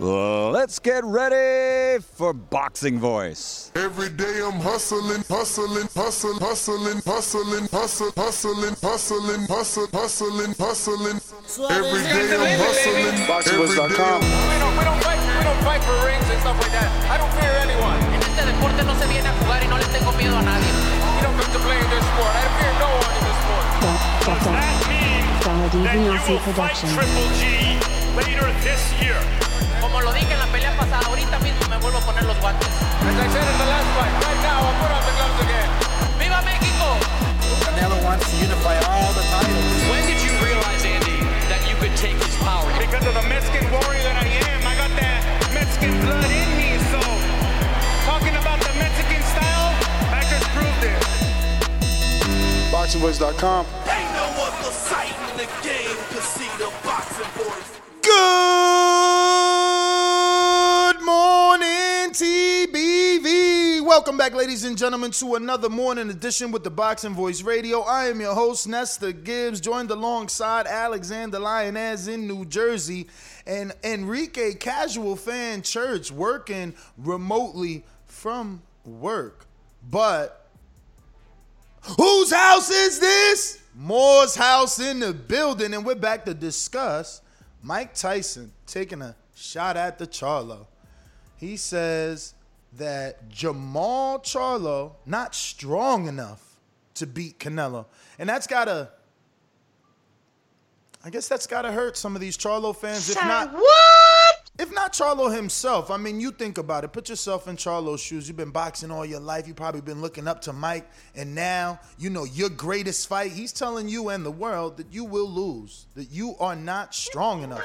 Let's get ready for Boxing Voice. Every day I'm hustling, hustling, hustling, hustling, hustling, hustling, hustling, hustling, hustling, hustling, hustling. Every day I'm hustling. BoxingVoice.com. We don't, we don't fight, we don't fight for rings and stuff like that. I don't fear anyone. En este deporte no se viene a jugar y no le tengo miedo a nadie. We don't come to play in this sport. I fear no one in this sport. Does that mean that you will fight Triple G later this year? Como lo dije en la pelea pasada, ahorita mismo me vuelvo a poner los guantes. As I said in the last fight, right now I'll put on the gloves again. ¡Viva México! Canelo wants to unify all the titles. When did you realize, Andy, that you could take his power? Because of the Mexican warrior that I am, I got that Mexican blood in me. So, talking about the Mexican style, I just proved it. BoxingVoice.com. Ain't no other sight in the game to see the boxing voice. Good morning, TBV. Welcome back, ladies and gentlemen, to another morning edition with the Boxing Voice Radio. I am your host, Nesta Gibbs, joined alongside Alexander Lioness in New Jersey and Enrique Casual Fan Church working remotely from work. But whose house is this? Moore's house in the building, and we're back to discuss Mike Tyson taking a shot at the Charlo. He says that Jamal Charlo not strong enough to beat Canelo. And that's gotta I guess that's gotta hurt some of these Charlo fans. If not what? If not Charlo himself, I mean, you think about it. Put yourself in Charlo's shoes. You've been boxing all your life. You've probably been looking up to Mike, and now you know your greatest fight. He's telling you and the world that you will lose, that you are not strong enough.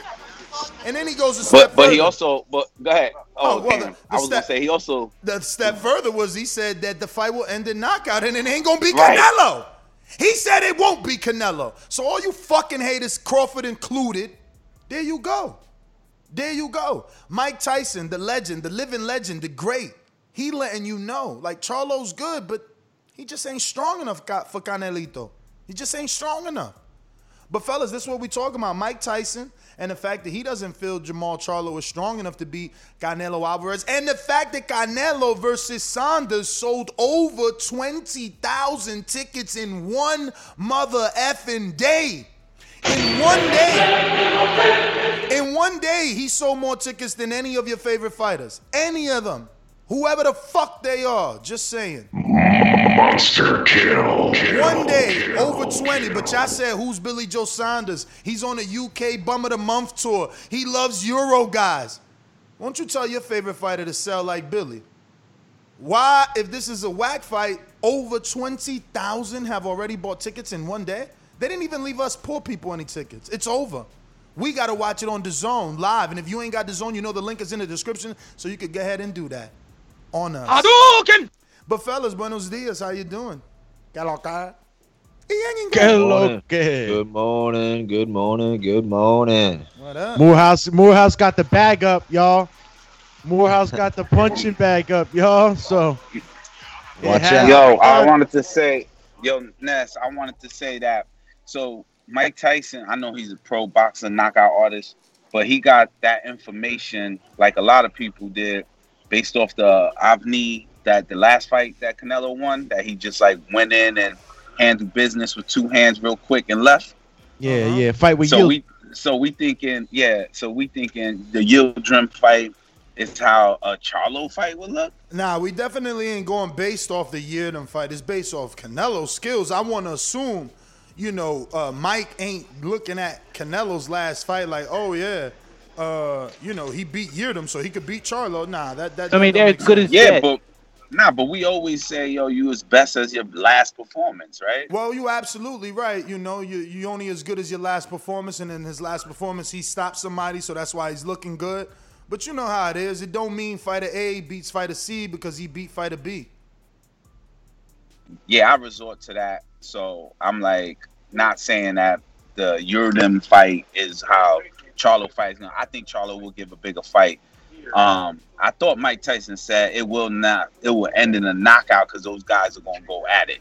And then he goes a step But but he also but go ahead. Oh, Oh, well, damn. the- I the was gonna say he also The step further was he said that the fight will end in knockout and it ain't gonna be Right. Canelo. He said it won't be Canelo. So all you fucking haters, Crawford included, there you go. There you go. Mike Tyson, the legend, the living legend, the great. He letting you know, like Charlo's good, but he just ain't strong enough for Canelito. He just ain't strong enough. But fellas, this is what we talking about. Mike Tyson and the fact that he doesn't feel Jamal Charlo is strong enough to beat Canelo Alvarez. And the fact that Canelo versus Saunders sold over 20,000 tickets in one mother effing day. In one day. In one day, he sold more tickets than any of your favorite fighters. Any of them. Whoever the fuck they are. Just saying. Monster kill. kill One day, kill, over 20, but y'all said, who's Billy Joe Saunders? He's on a UK Bum of the Month tour. He loves Euro guys. Won't you tell your favorite fighter to sell like Billy? Why, if this is a whack fight, over 20,000 have already bought tickets in one day? They didn't even leave us poor people any tickets. It's over. We got to watch it on the zone live. And if you ain't got the zone, you know the link is in the description, so you could go ahead and do that on us. Hadouken! But fellas, buenos dias. How you doing? Caloca. Morning. Good morning, good morning, good morning. What up? Morehouse, Morehouse got the bag up, y'all. Morehouse got the punching bag up, y'all. So, Watch out. Yo, I wanted to say, yo, Ness, I wanted to say that. So Mike Tyson, I know he's a pro boxer, knockout artist, but he got that information like a lot of people did, based off the Avni that the last fight that Canelo won, that he just like went in and handled business with two hands real quick and left. Yeah, uh-huh. yeah. Fight with so you. we so we thinking, yeah. So we thinking the Yildirim fight is how a Charlo fight would look. Nah, we definitely ain't going based off the Yildirim fight. It's based off Canelo's skills. I want to assume, you know, uh, Mike ain't looking at Canelo's last fight like, oh yeah. Uh, you know, he beat Yildirim, so he could beat Charlo. Nah, that that. I mean, they're as good as yeah, but Nah, but we always say, yo, you as best as your last performance, right? Well, you absolutely right. You know, you you only as good as your last performance, and in his last performance, he stopped somebody, so that's why he's looking good. But you know how it is. It don't mean fighter A beats fighter C because he beat fighter B. Yeah, I resort to that. So I'm like not saying that the Yildirim fight is how Charlo fights. I think Charlo will give a bigger fight. Um, I thought Mike Tyson said it will not. It will end in a knockout because those guys are gonna go at it.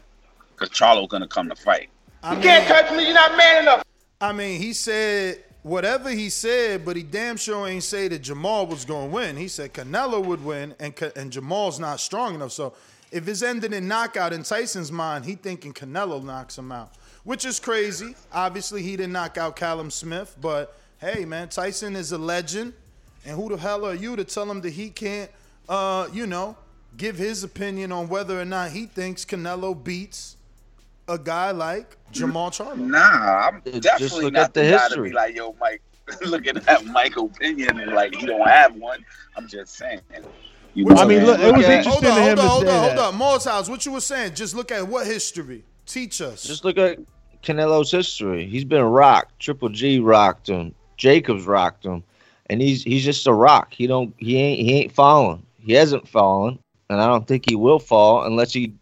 Because Charlo's gonna come to fight. I you can't touch me. You're not man enough. I mean, he said whatever he said, but he damn sure ain't say that Jamal was gonna win. He said Canelo would win, and and Jamal's not strong enough. So if it's ending in knockout in Tyson's mind, he thinking Canelo knocks him out, which is crazy. Obviously, he didn't knock out Callum Smith, but hey, man, Tyson is a legend. And who the hell are you to tell him that he can't, uh, you know, give his opinion on whether or not he thinks Canelo beats a guy like Jamal Charlo? Nah, I'm definitely not the, the guy to be like, yo, Mike, looking at Mike's opinion and like you don't have one. I'm just saying. You know I mean, look, it was okay. interesting hold on, to him hold on, hold on, hold on. Moore's house, what you were saying? Just look at what history. Teach us. Just look at Canelo's history. He's been rocked. Triple G rocked him. Jacobs rocked him and he's he's just a rock. He don't he ain't he ain't falling. He hasn't fallen, and I don't think he will fall unless he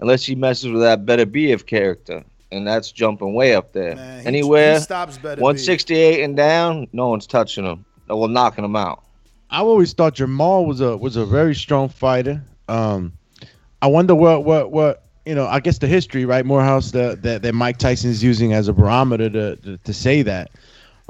unless he messes with that better be of character, and that's jumping way up there. Man, Anywhere he stops better. 168 and down, no one's touching him. Well, knocking him out. I always thought Jamal was a was a very strong fighter. Um, I wonder what what what you know. I guess the history, right? Morehouse that that, that Mike Tyson's using as a barometer to, to to say that.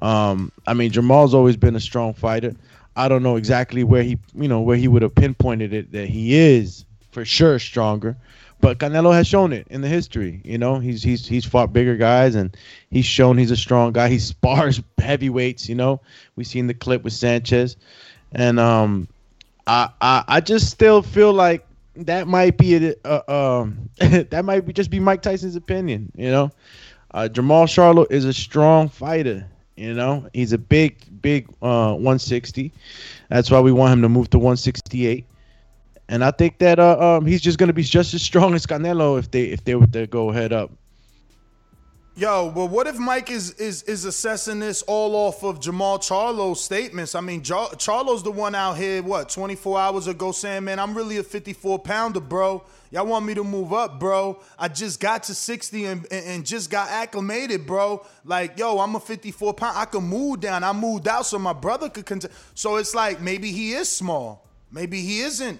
Um, I mean, Jamal's always been a strong fighter. I don't know exactly where he, you know, where he would have pinpointed it that he is for sure stronger. But Canelo has shown it in the history. You know, he's he's he's fought bigger guys and he's shown he's a strong guy. He spars heavyweights. You know, we seen the clip with Sanchez, and um, I I, I just still feel like that might be uh, um that might be just be Mike Tyson's opinion. You know, uh, Jamal Charlo is a strong fighter. You know, he's a big, big uh, 160. That's why we want him to move to 168. And I think that uh, um, he's just going to be just as strong as Canelo if they if they were to go head up. Yo, but what if Mike is is is assessing this all off of Jamal Charlo's statements? I mean, Char- Charlo's the one out here, what, 24 hours ago saying, man, I'm really a 54 pounder, bro. Y'all want me to move up, bro. I just got to 60 and, and, and just got acclimated, bro. Like, yo, I'm a 54 pound. I can move down. I moved out so my brother could continue. So it's like maybe he is small. Maybe he isn't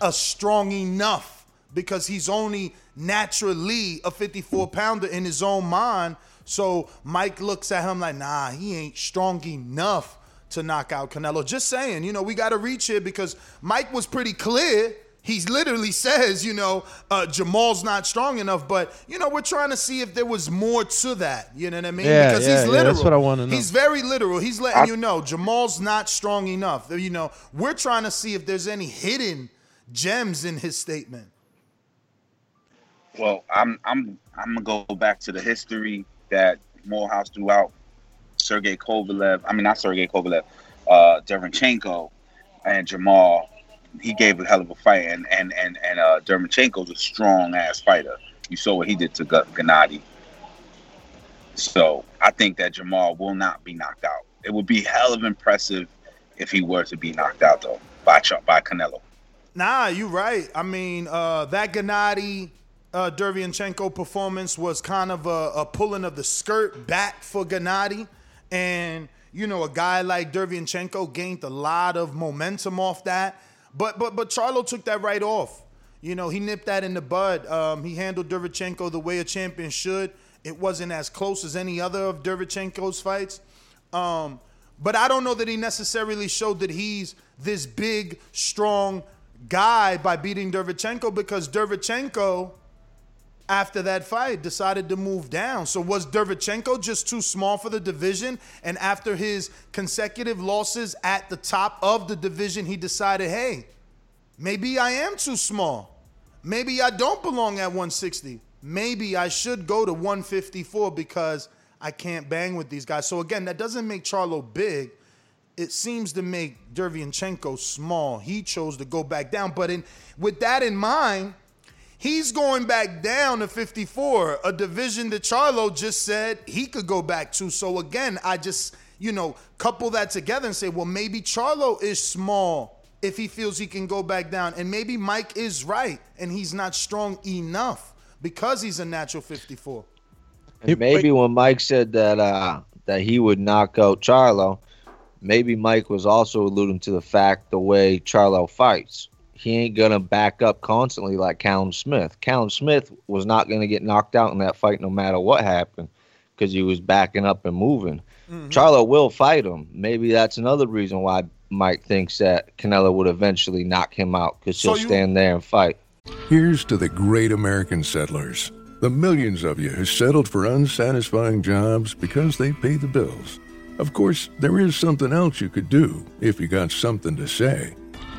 a strong enough because he's only naturally a 54 pounder in his own mind. So Mike looks at him like, nah, he ain't strong enough to knock out Canelo. Just saying, you know, we got to reach here because Mike was pretty clear he literally says, you know, uh, Jamal's not strong enough, but you know, we're trying to see if there was more to that. You know what I mean? Yeah, because yeah, he's literal. Yeah, that's what I want to know. He's very literal. He's letting I, you know Jamal's not strong enough. You know, we're trying to see if there's any hidden gems in his statement. Well, I'm I'm I'm gonna go back to the history that Morehouse threw out. Sergey Kovalev, I mean not Sergey Kovalev, uh, and Jamal he gave a hell of a fight, and and and and uh, a strong ass fighter. You saw what he did to Gennady. So I think that Jamal will not be knocked out. It would be hell of impressive if he were to be knocked out though by by Canelo. Nah, you're right. I mean, uh, that Gennady uh, performance was kind of a, a, pulling of the skirt back for Gennady, and you know, a guy like Derevyanchenko gained a lot of momentum off that. But but but Charlo took that right off. You know, he nipped that in the bud. Um, he handled Derevyanchenko the way a champion should, It wasn't as close as any other of Derevyanchenko's fights. Um, but I don't know that he necessarily showed that he's this big, strong guy by beating Derevyanchenko because Derevyanchenko, after that fight, decided to move down. So was Derevyanchenko just too small for the division? And after his consecutive losses at the top of the division, he decided, hey, maybe I am too small. Maybe I don't belong at 160. Maybe I should go to 154 because I can't bang with these guys. So again, that doesn't make Charlo big. It seems to make Derevyanchenko small. He chose to go back down. But in with that in mind, he's going back down to 54, a division that Charlo just said he could go back to. So again, I just, you know, couple that together and say, well, maybe Charlo is small if he feels he can go back down. And maybe Mike is right and he's not strong enough because he's a natural 54. And maybe when Mike said that uh, that he would knock out Charlo, maybe Mike was also alluding to the fact the way Charlo fights. He ain't gonna back up constantly like Callum Smith. Callum Smith was not gonna get knocked out in that fight no matter what happened because he was backing up and moving. Mm-hmm. Charlo will fight him. Maybe that's another reason why Mike thinks that Canelo would eventually knock him out because he'll you- stand there and fight. Here's to the great American settlers the millions of you who settled for unsatisfying jobs because they pay the bills. Of course, there is something else you could do if you got something to say.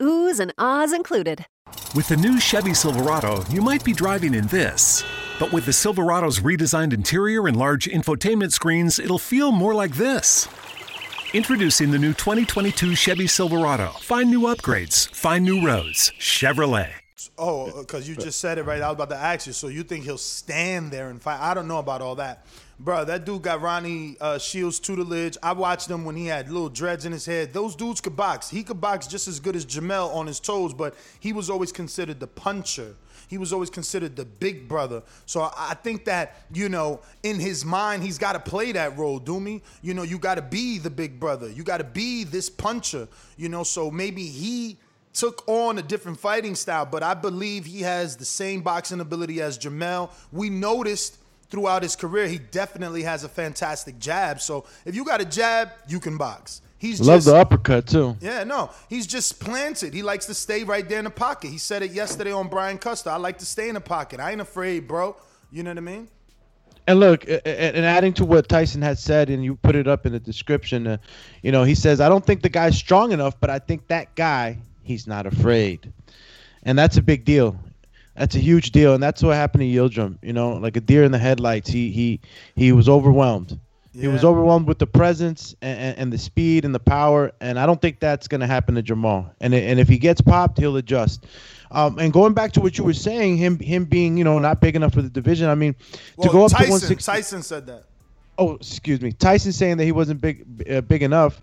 Oohs and ahs included. With the new Chevy Silverado, you might be driving in this. But with the Silverado's redesigned interior and large infotainment screens, it'll feel more like this. Introducing the new 2022 Chevy Silverado. Find new upgrades, find new roads. Chevrolet. Oh, uh, because you just said it right. I was about to ask you. So you think he'll stand there and fight? I don't know about all that. Bro, that dude got Ronnie uh, Shields tutelage. I watched him when he had little dreads in his head. Those dudes could box. He could box just as good as Jamel on his toes, but he was always considered the puncher. He was always considered the big brother. So I think that, you know, in his mind, he's got to play that role, Doomy. You know, you got to be the big brother. You got to be this puncher, you know, so maybe he took on a different fighting style, but I believe he has the same boxing ability as Jamel. We noticed throughout his career, he definitely has a fantastic jab. So if you got a jab, you can box. He's love just, the uppercut too. Yeah, no, he's just planted. He likes to stay right there in the pocket. He said it yesterday on Brian Custer. I like to stay in the pocket. I ain't afraid, bro. You know what I mean? And look, and adding to what Tyson had said, and you put it up in the description, uh, you know, he says, I don't think the guy's strong enough, but I think that guy, he's not afraid. And that's a big deal. That's a huge deal, and that's what happened to Yildirim. You know, like a deer in the headlights. He he he was overwhelmed. Yeah. He was overwhelmed with the presence and, and, and, the speed and the power, and I don't think that's going to happen to Jamal. And and if he gets popped, he'll adjust. Um, and going back to what you were saying, him him being you know not big enough for the division. I mean, well, to go up Tyson, to 160. Tyson said that. Oh, excuse me. Tyson saying that he wasn't big uh, big enough.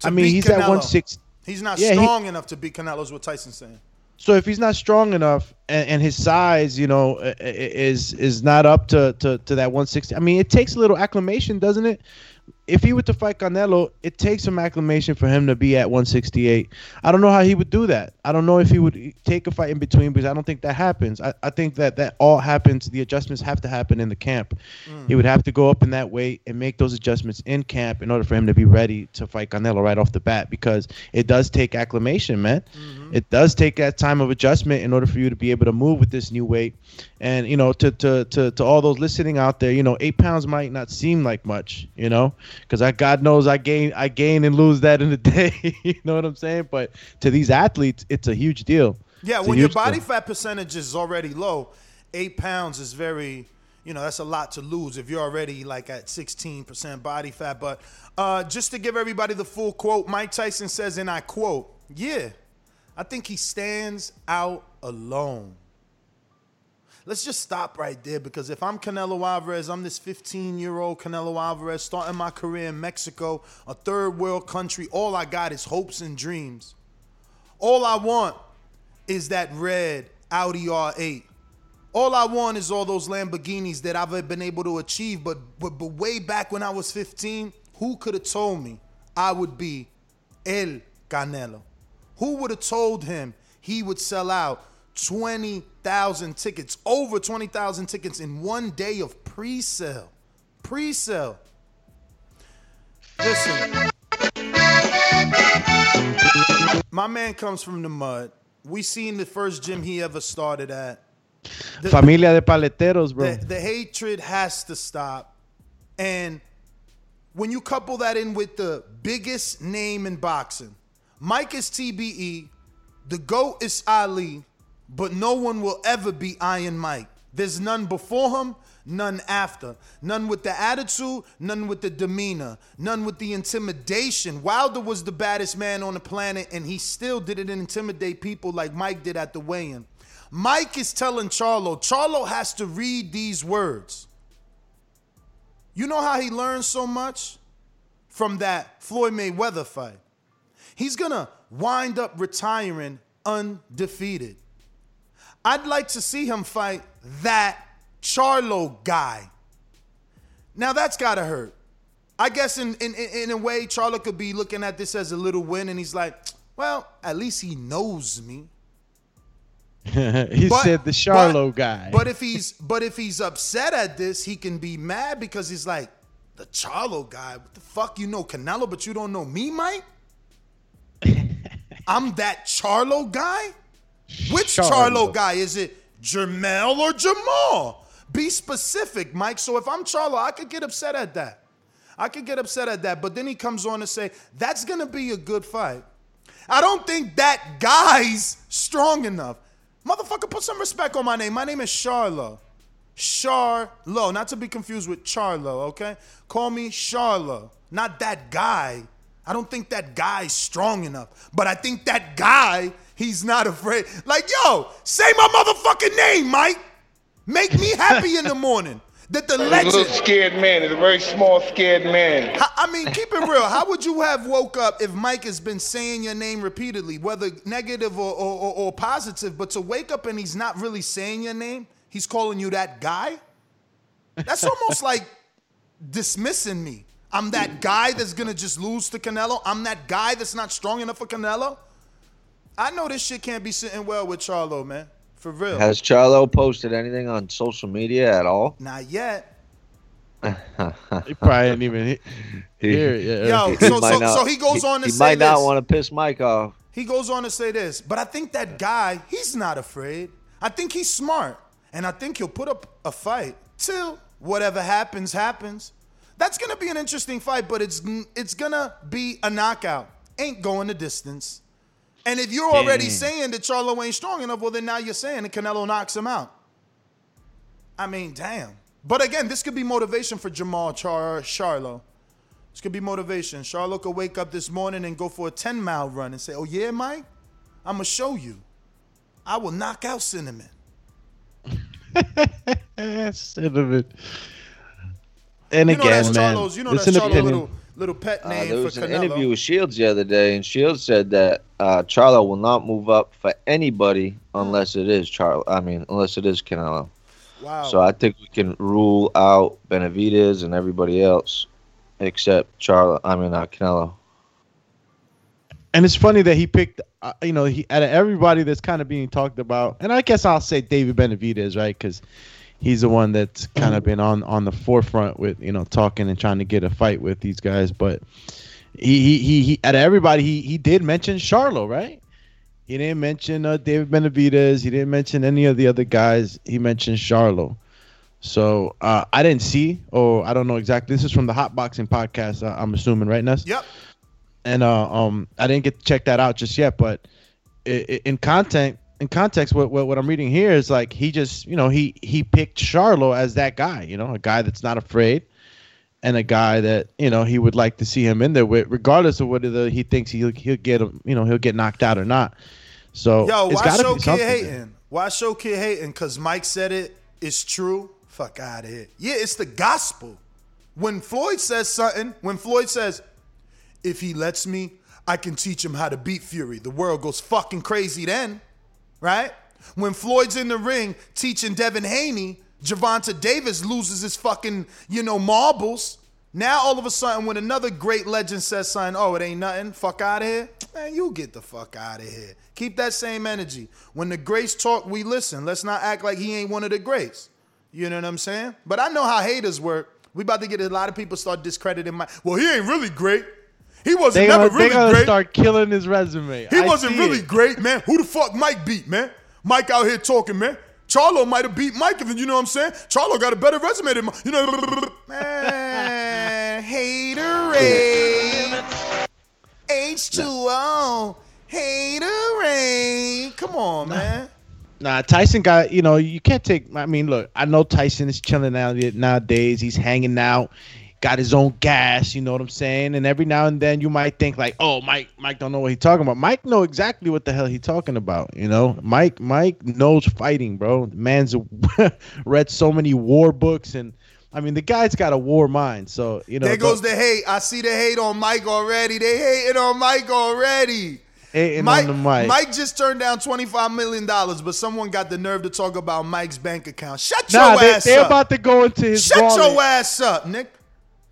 To I mean, he's Canelo. at 160. He's not yeah, strong he, enough to beat Canelo's what Tyson's saying. So if he's not strong enough and, and, his size, you know, is is not up to, to, to that 160, I mean, it takes a little acclimation, doesn't it? If he were to fight Canelo, it takes some acclimation for him to be at 168. I don't know how he would do that. I don't know if he would take a fight in between because I don't think that happens. I, I think that that all happens. The adjustments have to happen in the camp. Mm. He would have to go up in that weight and make those adjustments in camp in order for him to be ready to fight Canelo right off the bat because it does take acclimation, man. Mm-hmm. It does take that time of adjustment in order for you to be able to move with this new weight. And you know, to to to to all those listening out there, you know, eight pounds might not seem like much, you know because I God knows I gain I gain and lose that in a day. you know what I'm saying? But to these athletes, it's a huge deal. Yeah, it's when your body deal. fat percentage is already low, eight pounds is very, you know, that's a lot to lose if you're already like at 16% body fat. But uh, just to give everybody the full quote, Mike Tyson says, and I quote, yeah, I think he stands out alone. Let's just stop right there because if I'm Canelo Alvarez, I'm this 15 year old Canelo Alvarez starting my career in Mexico, a third world country. All I got is hopes and dreams. All I want is that red Audi R8. All I want is all those Lamborghinis that I've been able to achieve. But, but, but way back when I was 15, who could have told me I would be El Canelo? Who would have told him he would sell out 20,000 tickets, over 20,000 tickets in one day of pre sale? Pre sale. Listen, my man comes from the mud. We seen the first gym he ever started at. The, Familia de paleteros, bro. the, the hatred has to stop. And when you couple that in with the biggest name in boxing, Mike is TBE, the GOAT is Ali, but no one will ever be Iron Mike. There's none before him, none after. None with the attitude, none with the demeanor, none with the intimidation. Wilder was the baddest man on the planet, and he still didn't intimidate people like Mike did at the weigh in. Mike is telling Charlo, Charlo has to read these words. You know how he learned so much? From that Floyd Mayweather fight. He's gonna wind up retiring undefeated. I'd like to see him fight that Charlo guy. Now that's gotta hurt. I guess in, in, in a way, Charlo could be looking at this as a little win, and he's like, well, at least he knows me. he But- said the Charlo but- guy. But if he's but if he's upset at this, he can be mad because he's like, the Charlo guy. What the fuck? You know Canelo, but you don't know me, Mike? I'm that Charlo guy? Which Charlo, Charlo. guy? Is it Jermel or Jamal? Be specific, Mike. So if I'm Charlo, I could get upset at that. I could get upset at that. But then he comes on to say, that's gonna be a good fight. I don't think that guy's strong enough. Motherfucker, put some respect on my name. My name is Charlo. Charlo, not to be confused with Charlo, okay? Call me Charlo, not that guy. I don't think that guy's strong enough, but I think that guy, he's not afraid. Like, yo, say my motherfucking name, Mike. Make me happy in the morning. That the He's a little scared man. He's a very small, scared man. How- I mean, keep it real. How would you have woke up if Mike has been saying your name repeatedly, whether negative or, or, or, or positive, but to wake up and he's not really saying your name, he's calling you that guy? That's almost like dismissing me. I'm that guy that's gonna just lose to Canelo. I'm that guy that's not strong enough for Canelo. I know this shit can't be sitting well with Charlo, man. For real. Has Charlo posted anything on social media at all? Not yet. he probably didn't even he- hear it. Yeah. Yo, He so- might so- so he goes on to he say might not this. want to piss Mike off. He goes on to say this, but I think that guy, he's not afraid. I think he's smart. And I think he'll put up a fight till whatever happens, happens. That's gonna be an interesting fight, but it's it's gonna be a knockout. Ain't going the distance. And if you're already Damn. saying that Charlo ain't strong enough, well then now you're saying that Canelo knocks him out. I mean, damn. But again, this could be motivation for Jamal Char Charlo. This could be motivation. Charlo could wake up this morning and go for a 10 mile run and say, Oh, yeah, Mike? I'm going to show you. I will knock out Cinnamon. Cinnamon. And You know again, that's man, Charlo's- you know that's an Charlo's opinion. little, little pet Uh, name there for was an Canelo. interview with Shields the other day, and Shields said that uh, Charlo will not move up for anybody unless it is Charlo. I mean, unless it is Canelo. Wow. So I think we can rule out Benavidez and everybody else except Charlo. I mean, not Canelo. And it's funny that he picked, uh, you know, he out of everybody that's kind of being talked about, and I guess I'll say David Benavidez, right? Because he's the one that's kind of been on on the forefront with you know talking and trying to get a fight with these guys. But he he he, he out of everybody, he he did mention Charlo, right? He didn't mention uh, David Benavidez. He didn't mention any of the other guys. He mentioned Charlo. So uh, I didn't see, or I don't know exactly. This is from the Hot Boxing podcast. Uh, I'm assuming, right, Ness? Yep. and uh, um, I didn't get to check that out just yet. But i- i- in content, in context, what, what what I'm reading here is like he just you know he he picked Charlo as that guy, you know, a guy that's not afraid, and a guy that you know he would like to see him in there with, regardless of whether he thinks he'll he'll get him, you know, he'll get knocked out or not. So Yo, why show kid hating? there. Why show kid hating? Cause Mike said it. It's true. Fuck out of here. Yeah, it's the gospel. When Floyd says something, when Floyd says, "If he lets me, I can teach him how to beat Fury," the world goes fucking crazy. Then, right? When Floyd's in the ring teaching Devin Haney, Gervonta Davis loses his fucking, you know, marbles. Now all of a sudden, when another great legend says something, oh, it ain't nothing, fuck out of here. Man, you get the fuck out of here. Keep that same energy. When the greats talk, we listen. Let's not act like he ain't one of the greats. You know what I'm saying? But I know how haters work. We about to get a lot of people start discrediting my. Well, he ain't really great. He wasn't They never gonna, really they gonna great. start killing his resume. He I wasn't really it. great, man. Who the fuck Mike beat, man? Mike out here talking, man. Charlo might have beat Mike, and you know what I'm saying? Charlo got a better resume than Mike. You know, man, haterade. H2O, haterade. Come on, man. Nah, Tyson got you know you can't take. I mean, look, I know Tyson is chilling out nowadays. He's hanging out, got his own gas. You know what I'm saying? And every now and then you might think like, oh, Mike, Mike don't know what he's talking about. Mike know exactly what the hell he's talking about. You know, Mike, Mike knows fighting, bro. The man's read so many war books and. I mean, the guy's got a war mind, so you know. There goes the hate. I see the hate on Mike already. They hating on Mike already. hating Mike, on mic. Mike just turned down $25 million, but someone got the nerve to talk about Mike's bank account. Shut nah, your they, ass they're up. about to go into his Shut wallet. your ass up, Nick.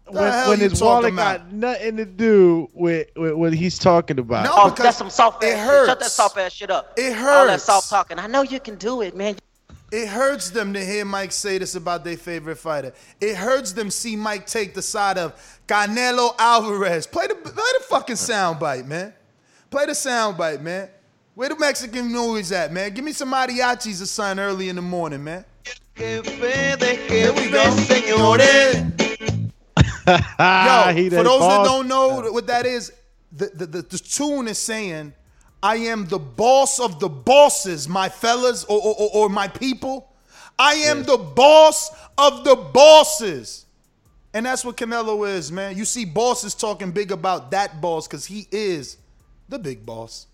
The when, hell when his wallet about? got nothing to do with, with what he's talking about. No, Oh, that's some soft ass it shit. Shut that soft ass shit up. It hurts. All that soft talking. I know you can do it, man. It hurts them to hear Mike say this about their favorite fighter. It hurts them see Mike take the side of Canelo Alvarez. Play the play the fucking soundbite, man. Play the soundbite, man. Where the Mexican noise at, man? Give me some mariachis or something early in the morning, man. Here we go. Yo, for those that don't know what that is, the, the, the, the tune is saying, I am the boss of the bosses, my fellas, or, or, or, or my people. I am the boss of the bosses. And that's what Canelo is, man. You see bosses talking big about that boss because he is the big boss.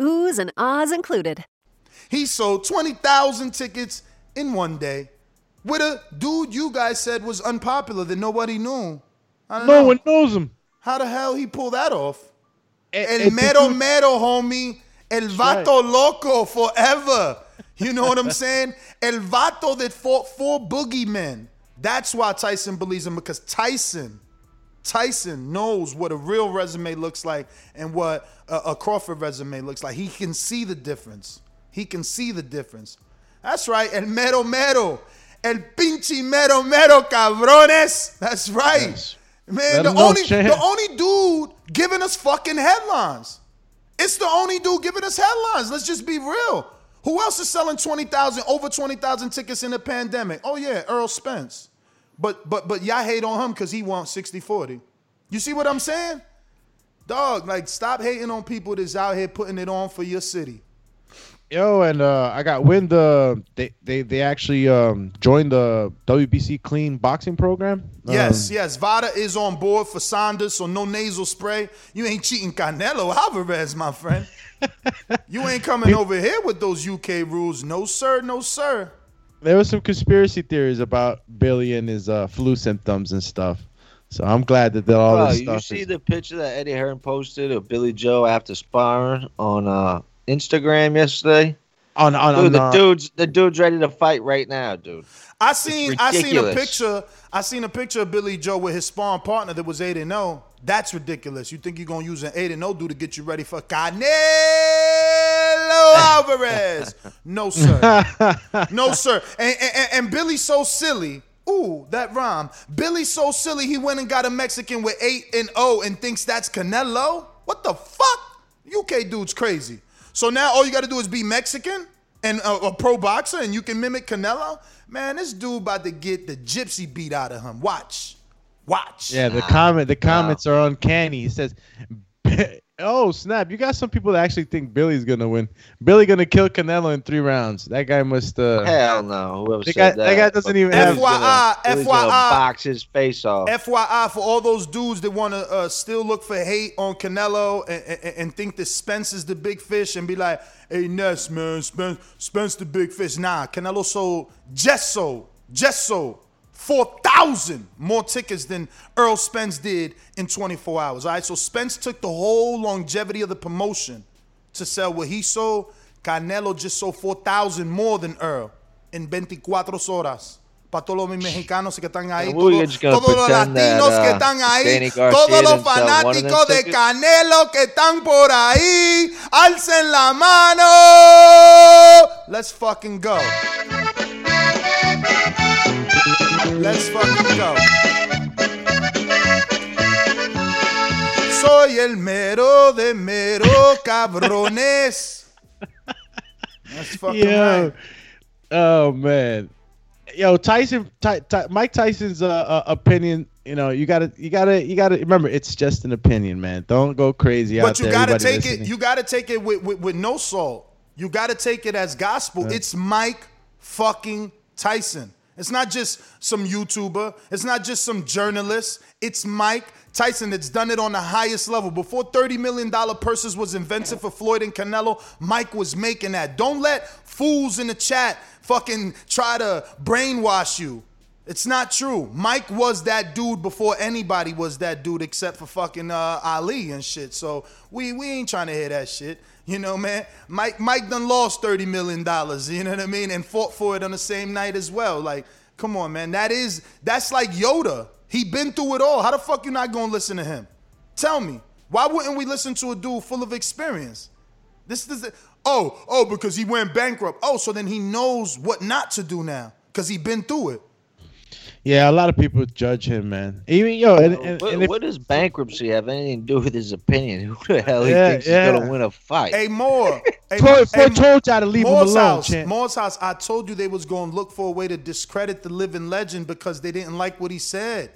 Oohs and ahs included. He sold 20,000 tickets in one day with a dude you guys said was unpopular that nobody knew. I don't No know. one knows him. How the hell he pull that off? El and mero dude- mero, homie. El vato loco forever. You know what I'm saying? El vato that fought four boogeymen. That's why Tyson believes him because Tyson, Tyson knows what a real resume looks like and what a, a Crawford resume looks like. He can see the difference. He can see the difference. That's right. El mero mero. El pinche mero mero cabrones. That's right. Man, Let the only the only dude giving us fucking headlines. It's the only dude giving us headlines. Let's just be real. Who else is selling 20,000 over 20,000 tickets in the pandemic? Oh yeah, Errol Spence. But but but y'all hate on him cuz he wants 60/40. You see what I'm saying? Dog, like stop hating on people that's out here putting it on for your city. Yo, and uh, I got wind. Uh, they they they actually um, joined the WBC clean boxing program. Yes, Um, yes. Vada is on board for Saunders, so no nasal spray. You ain't cheating Canelo Alvarez, my friend. you ain't coming over here with those UK rules. No, sir. No, sir. There was some conspiracy theories about Billy and his uh, flu symptoms and stuff. So I'm glad that that all Bro, this you see is. the picture that Eddie Hearn posted of Billy Joe after sparring on uh, Instagram yesterday? On on, dude, on the uh, dude's the dude's ready to fight right now, dude. I seen I seen a picture. I seen a picture of Billy Joe with his sparring partner that was 8 and 0. That's ridiculous. You think you're gonna use an 8 and 0 dude to get you ready for Canelo? Alvarez. No, sir. no, sir. And, and, and Billy so silly. Ooh, that rhyme. Billy so silly he went and got a Mexican with 8 and 0 and thinks that's Canelo? What the fuck? UK dude's crazy. So now all you got to do is be Mexican and a, a pro boxer and you can mimic Canelo? Man, this dude about to get the gypsy beat out of him. Watch. Watch. Yeah, the comment the comments are uncanny. He says, "Oh snap! You got some people that actually think Billy's gonna win. Billy gonna kill Canelo in three rounds. That guy must. uh Hell no. Whoever That said guy- that, that guy doesn't even have- FYI, Billy's gonna FYI. box his face off. FYI for all those dudes that want to uh, still look for hate on Canelo and, and, and think that Spence is the big fish and be like, hey, Ness, man, Spence, Spence the big fish. Nah, Canelo sold, just sold, just sold 4,000 more tickets than Errol Spence did in 24 hours. All right, so Spence took the whole longevity of the promotion to sell what he sold. Canelo just sold 4,000 more than Errol in 24 horas. Para todos los mexicanos que están ahí, todos, todos los pretend that, latinos que uh, están ahí, todos los didn't sell one of fanáticos de? Canelo que están por ahí, alcen la mano. Let's fucking go. Let's fucking go. Soy el mero de mero cabrones. That's fucking Yo, right. oh man, yo, Tyson, Ty, Ty, Mike Tyson's uh, uh, opinion. You know, you gotta, you gotta, you gotta remember, it's just an opinion, man. Don't go crazy out there. But you gotta take it. You gotta take it with, with, with no salt. You gotta take it as gospel. It's Mike fucking Tyson. It's not just some YouTuber. It's not just some journalist. It's Mike Tyson that's done it on the highest level. Before $30 million purses was invented for Floyd and Canelo, Mike was making that. Don't let fools in the chat fucking try to brainwash you. It's not true. Mike was that dude before anybody was that dude except for fucking uh, Ali and shit. So we we ain't trying to hear that shit. You know, man. Mike Mike done lost thirty million dollars. You know what I mean, and fought for it on the same night as well. Like, come on, man. That is that's like Yoda. He been through it all. How the fuck you not gonna listen to him? Tell me. Why wouldn't we listen to a dude full of experience? This is oh oh because he went bankrupt. Oh, so then he knows what not to do now because he been through it. Yeah, a lot of people judge him, man. Even yo, and, and, What, and if, what does bankruptcy have anything to do with his opinion? Who the hell he Yeah, thinks yeah. he's gonna win a fight? Hey, Moore. Hey, Floyd- hey, Floyd told y'all to leave him Moore's alone, house. champ. Moore's house. I told you they was going to look for a way to discredit the living legend because they didn't like what he said.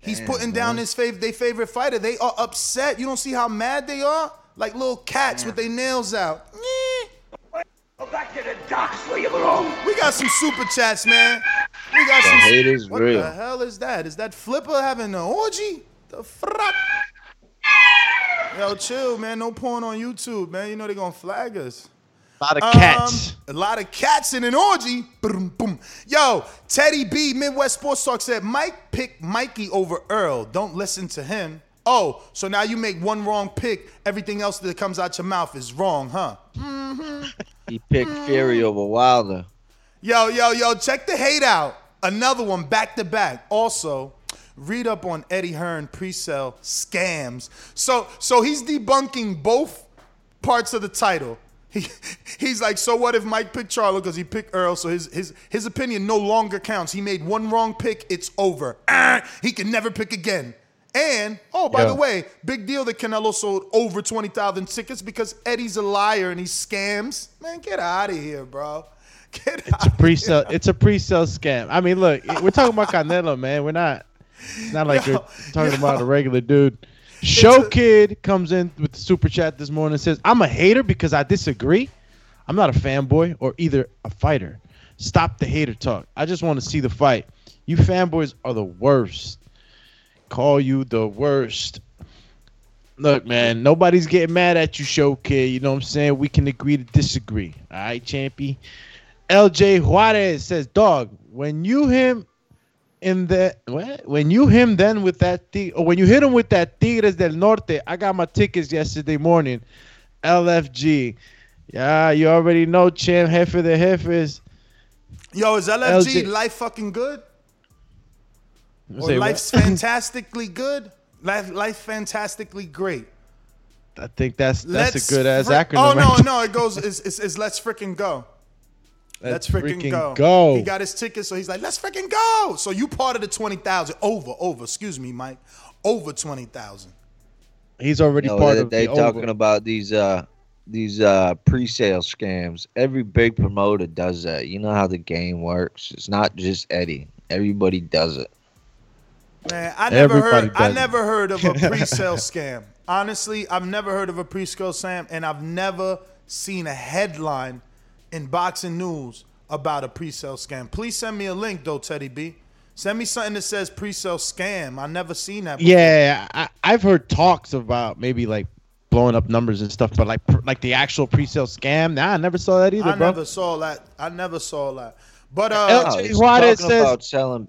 He's Damn, putting down his fav- their favorite fighter. They are upset. You don't see how mad they are? Like little cats with their nails out. Go back to the docks where you belong. We got some super chats, man. We got The some. hate is what real. the hell is that? Is that Flipper having an orgy? The fuck? Yo, chill, man. No porn on YouTube, man. You know they're gonna flag us. a lot of Um, cats. a lot of cats in an orgy. Boom, boom. Yo, Teddy B, Midwest Sports Talk said Mike picked Mikey over Errol. Don't listen to him. Oh, so now you make one wrong pick. Everything else that comes out your mouth is wrong, huh? He picked Fury over Wilder. Yo, yo, yo, check the hate out. Another one back to back. Also, read up on Eddie Hearn pre-sale scams. So so he's debunking both parts of the title. He, he's like, so what if Mike picked Charlo because he picked Errol, so his, his his opinion no longer counts. He made one wrong pick, it's over. Ah, he can never pick again. And oh, by Yeah. the way, big deal that Canelo sold over twenty thousand tickets because Eddie's a liar and he scams. Man, get out of here, bro. Get It's a pre-sale. It's a pre-sale scam. I mean, look, we're talking about Canelo, man. We're not. It's not like Yo, we're talking yo. about a regular dude. Show Kid comes in with the super chat this morning and says, "I'm a hater because I disagree. I'm not a fanboy or either a fighter. Stop the hater talk. I just want to see the fight. You fanboys are the worst. Call you the worst." Look, man, nobody's getting mad at you, show kid. You know what I'm saying? We can agree to disagree. All right, champy. LJ Juarez says, "Dog, when you him in the when you him then with that tig- or when you hit him with that Tigres del Norte, I got my tickets yesterday morning. LFG, yeah, you already know, champ, Jefe the Jefes. Yo, is LFG LJ life fucking good? Or Say life's fantastically good? Life, life fantastically great. I think that's that's Let's a good ass fri- acronym. Oh no, no, it goes. It's, it's, it's let's freaking go. Let's, Let's freaking freaking go. go. He got his ticket, so he's like, let's freaking go. So you part of the twenty thousand over, over. Excuse me, Mike, over twenty thousand. He's already No, part they, of they the talking over. about these uh these uh pre-sale scams. Every big promoter does that. You know how the game works. It's not just Eddie. Everybody does it. Man, I never Everybody heard. I it. never heard of a pre-sale scam. Honestly, I've never heard of a pre-sale scam, and I've never seen a headline in boxing news about a pre-sale scam. Please send me a link, though, Teddy B. Send me something that says pre-sale scam. I never seen that. Before. Yeah, I, I've heard talks about maybe like blowing up numbers and stuff, but like like the actual pre-sale scam. Nah, I never saw that either, I bro. never saw that. I never saw that. But Uh, LJ he's Juarez says- about selling.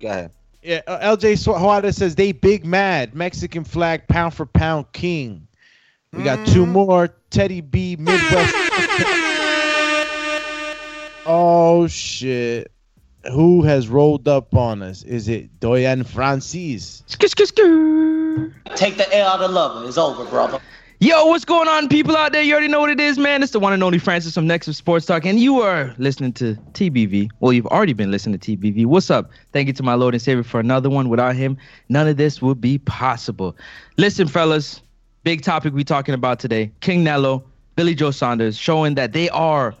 Go ahead. Yeah, uh, LJ Sw- Juarez says they big mad Mexican flag pound for pound king. We got two Mm-hmm. more Teddy B Midwest. Oh shit! Who has rolled up on us? Is it Doyan Francis? Take the L out of lover. It's over, brother. Yo, what's going on, people out there? You already know what it is, man. It's the one and only Francis from Nexus Sports Talk, and you are listening to TBV. Well, you've already been listening to TBV. What's up? Thank you to my Lord and Savior for another one. Without him, none of this would be possible. Listen, fellas, big topic we talking about today: Canelo, Billy Joe Saunders, showing that they are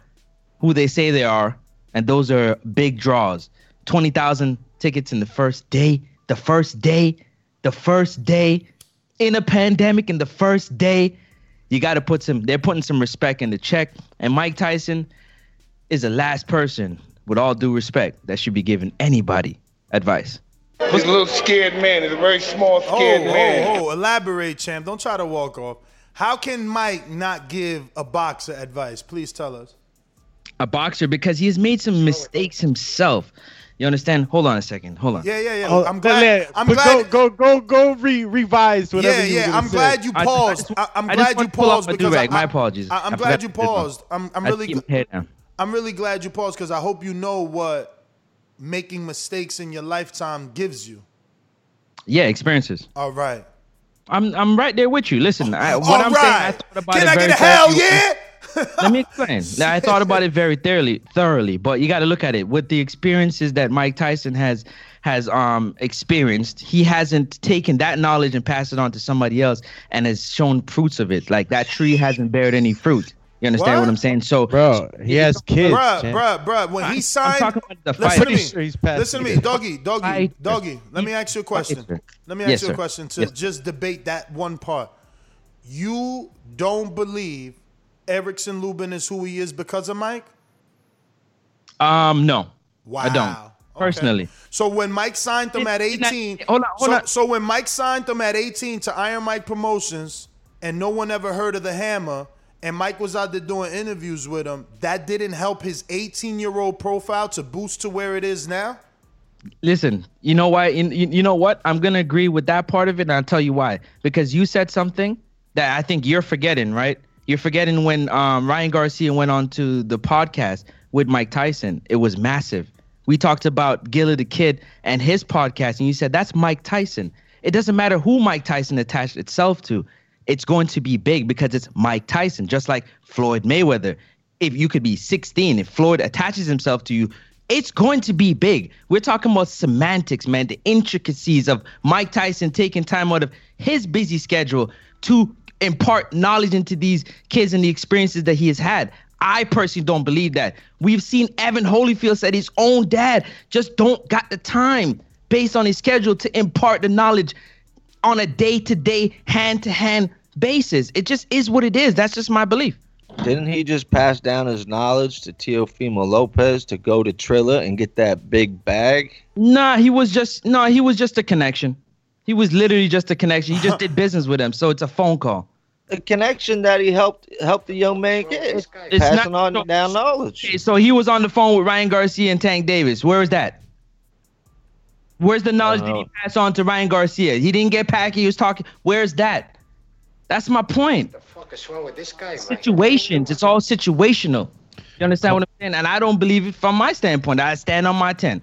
who they say they are, and those are big draws. Twenty thousand tickets in the first day. The first day. The first day in a pandemic in the first day, you got to put some. They're putting some respect in the check. And Mike Tyson is the last person, with all due respect, that should be giving anybody advice. He's a little scared man. He's a very small, oh, scared oh, man. oh, oh, elaborate, champ. Don't try to walk off. How can Mike not give a boxer advice? Please tell us. A boxer because he has made some mistakes himself. You understand? Hold on a second. Hold on. Yeah, yeah, yeah. Oh, I'm glad. but I'm glad. Go, go, go, go. re- revise whatever. Yeah, you yeah. gonna I'm say. glad you I- I paused. I, am I glad you to pull off paused because. I, My apologies. I, I am forgot glad you to do that. paused. I'm, I'm really. gl- head down. I'm really glad you paused because I hope you know what making mistakes in your lifetime gives you. Yeah, experiences. All right. I'm I'm right there with you. Listen, I, what All I'm saying, I thought about Can it I get a hell yeah? Let me explain. Now, I thought about it very thoroughly, thoroughly, but you got to look at it with the experiences that Mike Tyson has has um experienced. He hasn't taken that knowledge and passed it on to somebody else and has shown fruits of it. Like that tree hasn't bared any fruit. You understand what, What? I'm saying? So, Bro, he has kids. Bro, bro, bruh, bruh. When I- he I'm signed, talking about the listen to me. Sure he's past Listen to me, doggy, doggy, Fighter. doggy. Let me ask you a question. Let me ask Yes, you a question to Yes. just debate that one part. You don't believe Erickson Lubin is who he is because of Mike? um, no, Wow. I don't personally. So when Mike signed them at It's not- 18, hold on, hold so, on. so when Mike signed them at 18 to Iron Mike Promotions, and no one ever heard of the Hammer, and Mike was out there doing interviews with him, that didn't help his 18 year old profile to boost to where it is now. Listen, you know why? You you know what? I'm gonna agree with that part of it, and I'll tell you why. Because you said something that I think you're forgetting, right? You're forgetting when um, Ryan Garcia went on to the podcast with Mike Tyson. It was massive. We talked about Gillie Da Kid and his podcast, and you said that's Mike Tyson. It doesn't matter who Mike Tyson attached itself to. It's going to be big because it's Mike Tyson, just like Floyd Mayweather. If you could be 16, if Floyd attaches himself to you, it's going to be big. We're talking about semantics, man, the intricacies of Mike Tyson taking time out of his busy schedule to impart knowledge into these kids and the experiences that he has had. I personally don't believe that. We've seen Evan Holyfield said his own dad just don't got the time based on his schedule to impart the knowledge on a day-to-day, hand-to-hand basis. It just is what it is. That's just my belief. Didn't he just pass down his knowledge to Teofimo Lopez to go to Triller and get that big bag? Nah, he was just no, he was just a connection. He was literally just a connection. He just did business with him, so it's a phone call. The connection that he helped helped the young man get, It's passing not- on down knowledge. Okay, so he was on the phone with Ryan Garcia and Tank Davis. Where is that? Where's the knowledge that he know. passed on to Ryan Garcia? He didn't get packy. He was talking. Where's that? That's my point. What The fuck is wrong with this guy, man? Situations. It's all situational. You understand what I'm saying? And I don't believe it from my standpoint. I stand on my ten.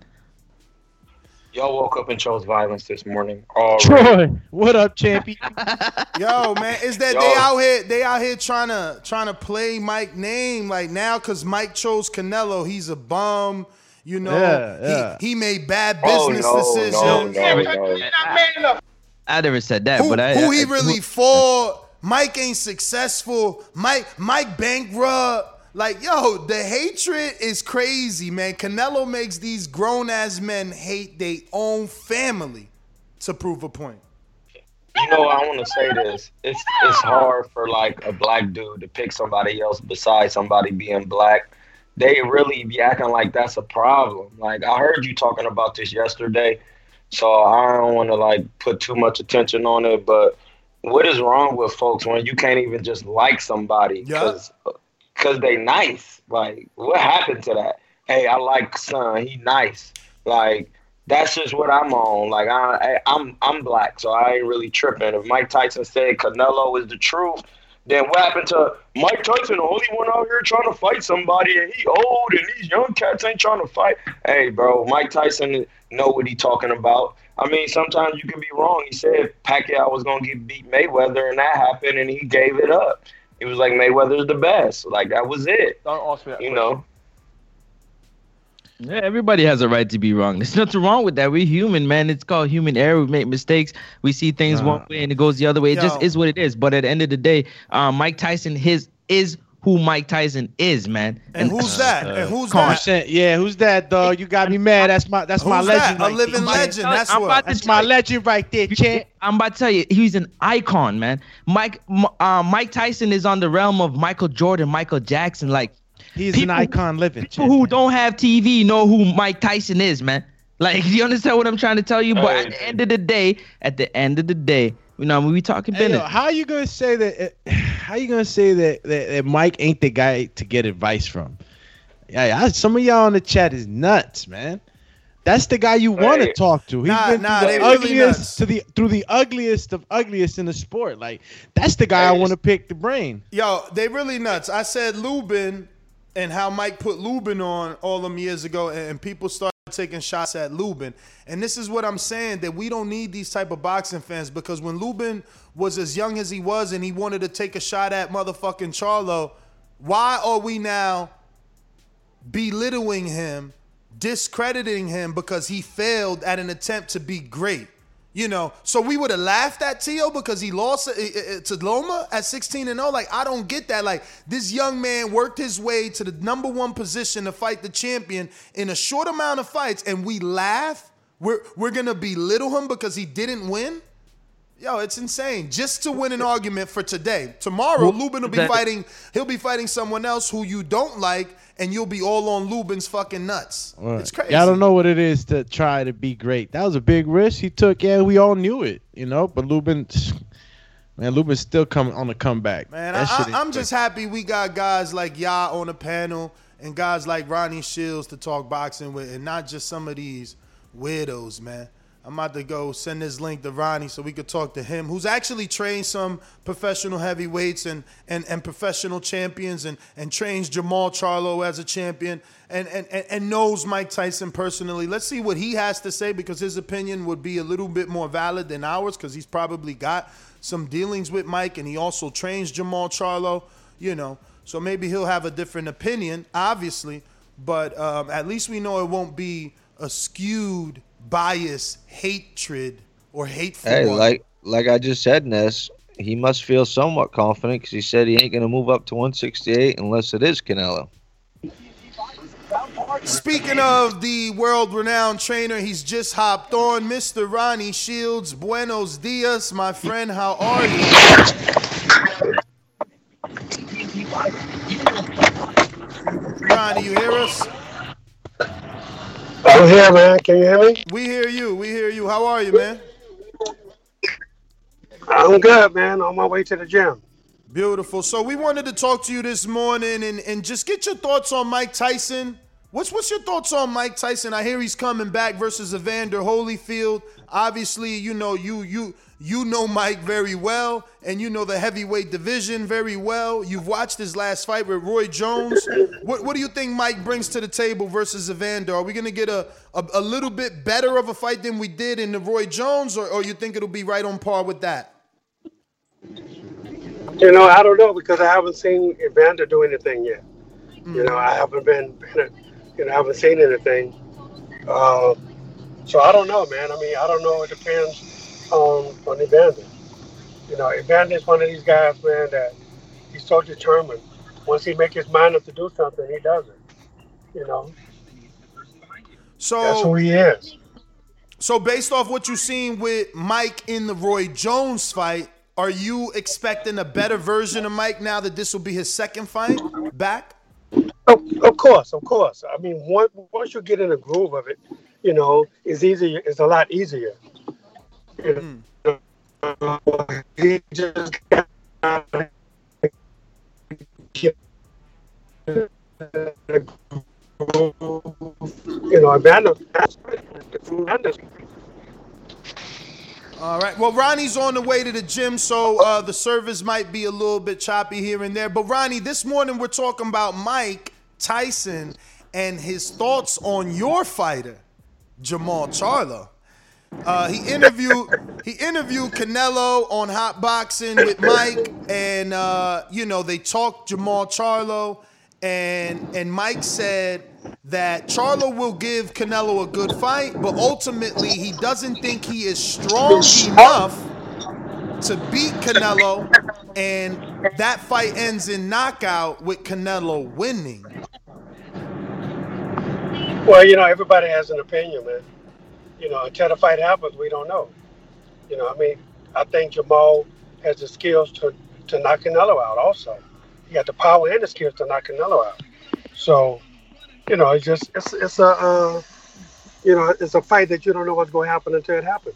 Y'all woke up and chose violence this morning. Already. Troy, what up, champion? Yo, man, is that Yo. they out here? They out here trying to trying to play Mike name like now because Mike chose Canelo. He's a bum. You know, Yeah, yeah. He, he made bad Oh, business no, decisions. no, no, no. I never said that, who, but I, who he I- really for? Mike ain't successful. Mike Mike bankrupt. Like yo, the hatred is crazy, man. Canelo makes these grown ass men hate their own family to prove a point. You know, I want to say this. It's it's hard for like a black dude to pick somebody else besides somebody being black. They really be acting like that's a problem. Like I heard you talking about this yesterday, so I don't want to like put too much attention on it. But what is wrong with folks when you can't even just like somebody because uh, because they nice? Like what happened to that? Hey, I like son. He nice. Like that's just what I'm on. Like I, I I'm I'm black, so I ain't really tripping. If Mike Tyson said Canelo is the truth, then what happened to Mike Tyson, the only one out here trying to fight somebody, and he old, and these young cats ain't trying to fight? Hey, bro, Mike Tyson know what he talking about. I mean, sometimes you can be wrong. He said Pacquiao was gonna get beat Mayweather, and that happened, and he gave it up. He was like Mayweather's the best. Like that was it. Don't ask me that. You know. Yeah, everybody has a right to be wrong. There's nothing wrong with that. We're human, man. It's called human error. We make mistakes. We see things one way and it goes the other way. It just is what it is. But at the end of the day, um, Mike Tyson his is who Mike Tyson is, man. And who's that? And who's Come that? Percent. Yeah, who's that, dog? You got me mad. That's my that's my Who's that? legend. A living there. legend. That's I'm what. That's my legend right there, champ. I'm about to tell you, he's an icon, man. Mike uh, Mike Tyson is on the realm of Michael Jordan, Michael Jackson. Like He's People- an icon living. people who don't have TV know who Mike Tyson is, man. Like, do you understand what I'm trying to tell you? But at the end of the day, at the end of the day, you know, when we talking Hey, yo, business. how you gonna say that? uh, How you gonna say that, that that Mike ain't the guy to get advice from? Yeah, I, some of y'all in the chat is nuts, man. That's the guy you want to Hey. talk to. He's Nah, been nah, through they the really ugliest nuts. to the through the ugliest of ugliest in the sport. Like that's the guy I want to pick the brain. Yo, they really nuts. I said Lubin and how Mike put Lubin on all them years ago, and, and people started taking shots at Lubin. And this is what I'm saying that we don't need these type of boxing fans because when Lubin was as young as he was and he wanted to take a shot at motherfucking Charlo, why are we now belittling him, discrediting him because he failed at an attempt to be great? You know, so we would have laughed at Tio because he lost uh, uh, to Loma at 16 and 0. Like, I don't get that. Like, this young man worked his way to the number one position to fight the champion in a short amount of fights, and we laugh. We're we're gonna belittle him because he didn't win. Yo, it's insane. Just to win an argument for today. Tomorrow, Lubin will be fighting. He'll be fighting someone else who you don't like, and you'll be all on Lubin's fucking nuts. It's crazy. Y'all don't know what it is to try to be great. That was a big risk he took. Yeah, we all knew it, you know. But Lubin, man, Lubin's still coming on the comeback. Man, That I, I, I'm just happy we got guys like Ya on the panel and guys like Ronnie Shields to talk boxing with, and not just some of these weirdos, man. I'm about to go send this link to Ronnie so we could talk to him, who's actually trained some professional heavyweights and and, and professional champions and, and trains Jamal Charlo as a champion and, and, and, knows Mike Tyson personally. Let's see what he has to say because his opinion would be a little bit more valid than ours because he's probably got some dealings with Mike and he also trains Jamal Charlo, you know. So maybe he'll have a different opinion, obviously, but um, at least we know it won't be a skewed, biased hatred or hateful. Hey, one. like like I just said, Ness, he must feel somewhat confident because he said he ain't gonna move up to 168 unless it is Canelo. Speaking of the world renowned trainer, he's just hopped on. Mr. Ronnie Shields, buenos dias, my friend. How are you? Ronnie, you hear us? I'm here, man. Can you hear me? We hear you. We hear you. How are you, man? I'm good, man. On my way to the gym. Beautiful. So we wanted to talk to you this morning and, and just get your thoughts on Mike Tyson. What What's what's your thoughts on Mike Tyson? I hear he's coming back versus Evander Holyfield. Obviously, you know you you you know Mike very well, and you know the heavyweight division very well. You've watched his last fight with Roy Jones. What what do you think Mike brings to the table versus Evander? Are we gonna get a a, a little bit better of a fight than we did in the Roy Jones, or, or you think it'll be right on par with that? You know, I don't know because I haven't seen Evander do anything yet. You mm. know, I haven't been, been you know, I haven't seen anything. Uh, so I don't know, man. I mean, I don't know. It depends on on Evander. You know, Evander is one of these guys, man, that he's so determined. Once he make his mind up to do something, he does it. You know, So that's who he is. So based off what you've seen with Mike in the Roy Jones fight, are you expecting a better version of Mike now that this will be his second fight back? Of, of course, of course. I mean, once once you get in the groove of it, you know, it's easier. It's a lot easier. You know, he just got you know, Amanda. All right. Well, Ronnie's on the way to the gym, so uh, the service might be a little bit choppy here and there. But Ronnie, this morning we're talking about Mike Tyson and his thoughts on your fighter, Jamal Charlo. Uh, he interviewed he interviewed Canelo on Hot Boxing with Mike, and uh, you know they talked Jamal Charlo, and and Mike said that Charlo will give Canelo a good fight, but ultimately he doesn't think he is strong enough to beat Canelo, and that fight ends in knockout with Canelo winning. Well, you know, everybody has an opinion, man. You know, until the fight happens, we don't know. You know, I mean, I think Jamal has the skills to, to knock Canelo out also. He got the power and the skills to knock Canelo out. So, you know, it's just it's it's a uh, you know it's a fight that you don't know what's going to happen until it happens.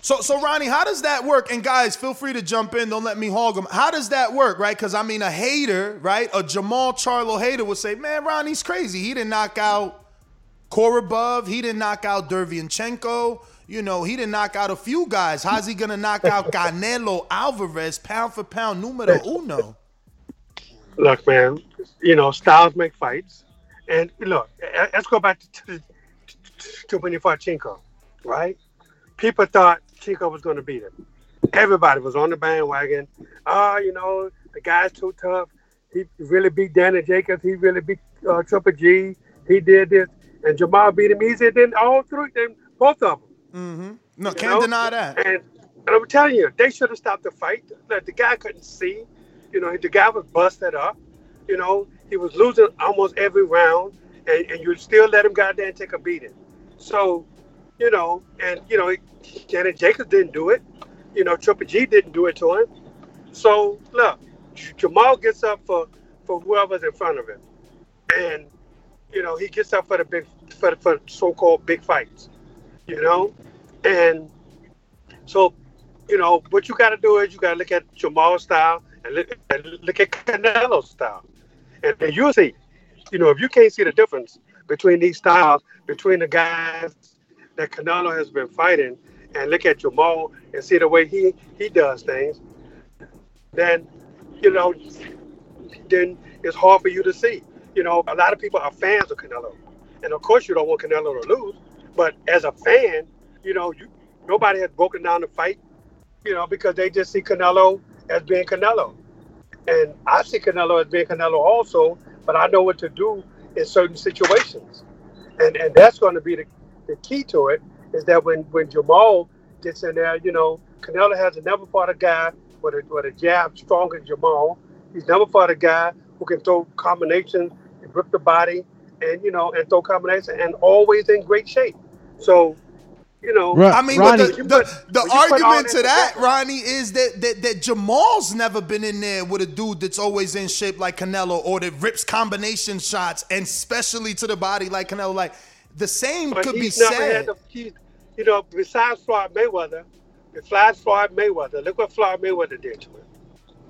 So, so Ronnie, how does that work? And guys, feel free to jump in. Don't let me hog them. How does that work, right? Because I mean, a hater, right? A Jamal Charlo hater would say, "Man, Ronnie's crazy. He didn't knock out Korobov. He didn't knock out Derevyanchenko. You know, he didn't knock out a few guys. How's he gonna knock out Canelo Alvarez, pound for pound, numero uno?" Look, man, you know, styles make fights. And look, let's go back to, to, to when he fought Chinko, right? People thought Chinko was going to beat him. Everybody was on the bandwagon. Oh, you know, the guy's too tough. He really beat Danny Jacobs. He really beat uh, Triple G. He did this. And Jamal beat him easier than all three, than both of them. Mm-hmm. No, You can't know? deny that. And, and I'm telling you, they should have stopped the fight. Like, the guy couldn't see. You know, the guy was busted up. You know, he was losing almost every round, and, and you still let him goddamn take a beating. So, you know, and you know, Janet Jacobs didn't do it. You know, Triple G didn't do it to him. So look, Jamal gets up for for whoever's in front of him, and you know he gets up for the big for for so-called big fights. You know, and so you know what you got to do is you got to look at Jamal's style and look, and look at Canelo's style, and, and you'll see. You know, if you can't see the difference between these styles, between the guys that Canelo has been fighting, and look at Jamal and see the way he he does things, then you know, then it's hard for you to see. You know, a lot of people are fans of Canelo, and of course you don't want Canelo to lose. But as a fan, you know, you nobody has broken down the fight, you know, because they just see Canelo as being Canelo, and I see Canelo as being Canelo also. But I know what to do in certain situations, and and that's going to be the, the key to it. Is that when when Jamal gets in there, you know, Canelo has never fought a guy with a with a jab stronger than Jamal. He's never fought a guy who can throw combinations, and rip the body, and you know, and throw combinations, and always in great shape. So, you know, I mean, but the, you the, put- the when you put all argument to that, together- Ronnie, is that, that that Jamal's never been in there with a dude that's always in shape like Canelo or that rips combination shots and especially to the body like Canelo. Like the same But could be said. the, he, you know, besides Floyd Mayweather, besides Floyd Mayweather, look what Floyd Mayweather did to him.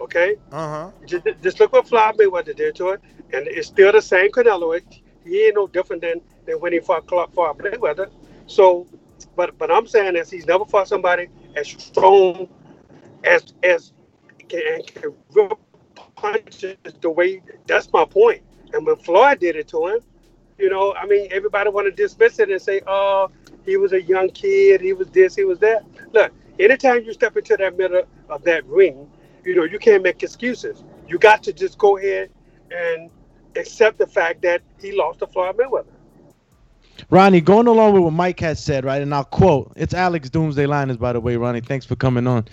Okay, Uh huh. just, just look what Floyd Mayweather did to it, and it's still the same Canelo. He ain't no different than, than when he fought Clark fought Mayweather. So, but but I'm saying is he's never fought somebody as strong as as can, can rip punches the way. That's my point. And when Floyd did it to him, you know, I mean, everybody want to dismiss it and say, "Oh, he was a young kid. He was this. He was that." Look, anytime you step into that middle of that ring, you know, you can't make excuses. You got to just go ahead and accept the fact that he lost to Floyd Mayweather. Ronnie, going along with what Mike has said, right, and I'll quote. It's Alex Doomsday Liners, by the way, Ronnie. Thanks for coming on.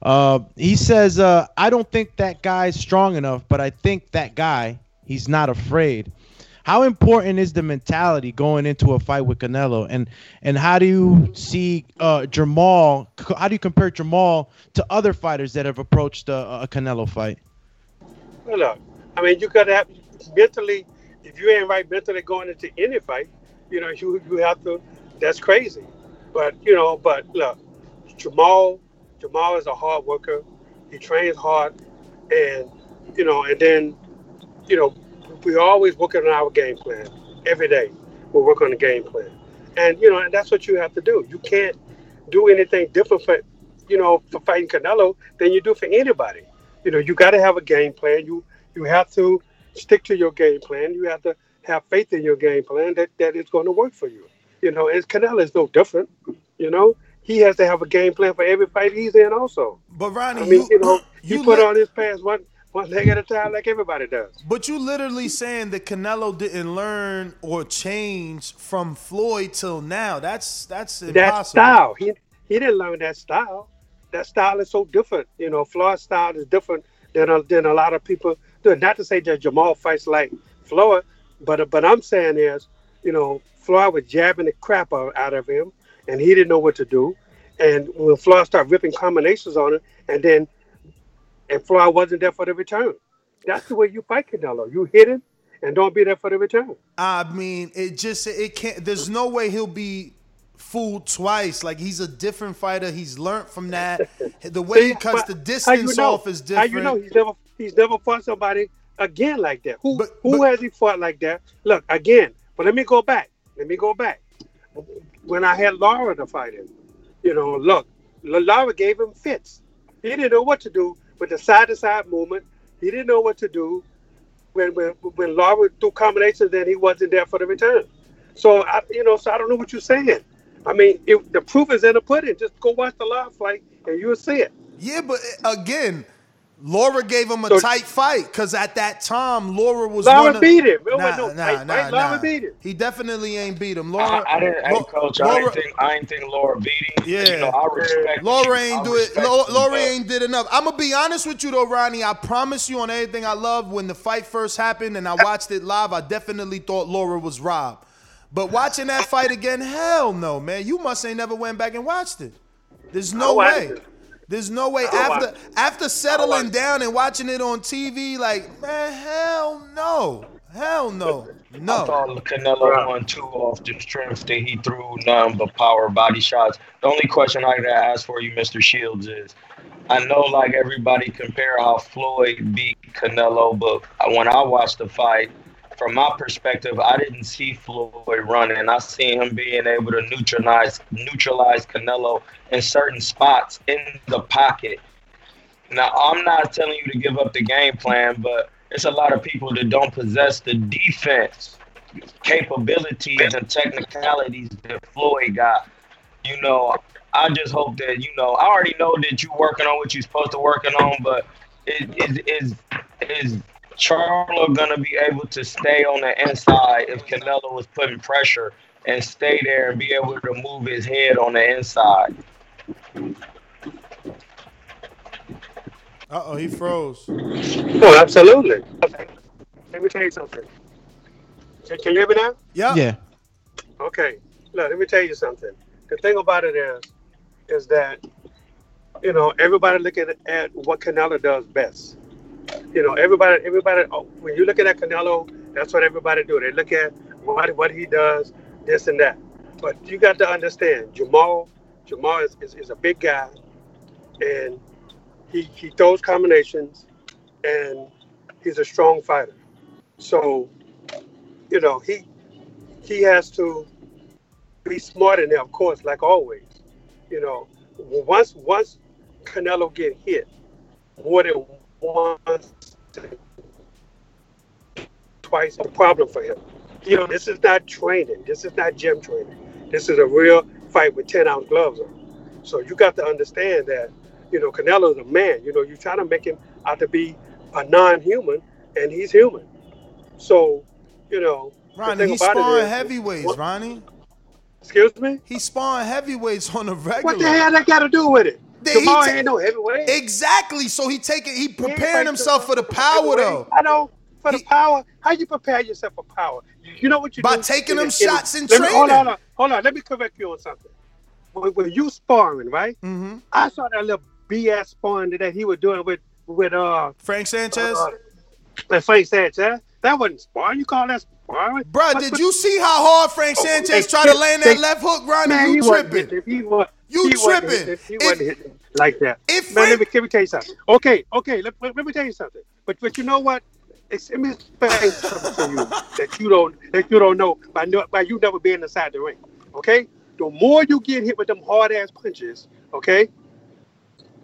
Uh, he says, uh, "I don't think that guy's strong enough, but I think that guy, he's not afraid." How important is the mentality going into a fight with Canelo, and and how do you see uh, Jamal? How do you compare Jamal to other fighters that have approached a, a Canelo fight? Well, look, I mean, you got to have mentally. If you ain't right mentally going into any fight, you know, you you have to. That's crazy, but you know, but look, Jamal, Jamal is a hard worker. He trains hard, and you know, and then, you know, we always working on our game plan every day. We're working on the game plan, and you know, and that's what you have to do. You can't do anything different for, you know, for fighting Canelo than you do for anybody. You know, you got to have a game plan. You you have to stick to your game plan. You have to have faith in your game plan that, that it's going to work for you. You know, and Canelo is no different. You know, he has to have a game plan for every fight he's in also. But Ronnie, I mean, you, you know, you he put on his pants one one leg at a time like everybody does. But you literally saying that Canelo didn't learn or change from Floyd till now. That's that's impossible. That style, he he didn't learn that style. That style is so different. You know, Floyd's style is different than a, than a lot of people do. Not to say that Jamal fights like Floyd, but but I'm saying is, you know, Floyd was jabbing the crap out, of him, and he didn't know what to do. And when Floyd started ripping combinations on him, and then and Floyd wasn't there for the return. That's the way you fight Canelo. You hit him and don't be there for the return. I mean, it just it can't. There's no way he'll be fooled twice. Like he's a different fighter. He's learned from that. The way he cuts the How you distance know? off is How different. you know he's never he's never fought somebody again like that? Who who has he fought like that? Look again. But let me go back. Let me go back. When I had Lara to fight him, you know, look, Lara gave him fits. He didn't know what to do with the side to side movement. He didn't know what to do when when when Lara threw combinations. Then he wasn't there for the return. So I, you know, so I don't know what you're saying. I mean, it, the proof is in the pudding. Just go watch the live fight and you'll see it. Yeah, but uh, again, Lara gave him a So- tight fight because at that time Lara was Lara one of- beat him. It Nah, wasn't no nah, nah, fight. Lara beat him. He definitely ain't beat him. Lara, I, I didn't, hey, Lo- coach. I Lara- didn't think I didn't think Lara beat him. Yeah, you know, I respect. Lara you. ain't I do it. respect Lara, Lara but- ain't did enough. I'm gonna be honest with you though, Ronnie. I promise you on everything I love. When the fight first happened and I watched it live, I definitely thought Lara was robbed. But watching that fight again, hell no, man. You must ain't never went back and watched it. There's no way. it. There's no way after watched after settling down and watching it on TV, like man, hell no, hell no, I no. thought Canelo won two off the strength that he threw none but power body shots. The only question I gotta ask for you, Mr. Shields, is I know like everybody compare how Floyd beat Canelo, but when I watched the fight, from my perspective, I didn't see Floyd running. I seen him being able to neutralize neutralize Canelo in certain spots in the pocket. Now, I'm not telling you to give up the game plan, but it's a lot of people that don't possess the defense capabilities and technicalities that Floyd got. You know, I just hope that you know. I already know that you're working on what you're supposed to working on, but is is is is Charlo gonna be able to stay on the inside if Canelo was putting pressure and stay there and be able to move his head on the inside? Uh oh, he froze. Oh, absolutely. Let me tell you something. Can, can you hear me now? Yeah. Yeah. Okay. Look, let me tell you something. The thing about it is, is that, you know, everybody looking at what Canelo does best. You know, everybody, everybody. oh, When you looking at Canelo, that's what everybody do. They look at what what he does, this and that. But you got to understand, Jamal, Jamal is, is, is a big guy, and he he throws combinations, and he's a strong fighter. So you know, he he has to be smart in there, of course, like always. You know, once once Canelo get hit more than once, twice, a problem for him. You know, this is not training. This is not gym training. This is a real fight with 10 ounce gloves on. So you got to understand that, you know, Canelo's a man. You know, you're trying to make him out to be a non-human, and he's human. So, you know, Ronnie, he's sparring heavyweights, What- Ronnie. Excuse me? He's sparring heavyweights on the regular. What the hell that got to do with it? He Jamal ain't no heavyweight. Exactly. So he taking he preparing himself for the power though. I know for the power. How you prepare yourself for power? You know what you do? By do? taking them shots in let me- Hold on, training. hold on, hold on. Let me correct you on something. When, when you sparring, right? Mm-hmm. I saw that little BS sparring that he was doing with with uh Frank Sanchez. uh, and Frank Sanchez. That wasn't sparring. You call that sparring? Bruh, What- did what- you see how hard Frank Oh, Sanchez hey, tried to land that hey, left hook, Ronnie? Man, you he wasn't tripping. He was, You he wasn't tripping. hitting- He wasn't hitting like that. if Man, let me, let me tell you something. Okay, okay, let, let, let me tell you something. But but you know what? It's, let me explain something to you that you don't that you don't know by no, by you never being inside the ring. Okay, the more you get hit with them hard ass punches, okay,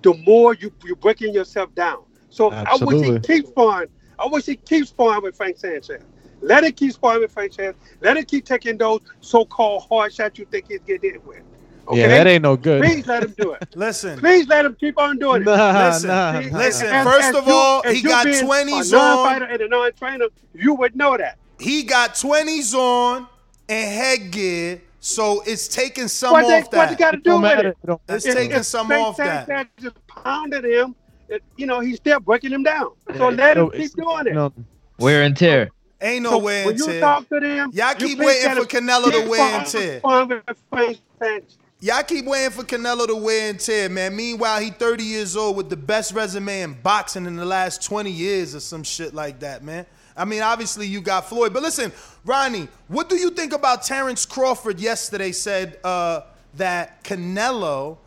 the more you you're breaking yourself down. So I wish he keeps sparring. I wish he keeps sparring with Frank Sanchez. Let it keep sparring with Frank Sanchez. Let it keep taking those so-called hard shots you think he's getting hit with. Okay? Yeah, that ain't no good. Please let him do it. Listen, Please let him keep on doing it. Nah, listen, nah, See, nah. listen. as- First as of you- all, as he you got 20s on. non-fighter and a non-trainer, you would know that. He got 20s on and headgear, so it's taking some What they, off what you got to do don't with matter. it? It It's If- taking if some Frank off that. Sanchez just pounded him. It, you know, he's still breaking him down. So let him keep doing it. no, Wear and tear. Ain't no So way when and you tear. talk to them, Y'all keep waiting for Canelo to wear and tear. sparring with Frank Sanchez. Y'all keep waiting for Canelo to wear and tear, man. Meanwhile, he 30 years old with the best resume in boxing in the last 20 years or some shit like that, man. I mean, obviously you got Floyd, but listen, Ronnie, what do you think about Terrence Crawford yesterday said uh, that Canelo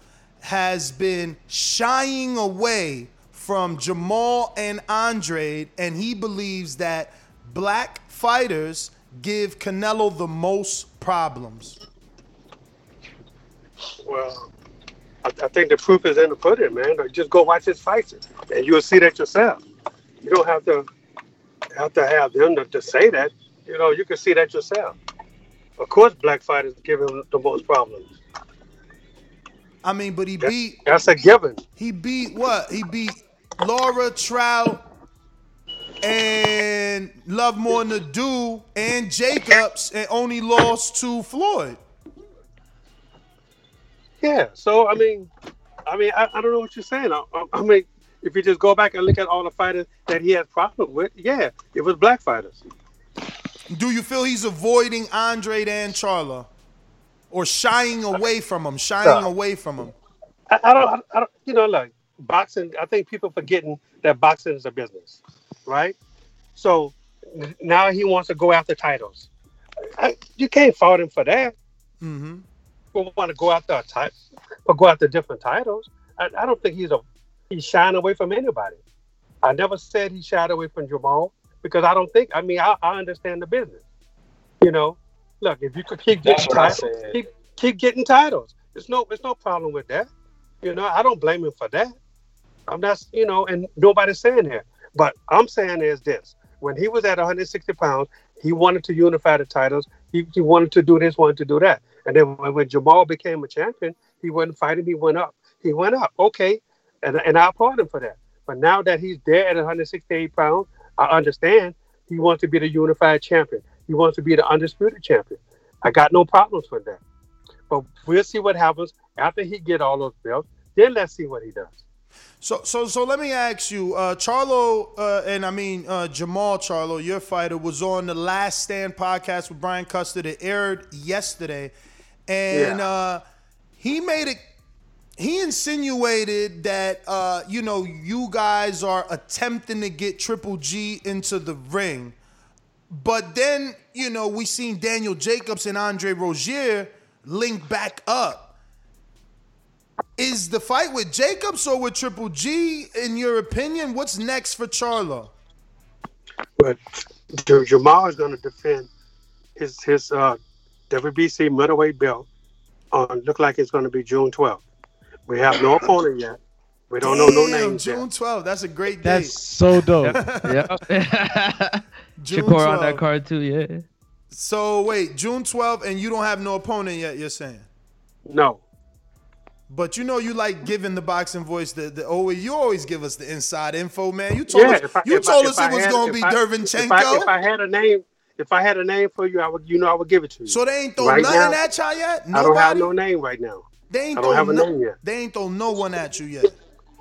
has been shying away from Jamal and Andre, and he believes that black fighters give Canelo the most problems. Well, I, I think the proof is in the pudding, man. Like, Just go watch his fights, and you'll see that yourself. You don't have to have to have them to, to say that. You know, you can see that yourself. Of course, black fighters give him the most problems. I mean, but he That's, beat that's a given. he beat what? He beat Lara Trout and Lovemore N'dou and Jacobs and only lost to Floyd. Yeah. So I mean, I mean, I, I don't know what you're saying. I, I, I mean, if you just go back and look at all the fighters that he has problems with, yeah, it was black fighters. Do you feel he's avoiding Andre and Charlo? Or shying away from him, shying away from him. I, I don't, I don't, you know, like boxing. I think people forgetting that boxing is a business, right? So now he wants to go after titles. I, you can't fault him for that. Mm-hmm. People want to go after a title, but go after different titles. I, I don't think he's a he's shying away from anybody. I never said he shied away from Jamal because I don't think. I mean, I, I understand the business. You know, look, if you could keep getting titles, said. keep keep getting titles. There's no there's no problem with that. You know, I don't blame him for that. I'm not, you know, and nobody's saying that. But I'm saying is this: when he was at 160 pounds, he wanted to unify the titles. He, he wanted to do this, wanted to do that. And then when, when Jamal became a champion, he wasn't fighting. He went up. He went up. Okay, and and I applaud him for that. But now that he's there at 168 pounds, I understand he wants to be the unified champion. He wants to be the undisputed champion. I got no problems with that. But we'll see what happens after he get all those belts. Then let's see what he does. So, so, so let me ask you, uh, Charlo, uh, and I mean uh, Jamal Charlo, your fighter, was on the Last Stand podcast with Brian Custer. It aired yesterday, and Yeah. uh, he made it. He insinuated that uh, you know you guys are attempting to get Triple G into the ring, but then you know we seen Daniel Jacobs and Andre Rozier link back up. Is the fight with Jacobs or with Triple G, in your opinion? What's next for Charlo? But J- Jamal is going to defend his his uh, WBC middleweight belt on look like it's going to be June 12th. We have no opponent yet. We don't know no name. June yet. 12th. That's a great date. That's so dope. yeah. June Shakur on that card too. Yeah. So wait, June 12th, and you don't have no opponent yet. You're saying, No. But you know you like giving the boxing voice the the always you always give us the inside info, man. You told yeah, us I, you if I- told us I it was had- gonna be I- Derevyanchenko. If I, if I had a name, if I had a name for you, I would, you know, I would give it to you. so they ain't throw Right nothing now, at y'all yet. Nobody? I don't have no name right now. they ain't I don't have a no, name yet. They ain't throw no one at you yet.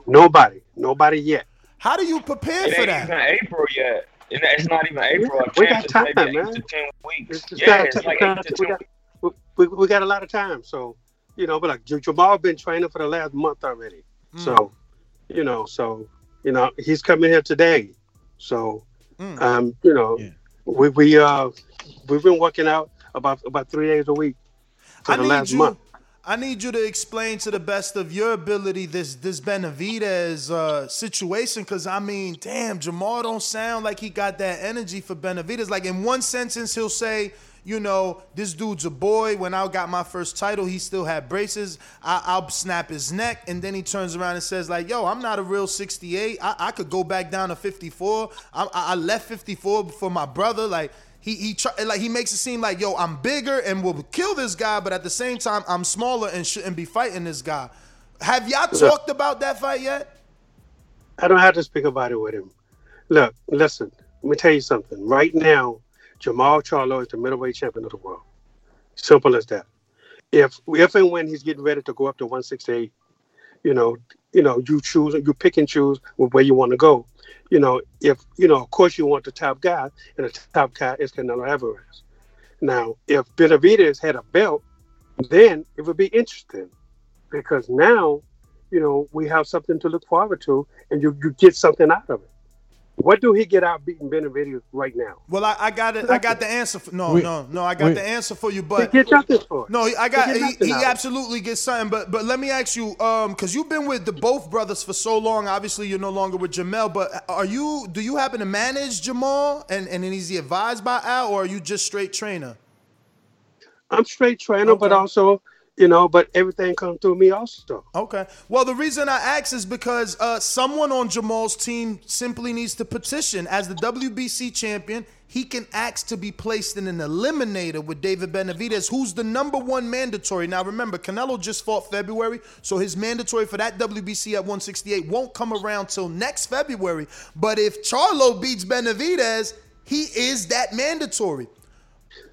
Nobody, nobody yet. How do you prepare It for ain't that? even April yet. It's not even April. we got time, man. eight to ten weeks. It's yeah, it's like got- eight to we ten got- we, we, we got a lot of time. So, you know, but like Jamal been training for the last month already. Mm. So, you know, so you know, he's coming here today. So, Mm. um, you know, we we uh we've been working out about about three days a week for I the last you. month. I need you to explain to the best of your ability this this Benavidez uh, situation, because I mean, damn, Jamal don't sound like he got that energy for Benavidez. Like in one sentence, he'll say, you know, this dude's a boy. When I got my first title, he still had braces. I, I'll snap his neck, and then he turns around and says, like, yo, I'm not a real 68. I, I could go back down to 54. I, I I left 54 for my brother. Like. He he try, like he makes it seem like yo I'm bigger and will kill this guy, but at the same time I'm smaller and shouldn't be fighting this guy. Have y'all talked about that fight yet? I don't have to speak about it with him. Look, listen, let me tell you something. Right now, Jamal Charlo is the middleweight champion of the world. Simple as that. If if and when he's getting ready to go up to 168, you know, you know, you choose you pick and choose where you want to go. You know, if you know, of course you want the top guy, and the top guy is Canelo Alvarez. Now, if Benavidez had a belt, then it would be interesting because now, you know, we have something to look forward to, and you, you get something out of it. What do he get out beating Benavidez right now? Well, I, I got it. I got the answer. For, no, We- no, no. I got we- the answer for you, He but get nothing for no, I got. He He, he out of it. absolutely gets something. But but let me ask you, um, because you've been with the both brothers for so long. Obviously, you're no longer with Jermell. But are you? Do you happen to manage Jamal? And and is he advised by Al, or are you just straight trainer? I'm straight trainer, but also, you know, but everything comes through me also. Okay. Well, the reason I ask is because uh, someone on Jamal's team simply needs to petition as the WBC champion. He can ask to be placed in an eliminator with David Benavidez, who's the number one mandatory. Now, remember, Canelo just fought February, so his mandatory for that WBC at 168 won't come around till next February. But if Charlo beats Benavidez, he is that mandatory.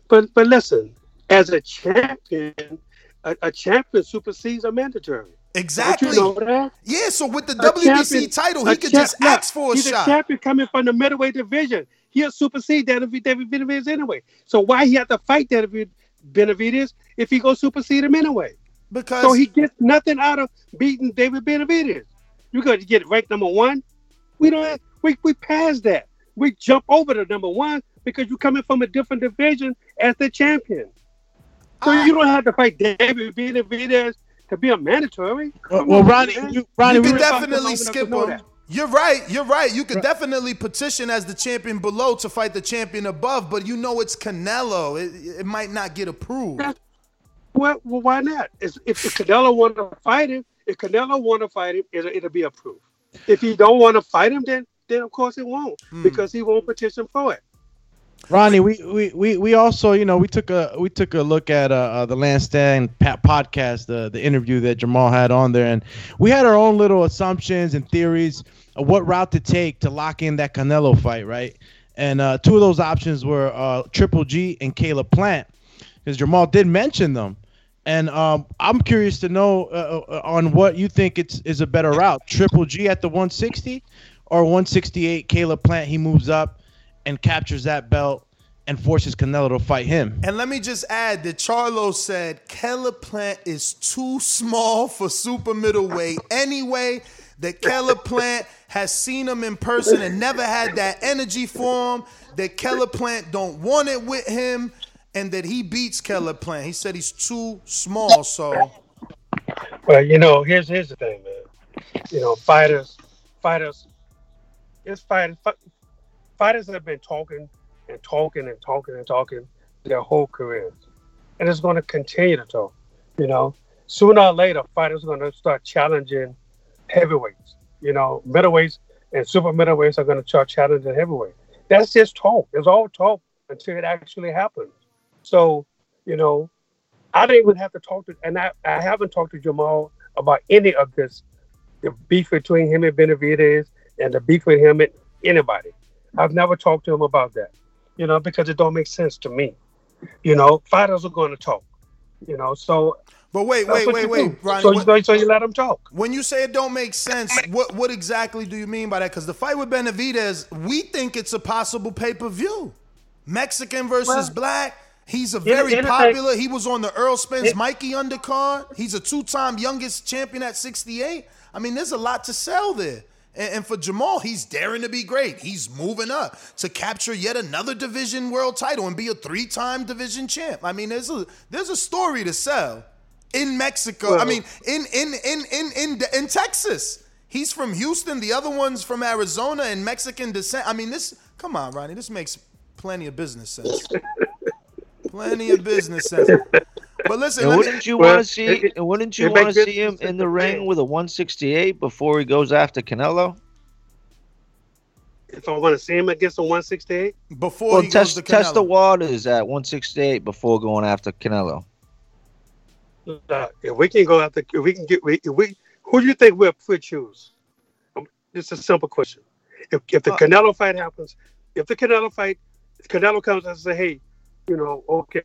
But but listen, as a champion, a, a champion supersedes a mandatory. Exactly. You know? Yeah, so with the A WBC champion- title, he could champ- just ask for a he's shot. He's a champion coming from the middleweight division. He'll supersede David David Benavidez anyway. So why he have to fight David Benavidez if he goes supersede him anyway? Because so he gets nothing out of beating David Benavidez. You're going to get ranked number one. We don't. We we passed that. We jump over to number one because you're coming from a different division as the champion. So you don't have to fight David Benavidez to be a mandatory. Well, Come well, on, Ronnie, you, Ronnie, you we could definitely long enough to skip know him. You're right. You're right. You could definitely petition as the champion below to fight the champion above, but you know it's Canelo. It, it might not get approved. Well, well why not? It's, if, if Canelo want to fight him, if Canelo want to fight him, it'll, it'll be approved. If he don't want to fight him, then then of course it won't hmm. because he won't petition for it. Ronnie, we, we, we, we also, you know, we took a we took a look at uh, uh, the Last Stand podcast, the the interview that Jamal had on there, and we had our own little assumptions and theories of what route to take to lock in that Canelo fight, right? And uh, two of those options were uh, Triple G and Caleb Plant, because Jamal did mention them. And um, I'm curious to know uh, uh, on what you think it's is a better route: Triple G at the 160 or 168 Caleb Plant. He moves up and captures that belt and forces Canelo to fight him. And let me just add that Charlo said Caleb Plant is too small for super middleweight anyway. That Caleb Plant has seen him in person and never had that energy for him. That Caleb Plant don't want it with him, and that he beats Caleb Plant. He said he's too small. So Well, you know, here's here's the thing, man. You know, fighters, fighters, it's fighters. Fi- Fighters have been talking and talking and talking and talking their whole careers, and it's going to continue to talk. You know, sooner or later, fighters are going to start challenging heavyweights. You know, middleweights and super middleweights are going to start challenging heavyweight. That's just talk. It's all talk until it actually happens. So, you know, I didn't even have to talk to, and I, I haven't talked to Jamal about any of this, the beef between him and Benavidez and the beef with him and anybody. I've never talked to him about that, you know, because it don't make sense to me. You know, fighters are going to talk, you know, so. But wait, wait, wait, wait. Ronnie. So, what- you, so you let them talk. When you say it don't make sense, what what exactly do you mean by that? Because the fight with Benavidez, we think it's a possible pay per view. Mexican versus Well, black. He's a very popular. He was on the Errol Spence Mikey undercard. He's a two time youngest champion at 68. I mean, there's a lot to sell there. And, and for Jamal, he's daring to be great. He's moving up to capture yet another division world title and be a three time division champ. I mean, there's a there's a story to sell in Mexico. I mean, in in in in in in Texas. He's from Houston. The other one's from Arizona and Mexican descent. I mean, this. Come on, Ronnie. This makes plenty of business sense. plenty of business sense. But listen, And wouldn't you Well, want to see? it- it- wouldn't you want to see him in the ring with a 168 before he goes after Canelo? If I want to see him against a 168, before Well, he test goes to test the Canelo. waters at 168 before going after Canelo. uh, if we can go after, if we can get, we, if we, who do you think we'll put choose? Um, This a simple question. If, if the Uh, Canelo fight happens, if the Canelo fight, if Canelo comes and say, hey, you know, okay,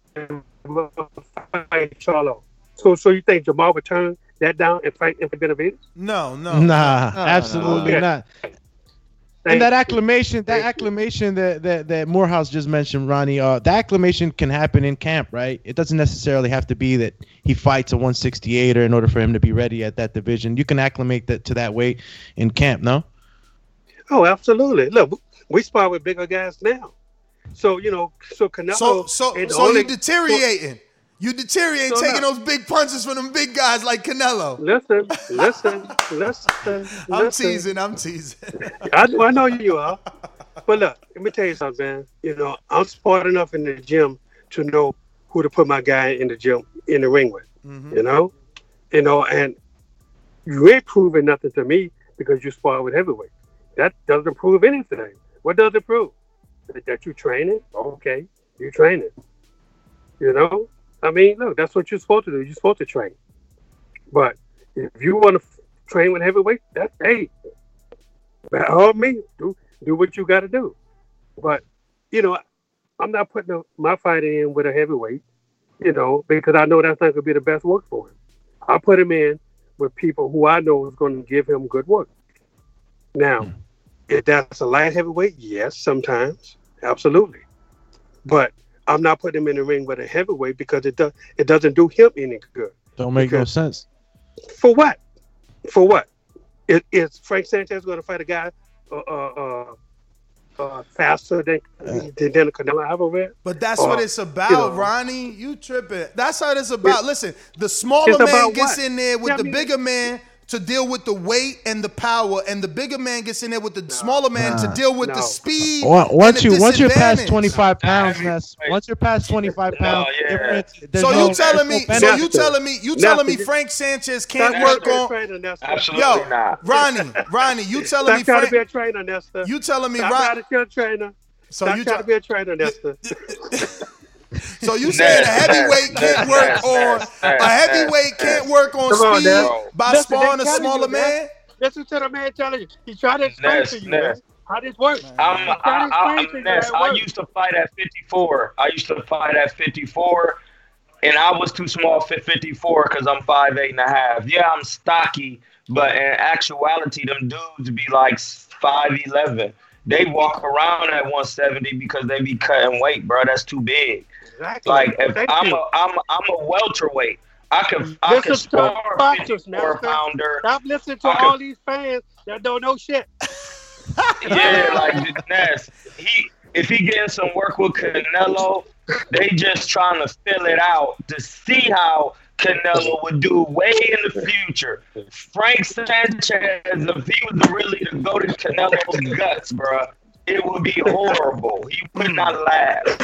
fight Charlo. So, so you think Jamal would turn that down and fight Infant Benavidez? No, no. Nah, no, absolutely no. not. Thank And that you. acclamation, that Thank you. acclamation that, that that Morehouse just mentioned, Ronnie, uh, that acclamation can happen in camp, right? It doesn't necessarily have to be that he fights a 168er in order for him to be ready at that division. You can acclimate that to that weight in camp, no? Oh, absolutely. Look, we spar with bigger guys now. So, you know, so Canelo. So so so only- you deteriorating. You deteriorating, So taking now- those big punches from them big guys like Canelo. Listen, listen, listen. I'm listen. teasing. I'm teasing. I, I know you are. But look, let me tell you something, man. You know, I'm smart enough in the gym to know who to put my guy in the gym in the ring with. Mhm. You know, you know, and you ain't proving nothing to me because you spar with heavyweight. That doesn't prove anything. What does it prove? That, that you training? Oh, okay, you training. You know, I mean, look, that's what you're supposed to do. You're supposed to train. But if you want to train with heavyweight, that's hey, by all means, do do what you got to do. But you know, I'm not putting a, my fight in with a heavyweight, you know, because I know that's not going to be the best work for him. I put him in with people who I know is going to give him good work. Now, hmm. if that's a light heavyweight, yes, sometimes, absolutely. But I'm not putting him in the ring with a heavyweight because it does it doesn't do him any good. Don't make no sense. For what? For what? Is, is Frank Sanchez going to fight a guy uh, uh, uh, uh, faster than than, than Canelo Alvarez? But that's Or, what it's about, you know, Ronnie. You tripping. That's how it's about. Listen, the smaller man gets what? in there with Yeah, I the mean- bigger man to deal with the weight and the power, and the bigger man gets in there with the smaller man to deal with the No. speed. Once and once the you once you're past 25 pounds, that's once you're past 25 pounds. yeah. difference- there's So no- you telling me? there's So you telling me? You telling me Frank Sanchez can't work to be a on? trainer, Nestor. Absolutely Yo, not. Ronnie, Ronnie, you telling me trying to be a Frank? trainer, Nestor. You telling me Stop Ron? trying to be a trainer. So Stop you trying try- to be a trainer, Nestor. So you saying a heavyweight can't work Nas, on a heavyweight can't work on Come on, speed by Listen, sparring a smaller you, man? Listen to the man telling you. He trying to explain Ness, to you, Ness. man, how this works. I'm, I, trying to I, explain to I'm you Ness. I used to fight at 54. I used to fight at 54, and I was too small for 54 because I'm five eight and a half. Yeah, I'm stocky, but in actuality, them dudes be like 5'11. They walk around at 170 because they be cutting weight, bro. That's too big. Exactly. Like if Thank I'm you. a I'm a, I'm a welterweight. I can I can Listen spar boxers, 54 Nestor. pounder. Stop listening to I all these fans that don't know shit. Yeah, like Ness. He if he getting some work with Canelo, they just trying to fill it out to see how Canelo would do way in the future. Frank Sanchez, if he was really to go to Canelo's guts, bruh, it would be horrible. He would hmm. not last.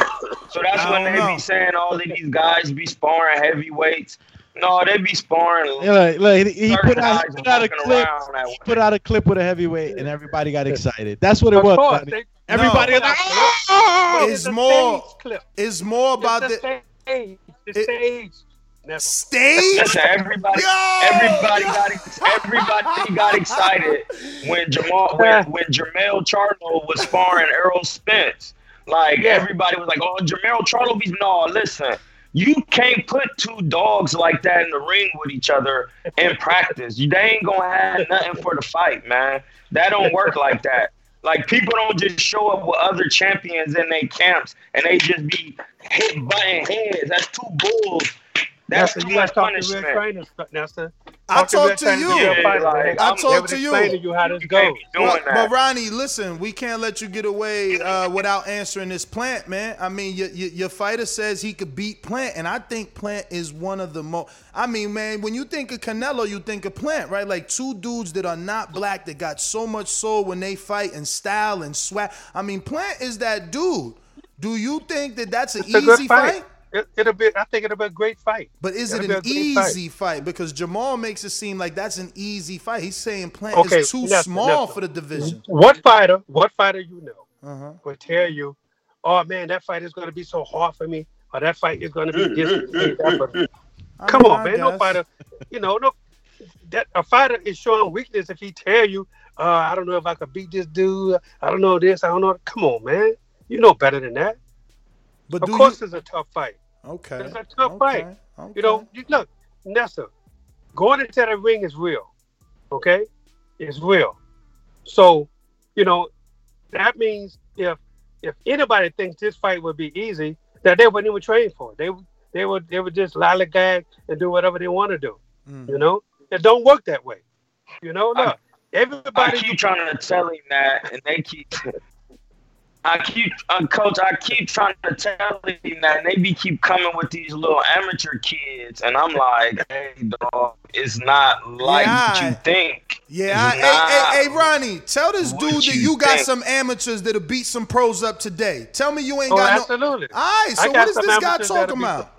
So that's I when they know. be saying all of these guys be sparring heavyweights. No, they be sparring. Yeah, look, look, he, he put out, he put out a clip. He put out a clip with a heavyweight, and everybody got excited. That's what it Of was. course, they- Everybody No. was like, "Oh!" It's a more. clip. It's more about It's the the stage. The stage. That's stage. Listen, everybody, everybody got everybody got excited when Jamal when, when Jermell Charlo was sparring Errol Spence. Like everybody was like, "Oh, Jermell Charlo be no." Listen, you can't put two dogs like that in the ring with each other in practice. They ain't gonna have nothing for the fight, man. That don't work like that. Like people don't just show up with other champions in their camps and they just be hit butting heads. That's two bulls. That's That's you guys much talk to real punishment. trainers, Nesta. I real talk to trainers, you. real Yeah, fighters. like, I I'm- talk to you. to you how this You can't goes. But, that. but Ronnie, listen, we can't let you get away uh, without answering this Plant, man. I mean, your, your, your fighter says he could beat Plant, and I think Plant is one of the most. I mean, man, when you think of Canelo, you think of Plant, right? Like two dudes that are not black that got so much soul when they fight and style and swag. I mean, Plant is that dude. Do you think that that's an It's a easy fight. fight? It, it'll be. I think it'll be a great fight. But is it It'll an be a great fight. easy fight? Because Jamal makes it seem like that's an easy fight. He's saying Plant Okay, is too Nesta, small Nesta. for the division. What fighter? What fighter you know Uh-huh. will tell you, "Oh man, that fight is going to be so hard for me," or "That fight is going to be mm, this." Mm, and that mm, for me." Come on, I man. No fighter. You know, no. That a fighter is showing weakness if he tell you, uh, "I don't know if I could beat this dude. I don't know this. I don't know." Come on, man. You know better than that. But of course, you- it's a tough fight. Okay. It's a tough okay, fight. okay. You know, you, look, Nessa, going into the ring is real. Okay, it's real. So, you know, that means if if anybody thinks this fight would be easy, that they wouldn't even train for it. They they would they would just lollygag and do whatever they want to do. Mm. You know, it don't work that way. You know, I- look, I everybody. keep trying to tell him that, and they keep. I keep, uh, coach. I keep trying to tell him that, and they be keep coming with these little amateur kids, and I'm like, hey, dog, it's not like Yeah, what you think. Yeah, I- hey, hey, hey, Ronnie, tell this what dude that you you got some amateurs that'll beat some pros up today. Tell me you ain't Oh, got absolutely. no. All right, so I what got is some this guy amateurs that'll talking be- about?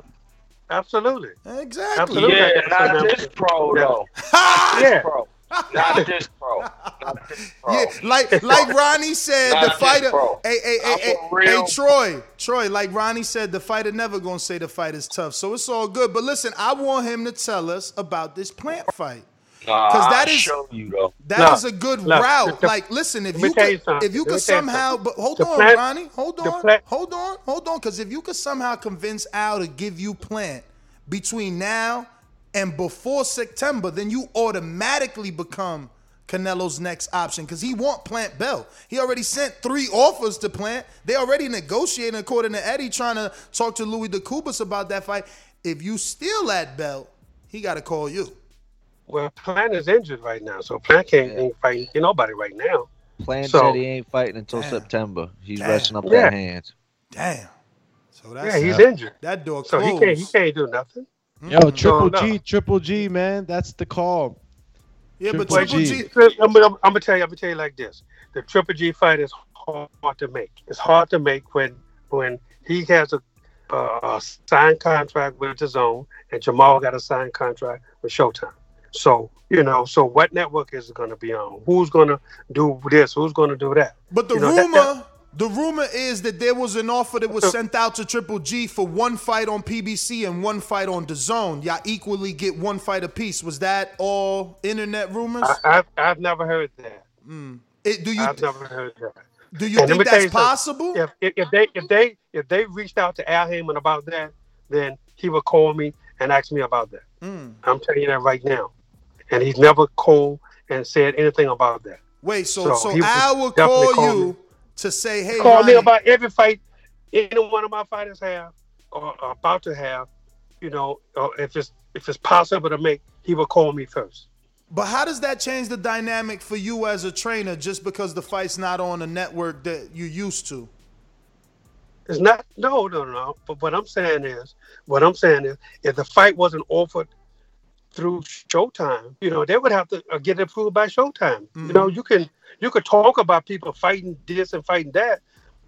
Absolutely. Exactly. Absolutely. Yeah, I got some not this pro though. Not this Yeah. pro. Not this pro. Not this pro. Yeah, like like Ronnie said, Not the fighter. Hey, hey, hey, hey, hey, Troy, Troy. Like Ronnie said, the fighter never gonna say the fight is tough, so it's all good. But listen, I want him to tell us about this plant fight. Because that is- show you though. That is Look, a good look, route. the- like, listen, if you could, you if you Let could me tell you somehow, but hold The on, plant- Ronnie, hold on, plant- hold on, hold on, because if you could somehow convince Al to give you plant between now and before September, then you automatically become Canelo's next option because he want Plant belt. He already sent three offers to Plant. They already negotiating according to Eddie, trying to talk to Louis DeCubas about that fight. If you steal that belt, he got to call you. Well, Plant is injured right now, so Plant can't ain't fighting nobody right now. Plant So- said he ain't fighting until Damn. September. He's Damn. resting up Yeah. that hand. Damn. So that's Yeah, he's injured. That door So closed. he can't he can't do nothing. Yo, Triple no. G, Triple G, man, that's the call. Yeah, but Triple Triple G. G. I'm, gonna- I'm gonna tell you. I'm gonna tell you like this: the Triple G fight is hard to make. It's hard to make when when he has a, uh, a signed contract with the Zone and Jamal got a signed contract with Showtime. So you know, so what network is it going to be on? Who's going to do this? Who's going to do that? But the You know, that- rumor, that- the rumor is that there was an offer that was sent out to Triple G for one fight on PBC and one fight on the Zone. Y'all equally get one fight apiece. Was that all internet rumors? I, I've I've never heard that. It- do you I've never heard that. do you And think that's you possible? If, if if they if they if they reached out to Al Haymon about that, then he would call me and ask me about that. Mm. I'm telling you that right now. And he's never called and said anything about that. Wait, so So so, Al will call, call you me. To say, hey, call me about every fight any one of my fighters have or are about to have. You know, or if it's if it's possible to make, he will call me first. But how does that change the dynamic for you as a trainer just because the fight's not on a network that you used to? It's not no no no. But what I'm saying is, what I'm saying is, if the fight wasn't offered through Showtime, you know, they would have to uh, get it approved by Showtime. You know, you can you could talk about people fighting this and fighting that,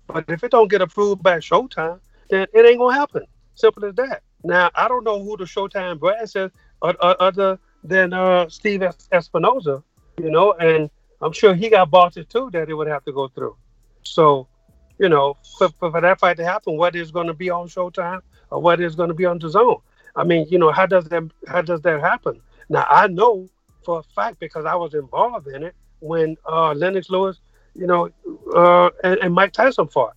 but if it don't get approved by Showtime, then it ain't gonna happen. Simple as that. Now I don't know who the Showtime brass is, o- other than uh, Steve Es- Espinoza, you know, and I'm sure he got bosses too that it would have to go through. So, you know, for, for, for that fight to happen, what is going to be on Showtime or what is going to be on the Zone? I mean, you know, how does that how does that happen? Now I know for a fact because I was involved in it when uh, Lennox Lewis, you know, uh, and, and Mike Tyson fought,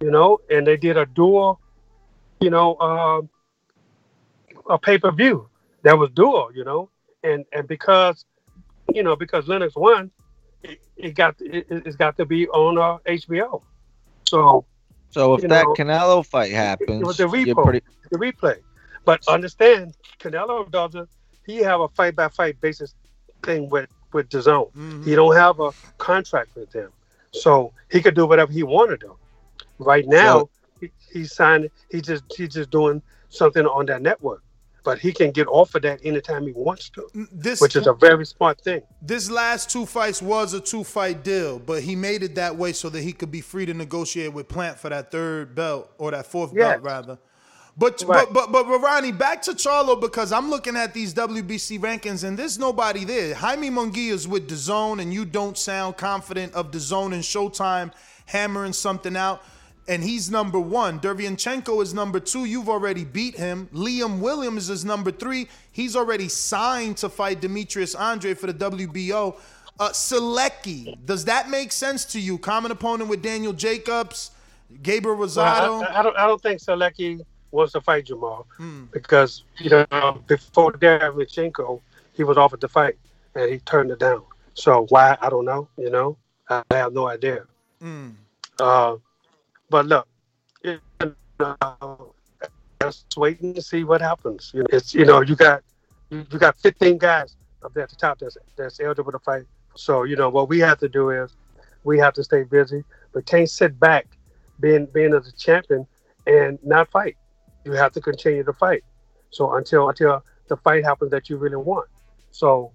you know, and they did a dual, you know, uh, a pay per view that was dual, you know, and and because, you know, because Lennox won, it, it got it, it's got to be on uh, HBO. So So if that know, Canelo fight happens, it was the replay. pretty. The replay. But understand, Canelo doesn't. He have a fight by fight basis thing with with the zone. Mm-hmm. He don't have a contract with them, so he could do whatever he want to do. Right now, So- he, he's signed. He just he's just doing something on that network, but he can get off of that anytime he wants to, This which is a very smart thing. This last two fights was a two fight deal, but he made it that way so that he could be free to negotiate with Plant for that third belt or that fourth Yes. belt rather. But, Right. but but but Ronnie, back to Charlo because I'm looking at these WBC rankings and there's nobody there. Jaime Munguia is with the zone, and you don't sound confident of the zone and Showtime hammering something out. And he's number one. Derevyanchenko is number two. You've already beat him. Liam Williams is number three. He's already signed to fight Demetrius Andrade for the WBO. Uh, Sulecki, does that make sense to you? Common opponent with Daniel Jacobs, Gabriel Well, Rosado. I, I don't. I don't think Sulecki wants to fight Jamal Hmm. because you know before Derevyanchenko, he was offered the fight and he turned it down. So why? I don't know. You know, I have no idea. Mm. Uh, but look, you know, just waiting to see what happens. You know, it's you know you got you, you got 15 guys up there at the top that's that's eligible to fight. So you know what we have to do is we have to stay busy, but can't sit back being being as a champion and not fight. You have to continue to fight. So until until the fight happens that you really want. So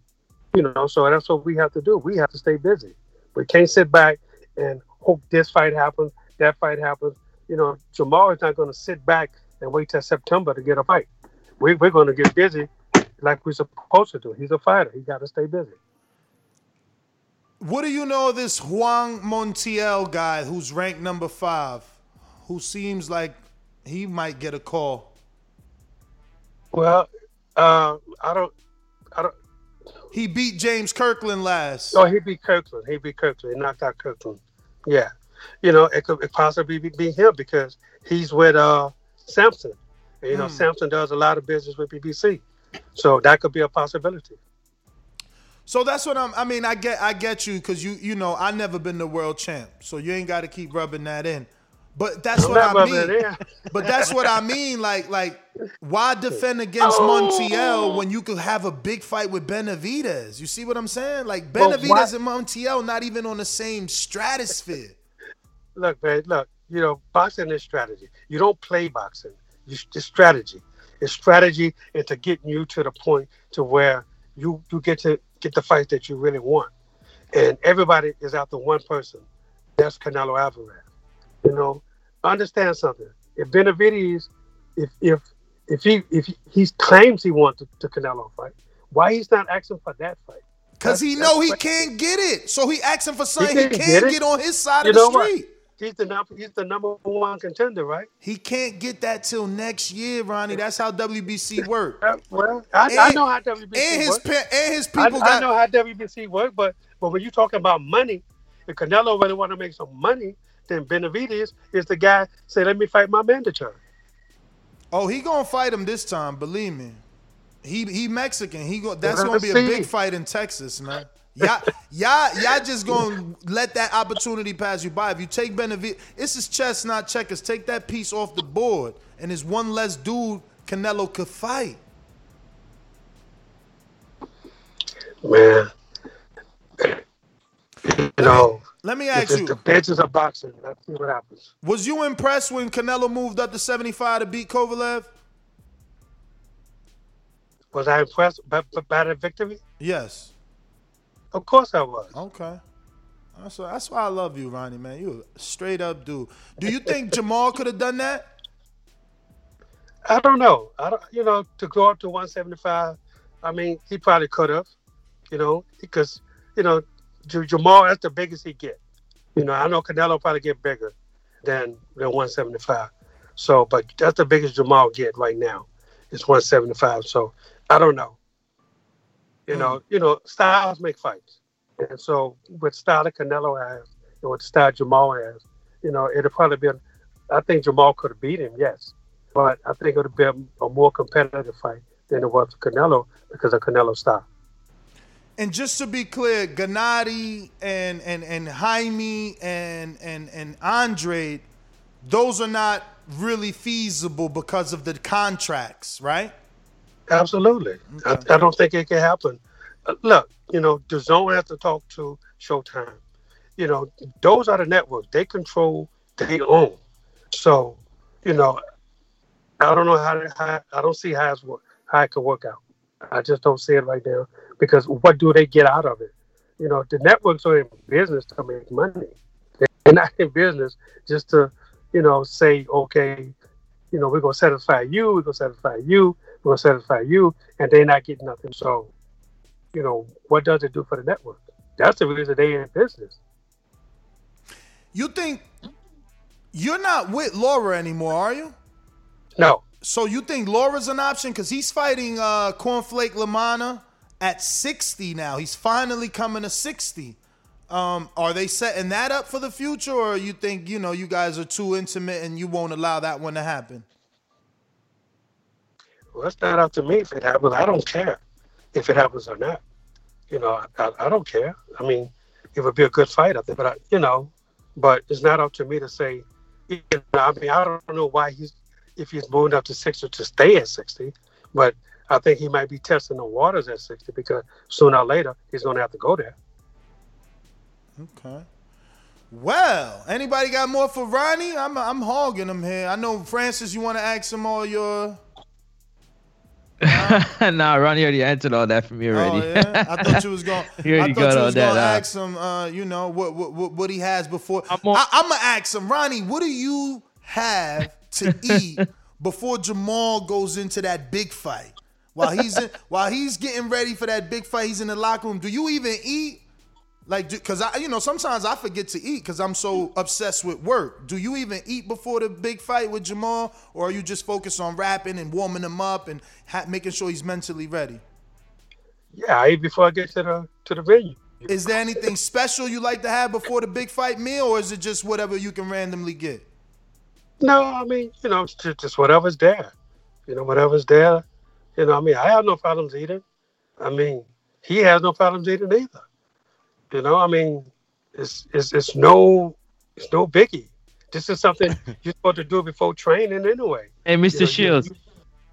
you know, so that's what we have to do. We have to stay busy. We can't sit back and hope this fight happens, that fight happens. You know, Jamal is not going to sit back and wait till September to get a fight. We, we're going to get busy like we're supposed to do. He's a fighter. He got to stay busy. What do you know of this Juan Montiel guy who's ranked number five, who seems like he might get a call? Well, uh, I don't, I don't. He beat James Kirkland last. Oh, he beat Kirkland. He beat Kirkland. He knocked out Kirkland. Yeah, you know, it could possibly be, be him because he's with uh Sampson. And, you know, Hmm. Sampson does a lot of business with PBC, so that could be a possibility. So that's what I'm. I mean, I get, I get you because you, you know, I never been the world champ, so you ain't got to keep rubbing that in. But that's I'm what I mean. but that's what I mean. Like, like, why defend against oh. Montiel when you could have a big fight with Benavidez? You see what I'm saying? Like Benavidez and Montiel not even on the same stratosphere. Look, man, look, you know, boxing is strategy. You don't play boxing. You, it's strategy. It's strategy into getting you to the point to where you you get to get the fight that you really want. And everybody is out after one person. That's Canelo Alvarez. You know, understand something. If Benavidez, if if if he if he, he claims he wants the, the Canelo fight, why he's not asking for that fight? Cause he know he can't get it, so he asking for something he, can can't get get, on his side You of the know what? street. He's the number he's the number one contender, right? He can't get that till next year, Ronnie. That's how WBC work. Well, I, I know how WBC and his works. pa- and his people I got- know how WBC works, but but when you're talking about money, if Canelo really want to make some money, then Benavidez is the guy. Say, let me fight my mandatory. Oh, he gonna fight him this time. Believe me. He he Mexican. He go. That's gonna be a big fight in Texas, man. Y'all, y'all, y'all just gonna let that opportunity pass you by. If you take Benavidez, this is chess, not checkers. Take that piece off the board, and there's one less dude Canelo could fight. Man, you know. Let me ask it's you: the benches of boxing. Let's see what happens. Was you impressed when Canelo moved up to 75 to beat Kovalev? Was I impressed by, by, the victory? Yes. Of course I was. Okay. That's why, that's why I love you, Ronnie, man. You a straight up dude. Do you think Jamal could have done that? I don't know. I don't, you know, to go up to 175. I mean, he probably could have, you know, because you know, Jamal that's the biggest he get. You know, I know Canelo probably get bigger than than 175. So, but that's the biggest Jamal get right now. It's 175. So, I don't know. You know, you know, styles make fights, and so with style that Canelo has, and with style Jamal has, you know, it'll probably be. I think Jamal could have beat him, yes, but I think it would have been a more competitive fight than it was for Canelo because of Canelo's style. And just to be clear, Gennady and and and Jaime and and and Andre, those are not really feasible because of the contracts, right? Absolutely. I, I don't think it can happen. Uh, look, you know, the zone has to talk to Showtime. You know, those are the networks. They control, they own. So, you know, I don't know how, to, how I don't see how, it's, how it could work out. I just don't see it right now because what do they get out of it? You know, the networks are in business to make money. They're not in business just to, you know, say, okay, you know, we're gonna satisfy you, we're gonna satisfy you, we're gonna satisfy you, and they're not getting nothing. So, you know, what does it do for the network? That's the reason they're in business. You think you're not with Lara anymore, are you? No. So you think Lara's an option? Because he's fighting uh, Cornflake LaManna at 60 now. He's finally coming to 60. Um, are they setting that up for the future, or you think you know you guys are too intimate and you won't allow that one to happen? Well, it's not up to me if it happens. I don't care if it happens or not. You know, I, I don't care. I mean, it would be a good fight up there, but I, you know, but it's not up to me to say. You know, I mean, I don't know why he's if he's moving up to sixty to stay at sixty, but I think he might be testing the waters at sixty because sooner or later he's going to have to go there. Okay. Well, anybody got more for Ronnie? I'm I'm hogging him here. I know Francis. You want to ask him all your? nah, Ronnie already answered all that for me already. Oh yeah, I thought you was going. He I already thought got you all was that gonna out. ask him. Uh, you know what what what, what he has before. I'm, gonna ask him, Ronnie. What do you have to eat before Jamal goes into that big fight? While he's in, while he's getting ready for that big fight, he's in the locker room. Do you even eat? Like, because I, you know, sometimes I forget to eat because I'm so obsessed with work. Do you even eat before the big fight with Jamal, or are you just focused on rapping and warming him up and ha- making sure he's mentally ready? Yeah, I eat before I get to the to the venue. Is there anything special you like to have before the big fight meal, or is it just whatever you can randomly get? No, I mean, you know, just whatever's there. You know, whatever's there. You know, I mean, I have no problems eating. I mean, he has no problems eating either. You know, I mean, it's it's it's no it's no biggie. This is something you're supposed to do before training anyway. Hey, Mr. You know, you- Shields.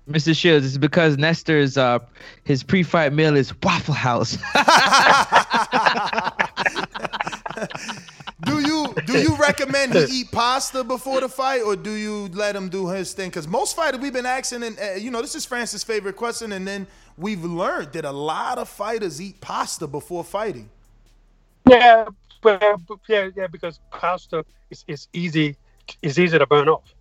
Mr. Shields, it's because Nestor's uh his pre-fight meal is Waffle House. Do you do you recommend he eat pasta before the fight, or do you let him do his thing? Because most fighters we've been asking, and uh, you know, this is Francis' favorite question, and then we've learned that a lot of fighters eat pasta before fighting. Yeah, but, but yeah, yeah, because pasta is, is easy. It's easy to burn off.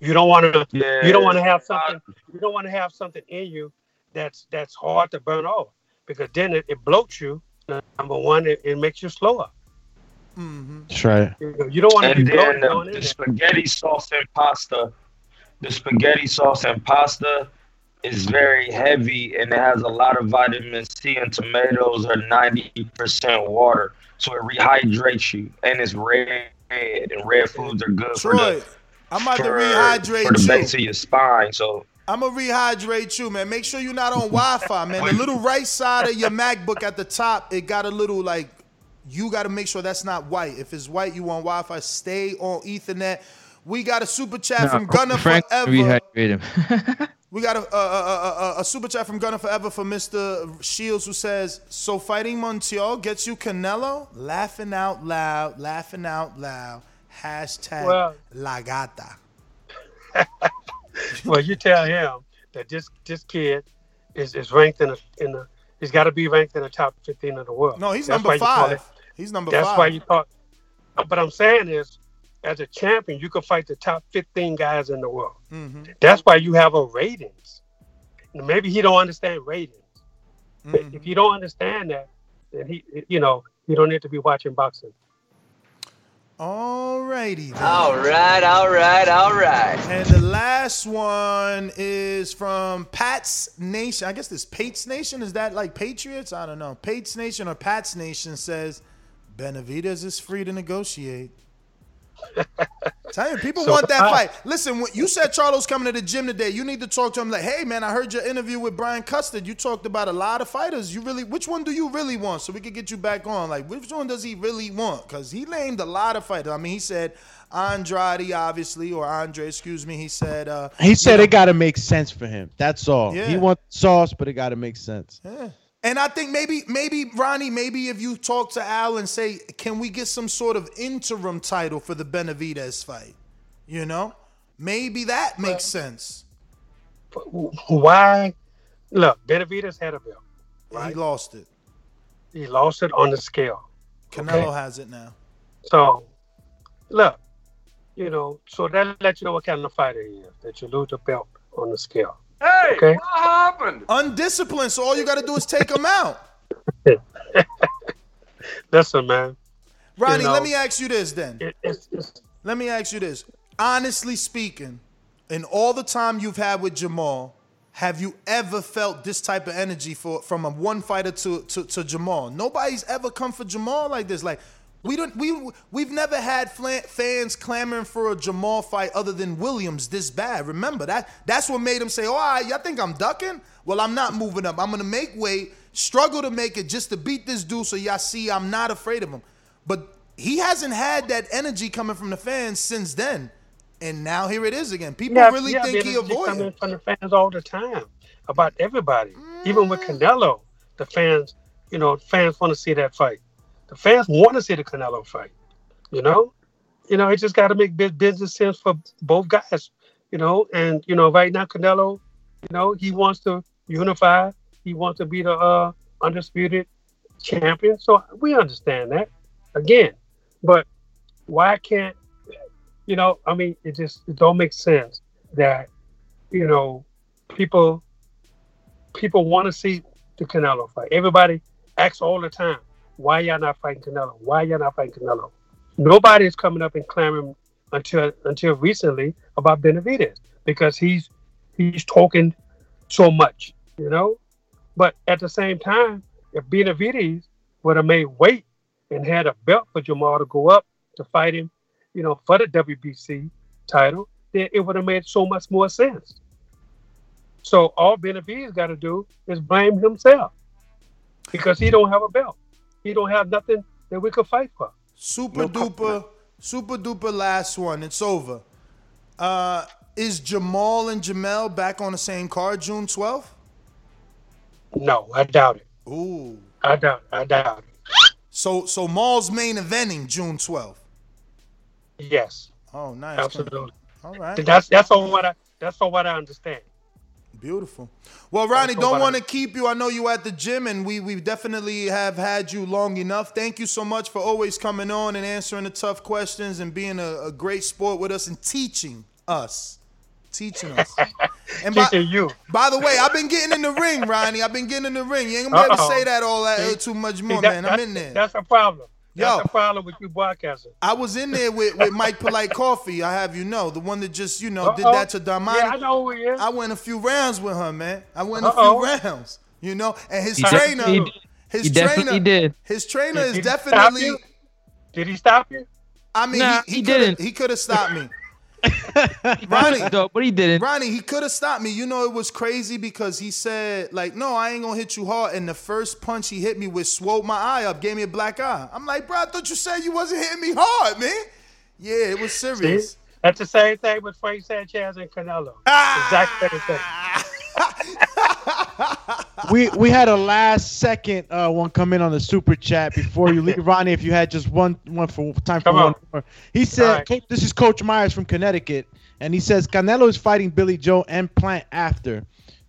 You don't want to. You don't want to have something. You don't want to have something in you that's that's hard to burn off because then it, it bloats you. Number one, it, it makes you slower. Mm-hmm. That's right. You, don't want to and be then bloated the, going in the there. spaghetti sauce and pasta, the spaghetti sauce and pasta is very heavy and it has a lot of vitamin C and tomatoes are 90% water. So it rehydrates you and it's red and red foods are good for the, I'm about to rehydrate for the you. base of your spine. So I'm gonna rehydrate you, man. Make sure you're not on Wi-Fi, man. The little right side of your MacBook at the top, it got a little like. You got to make sure that's not white. If it's white, you want Wi-Fi. Stay on Ethernet. We got a super chat from Gunner Frank Forever. rehydrate him. We got a, a, a, a, a super chat from Gunner Forever for Mr. Shields who says, So fighting Montiel gets you Canelo? Laughing out loud, laughing out loud. Hashtag Well- La Gata. well, you tell him that this this kid is, is ranked in the in the. He's got to be ranked in the top 15 of the world. No, he's That's number why you call five. it- He's number That's five. why you call. But I'm saying is, as a champion, you can fight the top 15 guys in the world. Mm-hmm. That's why you have a ratings. Maybe he don't understand ratings. Mm-hmm. If you don't understand that, then he, you know, you don't need to be watching boxing. Alrighty. righty. All right, all right, all right. And the last one is from Pat's Nation. I guess this Pates Nation is that like Patriots? I don't know. Pates Nation or Pat's Nation says Benavidez is free to negotiate. Tell you, people So want that I- fight. Listen, when you said Charlo's coming to the gym today. You need to talk to him like, hey man, I heard your interview with Brian Custer. You talked about a lot of fighters. You really, which one do you really want? So we could get you back on. Like, which one does he really want? Because he named a lot of fighters. I mean, he said Andrade, obviously, or Andre, excuse me. He said, uh, He said know, it got to make sense for him. That's all. Yeah. He wants sauce, but it got to make sense. Yeah. And I think maybe, maybe Ronnie, maybe if you talk to Al and say, can we get some sort of interim title for the Benavidez fight? You know, maybe that makes sense. Why? Look, Benavidez had a belt. He lost it. He lost it on the scale. Canelo Okay. has it now. So, look, you know, so that lets you know what kind of fighter he is. That you lose the belt on the scale. Hey, Okay. what happened? Undisciplined, so all you got to do is take him out. Listen, man. Ronnie, You know, let me ask you this then. it- it's, it's, Let me ask you this. Honestly speaking, in all the time you've had with Jamal, have you ever felt this type of energy for from a one fighter to, to, to Jamal? Nobody's ever come for Jamal like this. Like we don't we we've never had fans clamoring for a Jamal fight other than Williams this bad. Remember that that's what made him say, "Oh, right, y'all think I'm ducking? Well, I'm not moving up. I'm gonna make weight, struggle to make it just to beat this dude, so y'all see I'm not afraid of him." But he hasn't had that energy coming from the fans since then. And now here it is again. People Yeah, really yeah, think he avoided. coming from the fans all the time about everybody. Even with mm. Canelo, the fans, you know, fans want to see that fight. The fans want to see the Canelo fight. You know, you know, it just got to make business sense for both guys. You know, and you know, right now Canelo, you know, he wants to unify. He wants to be the uh, undisputed champion. So we understand that again, but why can't you know, I mean, it just it don't make sense that you know people people want to see the Canelo fight. Everybody asks all the time, why y'all not fighting Canelo? Why y'all not fighting Canelo? Nobody is coming up and clamoring until until recently about Benavidez because he's he's talking so much, you know. But at the same time, if Benavidez would have made weight and had a belt for Jamal to go up to fight him, you know, for the WBC title, then it would have made so much more sense. So all Benavidez got to do is blame himself because he don't have a belt. He don't have nothing that we could fight for. Super No duper, super duper last one. It's over. Uh, is Jamal and Jermell back on the same card June 12th? No, I doubt it. Ooh. I doubt. I doubt it. So so Maul's main eventing June 12th. Yes, Oh, nice. absolutely. All right. That's that's all what I that's all what I understand. Beautiful. Well, Ronnie, don't want to keep you. I know you at the gym, and we we definitely have had you long enough. Thank you so much for always coming on and answering the tough questions and being a, a great sport with us and teaching us, teaching us. And by, you. by the way, I've been getting in the ring, Ronnie. I've been getting in the ring. You ain't gonna be able to say that all that See? too much See, more, that- man. I'm in there. That's a problem. That's Yo. a problem with you broadcasting. I was in there with, with Mike Polite Coffee. I have you know, the one that just you know did Uh-oh. that to Damani. Yeah, I know who he is. I went a few rounds with her, man. I went a Uh-oh. few rounds, you know. And his He trainer, definitely did. his He trainer, definitely did. his trainer Did is definitely. you? Did he stop you? I mean, Nah, he, he coulda- didn't. He could have stopped me. Ronnie, Ronnie, dope, but he didn't. Ronnie, he could have stopped me. You know, it was crazy because he said, like, no, I ain't gonna hit you hard. And the first punch he hit me with swelled my eye up, gave me a black eye. I'm like, bro, I thought you said you wasn't hitting me hard, man. Yeah, it was See? serious. That's the same thing with Frank Sanchez and Canelo. Ah! Exact same thing. We we had a last second uh, one come in on the super chat before you leave, Ronnie. If you had just one one for time for Come one on. more, he said, All right. Coach, "This is Coach Myers from Connecticut, and he says Canelo is fighting Billy Joe and Plant after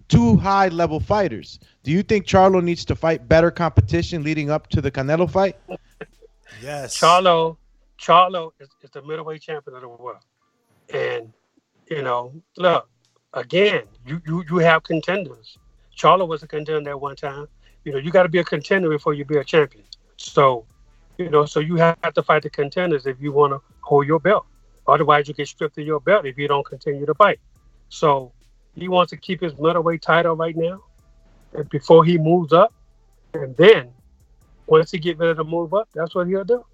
two high level fighters. Do you think Charlo needs to fight better competition leading up to the Canelo fight? Yes. Charlo, Charlo is, is the middleweight champion of the world. And, you know, look, again, you, you, you have contenders. Charlo was a contender at one time. You know, you got to be a contender before you be a champion. So, you know, so you have to fight the contenders if you want to hold your belt. Otherwise, you get stripped of your belt if you don't continue to fight. So, he wants to keep his middleweight title right now, and before he moves up, and then once he get ready to move up, that's what he'll do.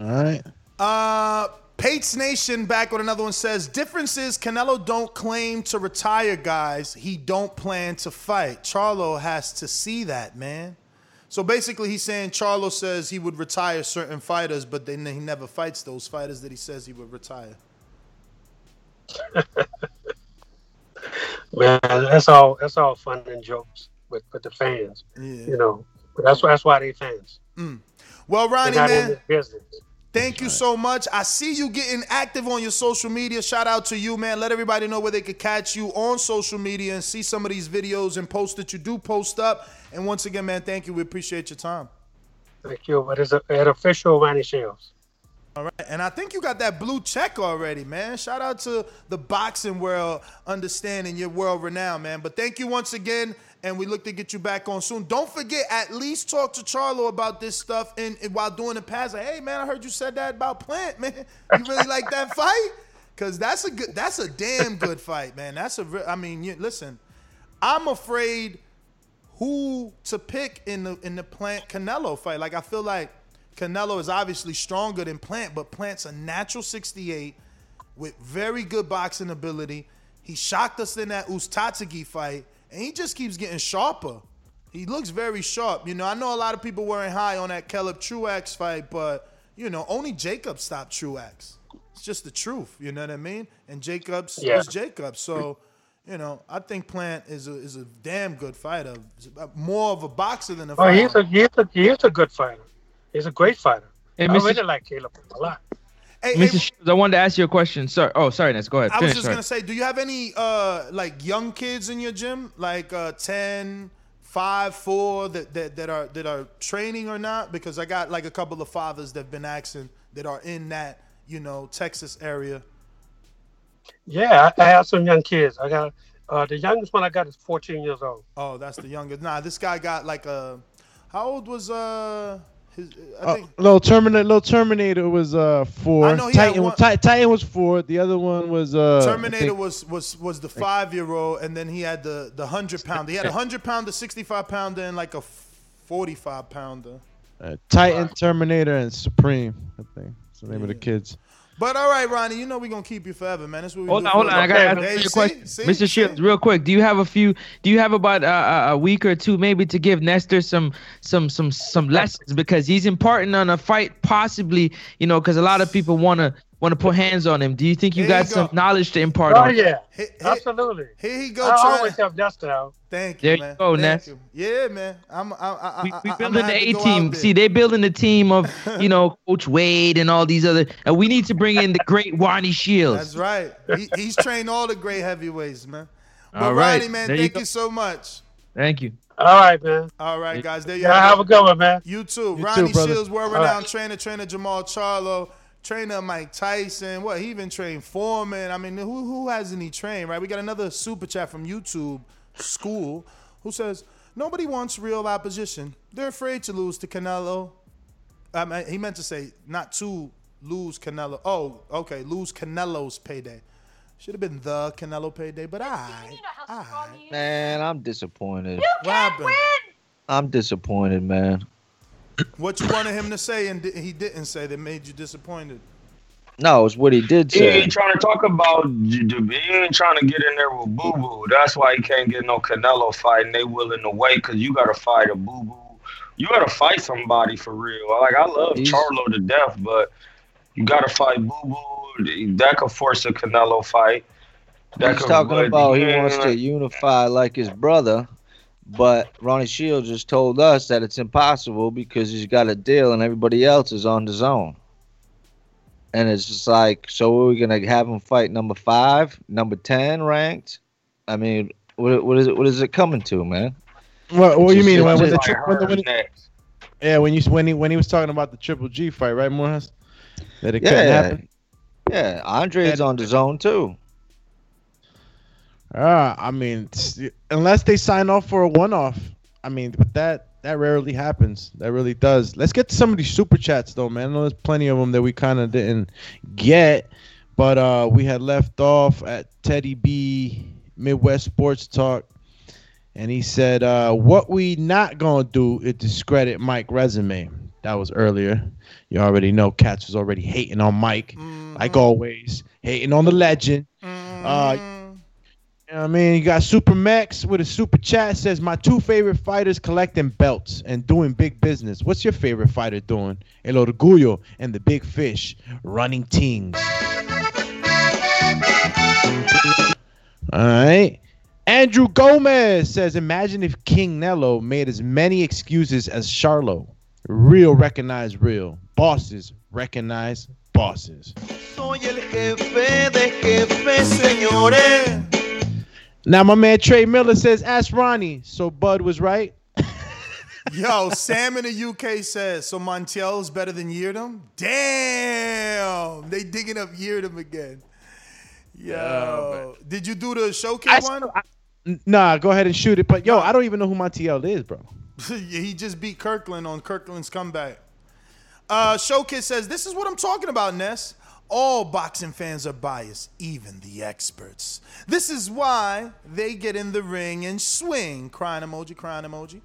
All right. Uh, Pates Nation back with another one says difference is Canelo don't claim to retire guys he don't plan to fight. Charlo has to see that man. So basically, he's saying Charlo says he would retire certain fighters, but then he never fights those fighters that he says he would retire. Man, that's all. That's all fun and jokes with, with the fans. Yeah. You know, but that's that's why they fans. Mm. Well, Ronnie, man, business. Thank you so much. I see you getting active on your social media. Shout out to you, man. Let everybody know where they could catch you on social media and see some of these videos and posts that you do post up. And once again, man, thank you. We appreciate your time. Thank you. But it's a, an official Ronnie Shields. All right, and I think you got that blue check already, man. Shout out to the boxing world, understanding your world renowned, man. But thank you once again, and we look to get you back on soon. Don't forget, at least talk to Charlo about this stuff, and, and while doing the pass, like, hey, man, I heard you said that about Plant, man. You really like that fight? Cause that's a good, that's a damn good fight, man. That's a, re- I mean, you, listen, I'm afraid who to pick in the in the Plant Canelo fight. Like I feel like Canelo is obviously stronger than Plant, but Plant's a natural 68 with very good boxing ability. He shocked us in that Uzcátegui fight, and he just keeps getting sharper. He looks very sharp. You know, I know a lot of people weren't high on that Caleb Truax fight, but you know, only Jacob stopped Truax. It's just the truth. You know what I mean? And Jacobs Yeah. was Jacob. So, you know, I think Plant is a is a damn good fighter. More of a boxer than a Oh, fighter. he's a he's a he's a good fighter. He's a great fighter. Hey, I Mr. really like Caleb a lot. Mr. Shields, I wanted to ask you a question. Sorry. Oh, sorry, Ness. Go ahead. I was just sorry. gonna say, do you have any uh like young kids in your gym, like uh 10, 5, 4 that, that that are that are training or not? Because I got like a couple of fathers that've been asking that are in that you know Texas area. Yeah, I, I have some young kids. I got uh, the youngest one I got is 14 years old. Oh, that's the youngest. Nah, this guy got like a. How old was uh his? I Uh, think little Terminator, little Terminator was uh four. I know he had Titan, one- Titan was four. The other one was uh. Terminator think- was was was the five year old, and then he had the the hundred pounder. He had a hundred pound, pounder, sixty five pounder, and like a forty five pounder. uh, Titan, Terminator, and Supreme. I think that's the name of the kids. But all right, Ronnie, you know we're gonna keep you forever, man. That's what we Hold do on, hold on. I gotta ask you a question? Mr. Shields, real quick. Do you have a few? Do you have about uh, a week or two, maybe, to give Nestor some, some, some, some lessons because he's imparting on a fight, possibly, you know, because a lot of people wanna want to put hands on him. Do you think you There got you some go. knowledge to impart Oh on? him? yeah, absolutely. Here he go. I trying- always have Dustin out. Thank you, There you go, Thank Ness. you. Yeah, man. I'm. I, I, We, I, we I- building I'ma the A team. See, they building the team of, you know, Coach Wade and all these other. And we need to bring in the great Ronnie Shields. That's right. He, he's trained all the great heavyweights, man. But All right. Ronnie, man, There thank go. you so much. Thank you. All right, man. All right, guys. There you Yeah, have a good one, man. You too. You Ronnie too. Shields, world All renowned right. trainer, trainer Jamal Charlo, trainer Mike Tyson. What he even trained Foreman. I mean, who who hasn't he trained? Right. We got another super chat from YouTube School who says nobody wants real opposition. They're afraid to lose to Canelo. I mean, he meant to say not to lose Canelo. Oh, okay, lose Canelo's payday. Should have been the Canelo payday, but I. Man, I'm disappointed. What happened? I'm disappointed, man. What you wanted him to say and di- he didn't say that made you disappointed? No, it's what he did say. He ain't trying to talk about. He ain't trying to get in there with Boo Boo. That's why he can't get no Canelo fight, and they willing to wait because you got to fight a Boo Boo. You got to fight somebody for real. Like I love He's- Charlo to death, but you got to fight Boo Boo. That could force a Canelo fight. That He's could- talking about he wants to unify like his brother, but Ronnie Shields just told us that it's impossible because he's got a deal and everybody else is on the zone. And it's just like, so are we gonna have him fight number five, number ten ranked? I mean, what what is it? What is it coming to, man? What, what do you mean? When, when, the, tri- when, the, when, it- Yeah, when you when he when he was talking about the Triple G fight, right, Morehouse? That it Yeah, couldn't happen. Yeah, Andre's on the zone too. Uh, I mean, unless they sign off for a one-off, I mean, but that that rarely happens. That really does. Let's get to some of these super chats though, man. I know there's plenty of them that we kind of didn't get, but uh, we had left off at Teddy B Midwest Sports Talk, and he said, uh, "What we not gonna do is discredit Mike resume." That was earlier. You already know, Cats was already hating on Mike, like always, hating on the legend. Uh, you know what I mean, you got Super Max with a super chat says my two favorite fighters collecting belts and doing big business. What's your favorite fighter doing? El Orgullo and the Big Fish running teams. All right. Andrew Gomez says, imagine if King Nello made as many excuses as Charlo. Real recognize real. Bosses recognize bosses. Soy el jefe de señores. Now my man Trey Miller says, ask Ronnie. So Bud was right. Yo, Sam in the UK says, so Montiel's better than Yildirim? Damn! They digging up Yildirim again. Yo. Did you do the showcase one? N- Nah, go ahead and shoot it. But yo, I don't even know who Montiel is, bro. He just beat Kirkland on Kirkland's comeback. Uh, Showcase says, This is what I'm talking about, Ness. All boxing fans are biased, even the experts. This is why they get in the ring and swing. Crying emoji, crying emoji.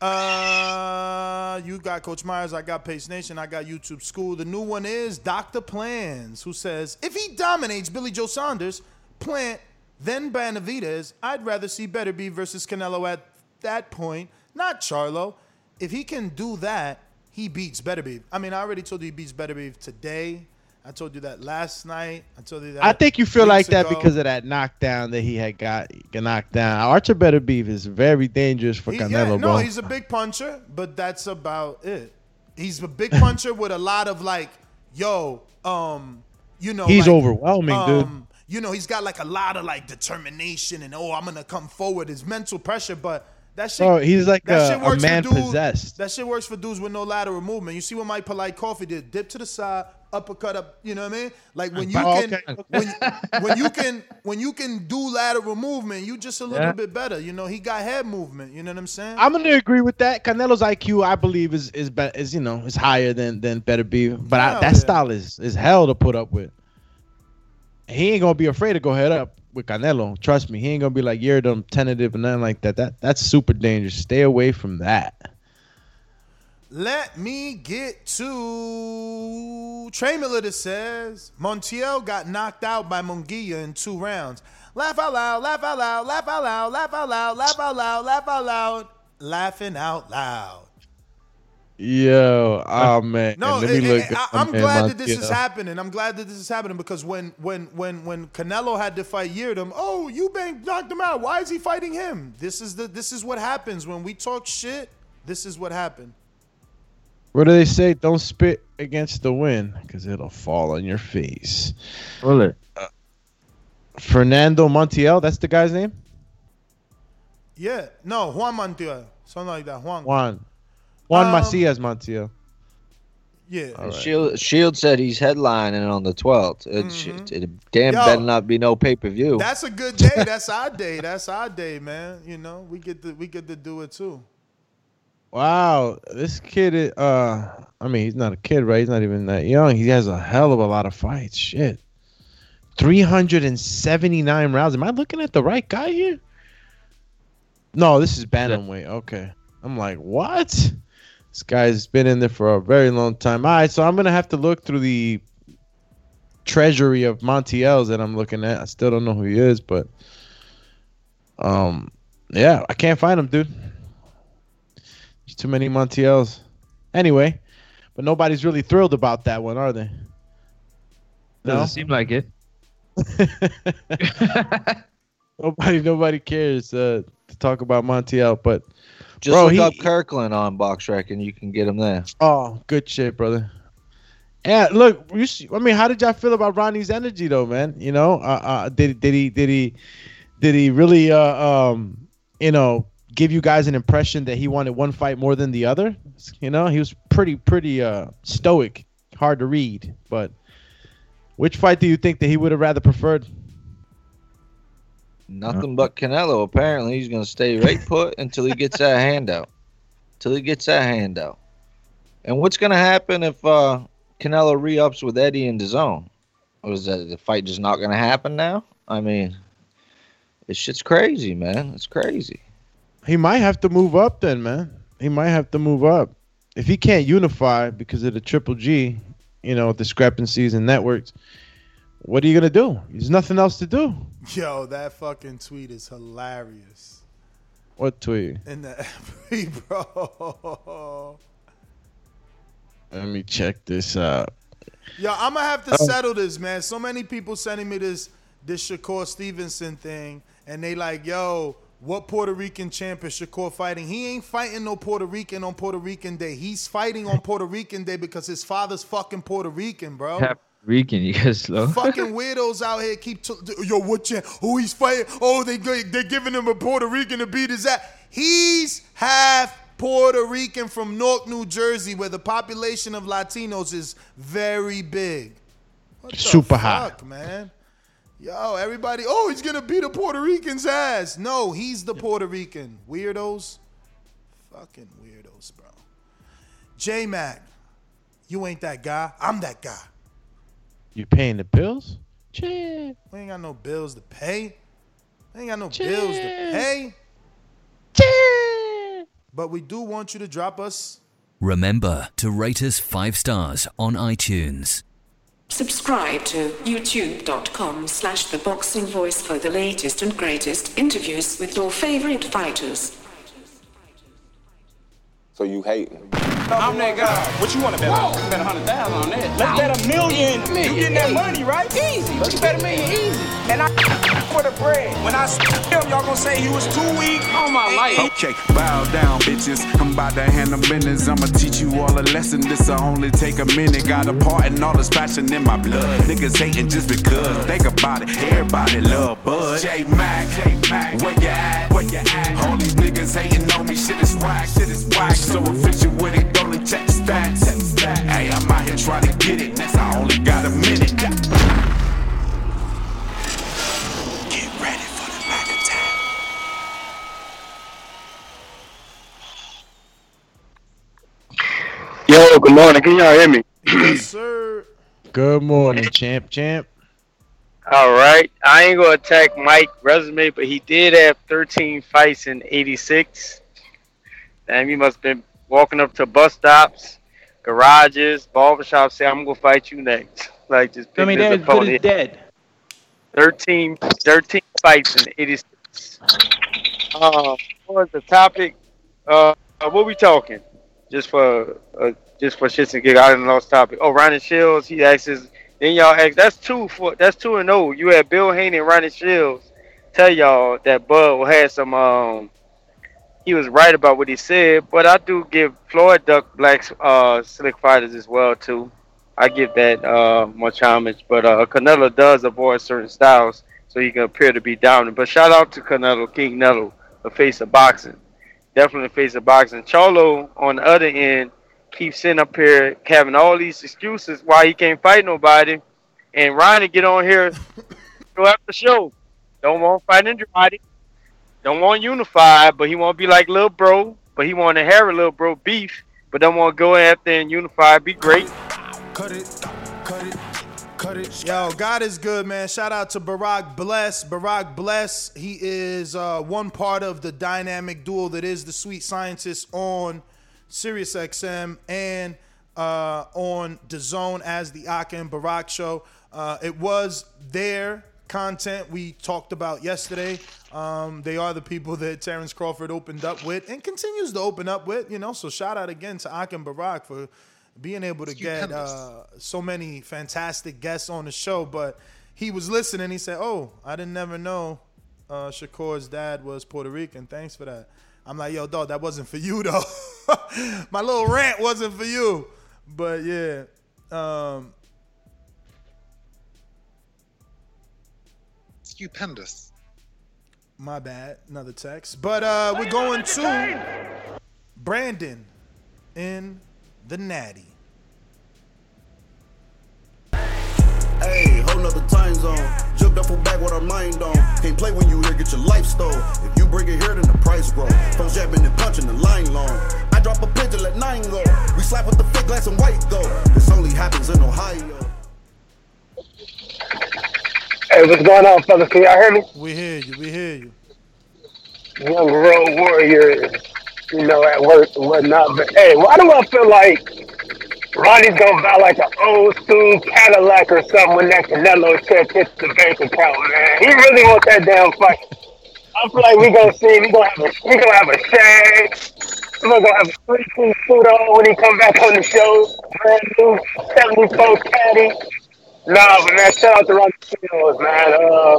Uh, you got Coach Myers, I got Pace Nation, I got YouTube School. The new one is Dr. Plans, who says, if he dominates Billy Joe Saunders, Plant, then Benavidez, I'd rather see Beterbiev versus Canelo at that point, not Charlo. If he can do that, he beats Beterbiev. I mean, I already told you he beats Beterbiev today. I told you that last night. I told you that. I think you feel like that ago. because of that knockdown that he had got, knocked down. Artur Beterbiev is very dangerous for He- Canelo, yeah, no, bro. he's a big puncher, but that's about it. He's a big puncher with a lot of like, yo, um, you know, He's like, overwhelming, dude. um, You know, he's got like a lot of like determination and oh, I'm gonna come forward. His mental pressure, but that shit. Bro, he's like that a- shit a works for man dudes- possessed. That shit works for dudes with no lateral movement. You see what Mike Polite Coffee did? Dip to the side, uppercut up. You know what I mean? Like when you Oh, can, okay. when, when you can, when you can do lateral movement, you just a little Yeah. bit better. You know, he got head movement. You know what I'm saying? I'm gonna agree with that. Canelo's IQ, I believe, is is be, is you know is higher than than Beterbiev, but I, that yeah. style is is hell to put up with. He ain't gonna be afraid to go head up with Canelo. Trust me, he ain't gonna be like you're them tentative and nothing like that. That that's super dangerous. Stay away from that. Let me get to Trey Miller that says Montiel got knocked out by Munguia in two rounds. Laugh out loud, laugh out loud, laugh out loud, laugh out loud, laugh out loud, laugh out loud, laughing out loud. Yo, oh man. No, let me eh, look. at I, I'm man glad that this is happening. I'm glad that this is happening because when when when when Canelo had to fight Yildirim, oh, you Eubank knocked him out. Why is he fighting him? This is the this is what happens when we talk shit. This is what happened. What do they say? Don't spit against the wind because it'll fall on your face. Roll it. Fernando Montiel, that's the guy's name. Yeah, no, Juan Montiel, something like that. Juan. Juan. Juan Um, Macias Montiel. Yeah. All right. Shield Shield said he's headlining on the 12th. It, should- it damn Yo. better not be no pay per view. That's a good day. That's our day. That's our day, man. You know, we get to we get to do it too. Wow, this kid is uh I mean he's not a kid, right? He's not even that young. He has a hell of a lot of fights. Shit. 379 rounds. Am I looking at the right guy here? No, this is bantamweight. Okay. I'm like, what? This guy's been in there for a very long time. All right, so I'm gonna have to look through the treasury of Montiel's that I'm looking at. I still don't know who he is, but um, yeah, I can't find him, dude. There's too many Montiels. Anyway, but nobody's really thrilled about that one, are they? Doesn't seem like it. Nobody, nobody cares uh, to talk about Montiel, but Just bro, look he, up Kirkland on BoxRec and you can get him there. Oh, good shit, brother. Yeah, look, you see, I mean, how did y'all feel about Ronnie's energy, though, man? You know, uh, uh, did did he did he did he really, uh, um, you know, give you guys an impression that he wanted one fight more than the other. You know, he was pretty pretty uh stoic, hard to read. But which fight do you think that he would have rather preferred? Nothing but Canelo. Apparently, he's gonna stay right put until he gets that handout. Till he gets that handout. And what's gonna happen if uh Canelo re-ups with Eddie and DAZN? Or is that the fight just not gonna happen now? I mean, this shit's crazy, man. It's crazy. He might have to move up then, man. He might have to move up. If he can't unify because of the triple G, you know, discrepancies and networks, what are you gonna do? There's nothing else to do. Yo, that fucking tweet is hilarious. What tweet? In the bro. Let me check this out. Yo, I'm gonna have to Oh. settle this, man. So many people sending me this this Shakur Stevenson thing, and they like, yo, what Puerto Rican champ is Shakur fighting? He ain't fighting no Puerto Rican on Puerto Rican Day. He's fighting on Puerto Rican Day because his father's fucking Puerto Rican, bro. Puerto Rican, you guys slow. fucking weirdos out here keep t- yo what champ? Who he's fighting? Oh, they they're giving him a Puerto Rican to beat his ass. He's half Puerto Rican from Newark, New Jersey, where the population of Latinos is very big. Super high. man. Yo, everybody. Oh, he's gonna beat a Puerto Rican's ass. No, he's the Puerto Rican. Weirdos. Fucking weirdos, bro. J Mac, you ain't that guy. I'm that guy. You paying the bills? Cheers. We ain't got no bills to pay. We ain't got no bills to pay. Cheers. But we do want you to drop us. Remember to rate us five stars on iTunes. Subscribe to youtube.com slash the boxing voice for the latest and greatest interviews with your favorite fighters. So you hating? I'm that guy. What you want to bet on? Bet a hundred thousand on that. Let's bet a million. You getting that money, right? Easy. Let's bet a million easy. And I for the bread. When I him, y'all gonna say he was too weak on my life. Okay, bow down, bitches. I'm about to handle business. I'ma teach you all a lesson. This'll only take a minute. Got a part and all this passion in my blood. Niggas hating just because. Think about it. Everybody love Bud. J Mac, J Mac, where you at? Where you at? All these niggas hating on me. Shit is whack. Shit is whack. So efficient with it. Don't check the stats. Check the stats. Hey, I'm out here trying to get it. Next, I only got a minute. Yo, good morning. Can y'all hear me? Yes, sir. Good morning, champ, champ. All right. I ain't gonna attack Mike resume, but he did have 13 fights in '86. Damn, he must have been walking up to bus stops, garages, barbershops. Say, "I'm gonna fight you next." Like just I mean, picking they're his good as opponent. dead. 13, 13 fights in '86. Uh, what was the topic? Uh, uh, what we talking? Just for uh, just for shits and giggles. I didn't lost topic. Oh, Ronnie Shields. He asks. his- Then y'all ask. That's two for. That's two and zero. You had Bill Haney and Ronnie Shields tell y'all that Bud had some. Um, he was right about what he said, but I do give Floyd Duck blacks uh slick fighters as well too. I give that uh much homage, but uh Canelo does avoid certain styles so he can appear to be dominant. But shout out to Canelo King Nello, the face of boxing, definitely face of boxing. Charlo on the other end keeps sitting up here having all these excuses why he can't fight nobody, and Ronnie get on here show after show, don't want to fight anybody. Don't want unified, but he want to be like little bro. But he want to have a little bro beef, but don't want to go after and unify. Be great. Cut it, cut it, cut it. Yo, God is good, man. Shout out to Barak Bess. Barak Bess, he is uh, one part of the dynamic duo that is the Sweet Scientist on Sirius XM and uh, on the Zone as the Aka and Barack show. Uh, it was their content we talked about yesterday. Um, they are the people that Terrence Crawford opened up with and continues to open up with, you know. So shout out again to Aka and Barack for being able to get uh, so many fantastic guests on the show. But he was listening. He said, "Oh, I didn't never know uh, Shakur's dad was Puerto Rican. Thanks for that." I'm like, "Yo, dog, that wasn't for you though. My little rant wasn't for you." But yeah, um, Stupendous. My bad. Another text. But uh we're going to Brandon in the Natty. Hey, whole nother time zone. Jump duffel back with our mind on. Can't play when you here, get your life stole. If you bring it here, then the price grow. Phone jabbing and punching the line long. I drop a pigeon, let nine go. We slap with the fake glass and white go. This only happens in Ohio. Hey, what's going on, fellas? Can y'all hear me? We hear you. We hear you. Young road warrior, you know, at work and whatnot. But hey, why do I feel like Ronnie's gonna buy like an old school Cadillac or something when that Canelo check hits the bank account, man? He really wants that damn fight. I feel like we gonna see. We gonna have a. We gonna have a shag. We're gonna have a pretty cool suit on when he come back on the show. Brand new '74 Caddy. Nah, but man, shout out to Ronnie Shields, man. Uh,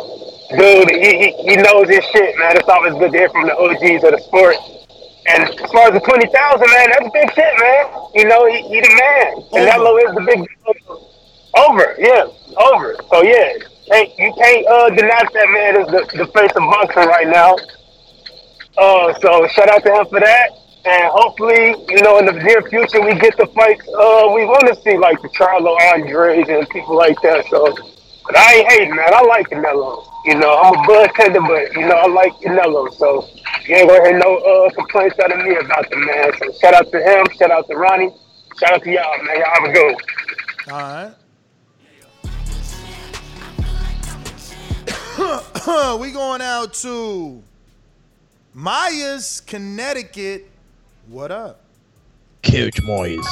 dude, he, he, he knows his shit, man. It's always good to hear from the OGs of the sport. And as far as the 20,000, man, that's a big shit, man. You know, he, he the man. And Canelo is the big over, yeah, over. So yeah, can't, you can't uh, deny that man is the, the face of boxing right now. Uh, so shout out to him for that. And hopefully, you know, in the near future, we get the fights uh, we want to see, like the Charlo Andres and people like that. So, but I ain't hating, man. I like Canelo. You know, I'm a bud tender, but you know, I like Canelo. So you ain't gonna hear no uh, complaints out of me about the man. So shout out to him. Shout out to Ronnie. Shout out to y'all, man. Y'all have a good one. All right. we going out to Myers, Connecticut. What up? Coach Moyes.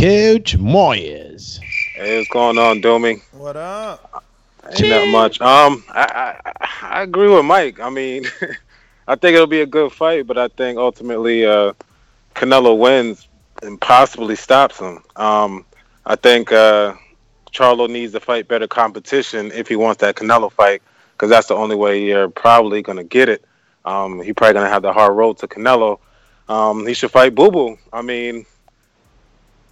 Coach Moyes. Hey, what's going on, Domi? What up? Ain't that much. Um, I, I I agree with Mike. I mean, I think it'll be a good fight, but I think ultimately, uh, Canelo wins and possibly stops him. Um, I think uh, Charlo needs to fight better competition if he wants that Canelo fight, because that's the only way you're probably gonna get it. Um, he probably gonna have the hard road to Canelo. Um, he should fight Boo Boo. I mean,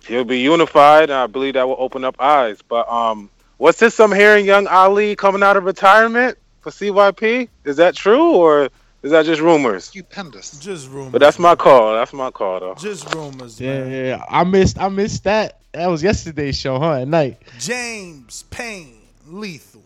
he'll be unified, and I believe that will open up eyes. But um, what's this? I'm hearing young Ali coming out of retirement for CYP. Is that true, or is that just rumors? Stupendous. Just rumors. But that's my call. That's my call, though. Just rumors. Yeah, man. yeah, yeah. I missed I missed that. That was yesterday's show, huh? At night. James Payne, lethal.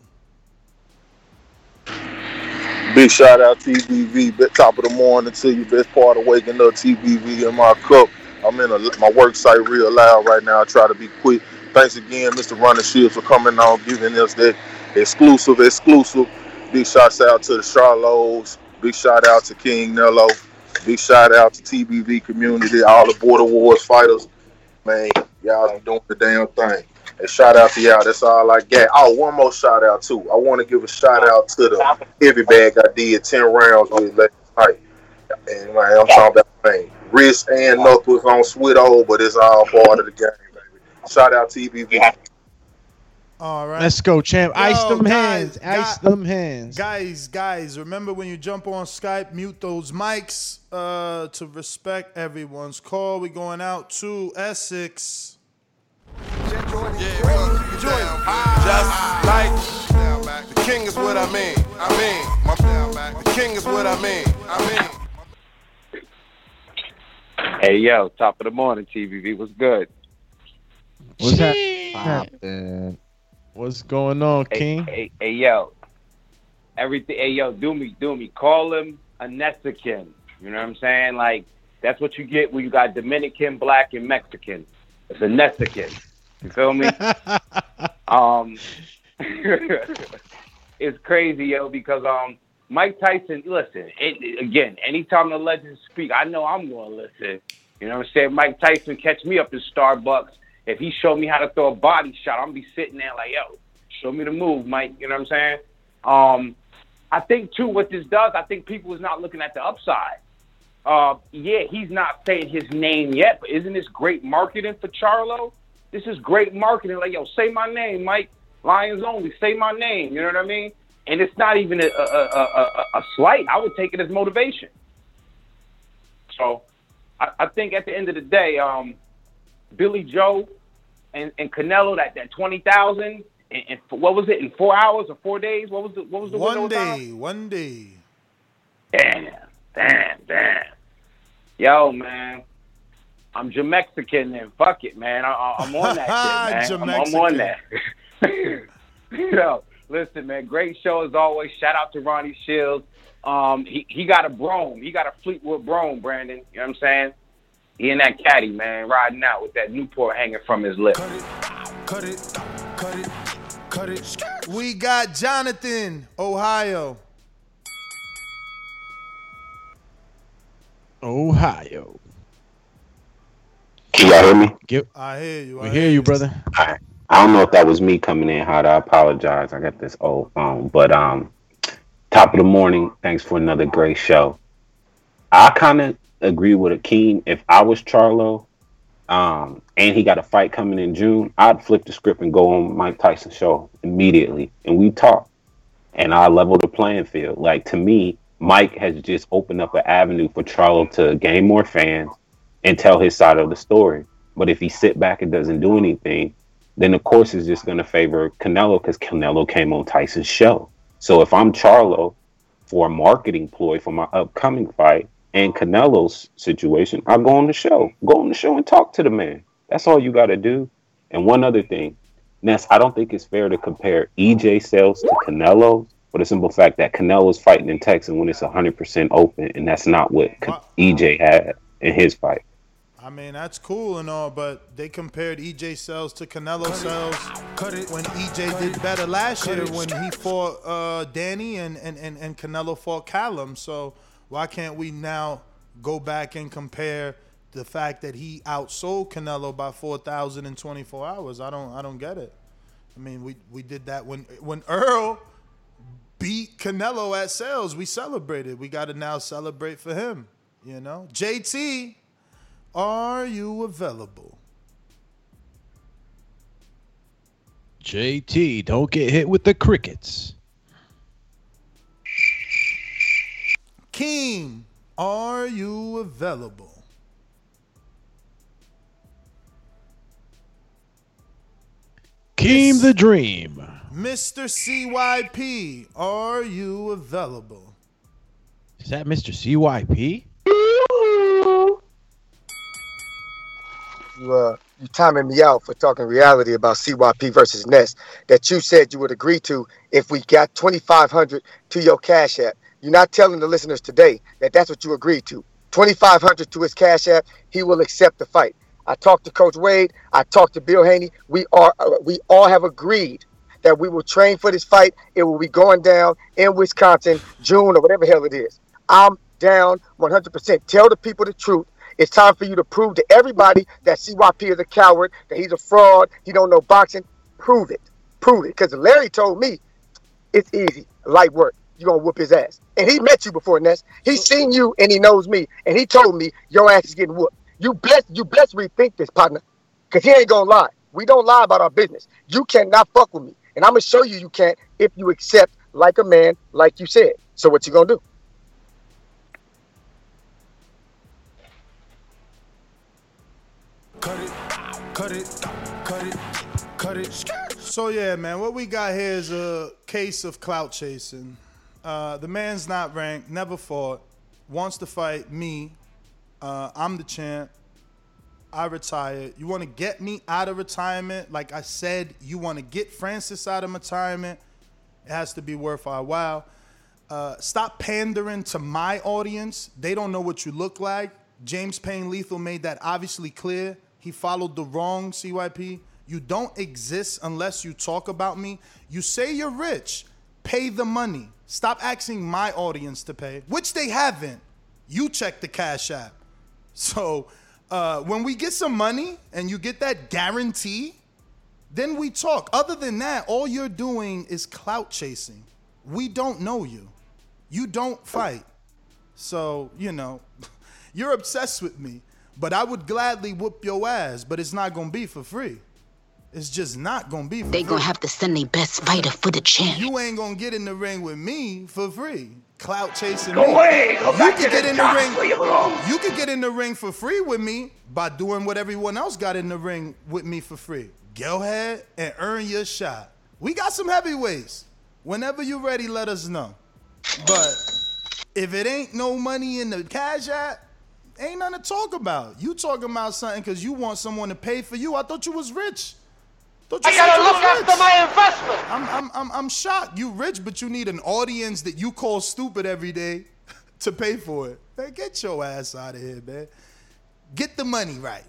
Big shout out TBV, bit- top of the morning to you. Best part of waking up, TBV in my cup. I'm in a, my work site real loud right now. I try to be quick. Thanks again, Mr. Ronnie Shields, for coming on, giving us that exclusive, exclusive. Big shouts out to the Charlos. Big shout out to King Nello. Big shout out to TBV community, all the Border Wars fighters. Man, y'all doing the damn thing. And shout out to y'all. That's all I got. Oh, one more shout out too. I want to give a shout out to the heavy bag I did ten rounds with last night. And I'm talking about man, wrist and knuckles on sweet old, but it's all part of the game, baby. Shout out TBV. All right. Let's go, champ. Ice Yo, them guys, hands. Ice guy- them hands. Guys, guys, remember when you jump on Skype, mute those mics uh, to respect everyone's call. we going out to Essex. Just like the king is what I mean. I mean, my, the king is what I mean. I mean. Hey yo, top of the morning, TBV. What's good? What's happening? What's going on, Hey, King? hey, hey yo, everything. Hey yo, do me, do me. Call him a Mexican. You know what I'm saying? Like that's what you get when you got Dominican, Black, and Mexican. It's a Mexican. You feel me? um, it's crazy, yo, because um, Mike Tyson. Listen, it, again, anytime the legends speak, I know I'm going to listen. You know what I'm saying? Mike Tyson catch me up in Starbucks. If he showed me how to throw a body shot, I'm be sitting there like, yo, show me the move, Mike. You know what I'm saying? Um, I think too, what this does, I think people is not looking at the upside. Uh, yeah, he's not saying his name yet, but isn't this great marketing for Charlo? This is great marketing. Like, yo, say my name, Mike. Lions only. Say my name. You know what I mean? And it's not even a, a, a, a, a slight. I would take it as motivation. So I, I think at the end of the day, um, Billy Joe, and, and Canelo that that twenty thousand and, and what was it in four hours or four days? What was the what was the One of time? day, one day. Damn, damn, damn. Yo, man. I'm Jamexican and fuck it, man. I, I'm on that shit, man. I'm, I'm on that. Yo, listen, man. Great show as always. Shout out to Ronnie Shields. Um, he, he got a Brougham. He got a Fleetwood Brougham, Brandon. You know what I'm saying? He in that caddy, man, riding out with that Newport hanging from his lip. Cut it, cut it, cut it. We got Jonathan, Ohio. Ohio. Can y'all hear me? Get, I hear you. we hear you, brother. I don't know if that was me coming in hot. I apologize. I got this old phone. But um top of the morning, thanks for another great show. I kind of agree with Akeem. If I was Charlo, um, and he got a fight coming in June, I'd flip the script and go on Mike Tyson's show immediately, and we talk, and I level the playing field. Like to me, Mike has just opened up an avenue for Charlo to gain more fans and tell his side of the story. But if he sit back and doesn't do anything, then of course it's just going to favor Canelo because Canelo came on Tyson's show. So if I'm Charlo for a marketing ploy for my upcoming fight and Canelo's situation, I'll go on the show. Go on the show and talk to the man. That's all you got to do. And one other thing, Ness, I don't think it's fair to compare EJ sales to Canelo for the simple fact that Canelo's fighting in Texas when it's 100% open, and that's not what EJ had in his fight. I mean, that's cool and all, but they compared EJ Cells to Canelo Cells when EJ did better last year when he fought uh, Danny and, and, and, and Canelo fought Callum. So why can't we now go back and compare the fact that he outsold Canelo by 4,000 in 24 hours? I don't I don't get it. I mean, we, we did that when when Errol beat Canelo at sales. We celebrated. We got to now celebrate for him. You know, JT, are you available? JT, don't get hit with the crickets. King, are you available? Keem the Dream. Mr. CYP, are you available? Is that Mr. CYP? You uh you timing me out for talking reality about CYP versus Nest that you said you would agree to if we got 2500 to your cash app. You're not telling the listeners today that that's what you agreed to. 2500 to his cash app, he will accept the fight. I talked to Coach Wade, I talked to Bill Haney. We are uh, we all have agreed that we will train for this fight. It will be going down in Wisconsin, June or whatever hell it is. I'm down 100%. Tell the people the truth. It's time for you to prove to everybody that CYP is a coward, that he's a fraud, he don't know boxing. Prove it. Prove it. Because Larry told me it's easy, light work. You're gonna whoop his ass. And he met you before, Ness. He's seen you and he knows me. And he told me your ass is getting whooped. You best you best rethink this, partner. Cause he ain't gonna lie. We don't lie about our business. You cannot fuck with me. And I'm gonna show you you can't if you accept like a man, like you said. So what you gonna do? Cut it, cut it, cut it, cut it. So yeah, man, what we got here is a case of clout chasing. Uh, the man's not ranked, never fought, wants to fight me. Uh, I'm the champ. I retired. You want to get me out of retirement? Like I said, you want to get Francis out of retirement? It has to be worth our while. Uh, stop pandering to my audience. They don't know what you look like. James Payne Lethal made that obviously clear. He followed the wrong CYP. You don't exist unless you talk about me. You say you're rich. Pay the money. Stop asking my audience to pay, which they haven't. You check the Cash App. So uh, when we get some money and you get that guarantee, then we talk. Other than that, all you're doing is clout chasing. We don't know you. You don't fight. So, you know, you're obsessed with me. But I would gladly whoop your ass, but it's not gonna be for free. It's just not gonna be for They free. gonna have to send their best fighter for the champ. You ain't gonna get in the ring with me for free. clout chasing Go me. away. Go you back could to get the in the ring. where you belong. You could get in the ring for free with me by doing what everyone else got in the ring with me for free. Go ahead and earn your shot. We got some heavyweights. Whenever you're ready, let us know. But if it ain't no money in the cash app, ain't nothing to talk about. You talking about something because you want someone to pay for you. I thought you was rich. You I gotta look after rich. my investment. I'm, I'm, I'm, I'm shocked. You rich, but you need an audience that you call stupid every day to pay for it. Man, get your ass out of here, man. Get the money right.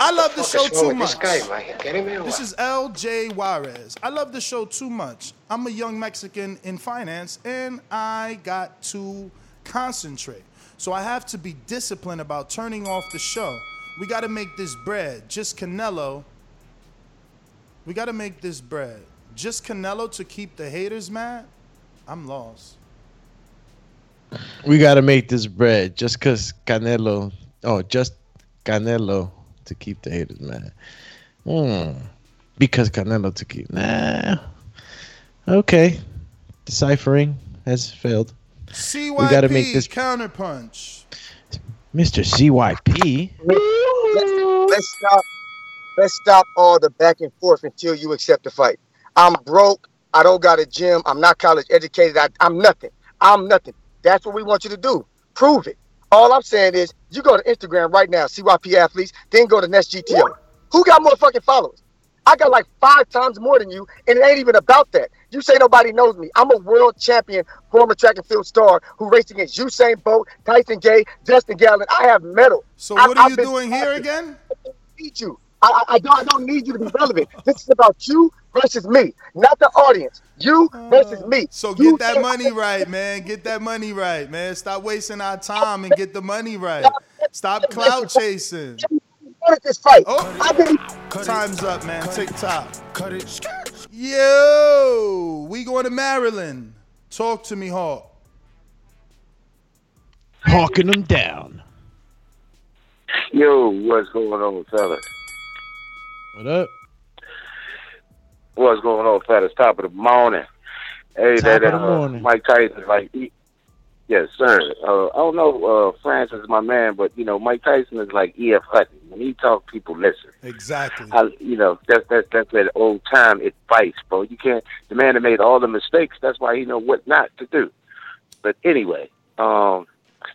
I love the fuck show too much. this guy, man? You kidding me or This is LJ Juarez. I love the show too much. I'm a young Mexican in finance and I got to concentrate. So I have to be disciplined about turning off the show. We got to make this bread. Just Canelo. We got to make this bread. Just Canelo to keep the haters mad? I'm lost. We gotta make this bread just cause Canelo. Oh, just Canelo to keep the haters mad. Hmm. Because Canelo to keep. Nah. Okay. Deciphering has failed. CYP We gotta make this counterpunch. Mr. CYP. Let's, let's stop. Let's stop all the back and forth until you accept the fight. I'm broke. I don't got a gym. I'm not college educated. I, I'm nothing. I'm nothing. That's what we want you to do. Prove it. All I'm saying is, you go to Instagram right now, CYP athletes, then go to Nest GTO. Who got more fucking followers? I got like five times more than you, and it ain't even about that. You say nobody knows me. I'm a world champion, former track and field star who raced against Usain Bolt, Tyson Gay, Justin Gatlin. I have medals. So I- what are I've you been- doing here again? need you. I, I, I don't I don't need you to be relevant. This is about you versus me, not the audience. You versus me. Uh, so You get that can't- money right, man. Get that money right, man. Stop wasting our time and get the money right. Stop clout chasing. wanted this fight. Oh, I've been time's up, man. Tick tock. Cut it. Yo, we going to Maryland. Talk to me, Hawk. Hawking them down. Yo, what's going on, fellas? What up? What's going on, fellas? Top of the morning. Hey, Top that of the uh, morning. Mike Tyson, like, he, yes, sir. Uh, I don't know, uh, Francis is my man, but you know, Mike Tyson is like E.F. Hutton. When he talk, people listen. Exactly. I, you know, that's that's that's that old time advice, bro. You can't. The man that made all the mistakes. That's why he know what not to do. But anyway, um,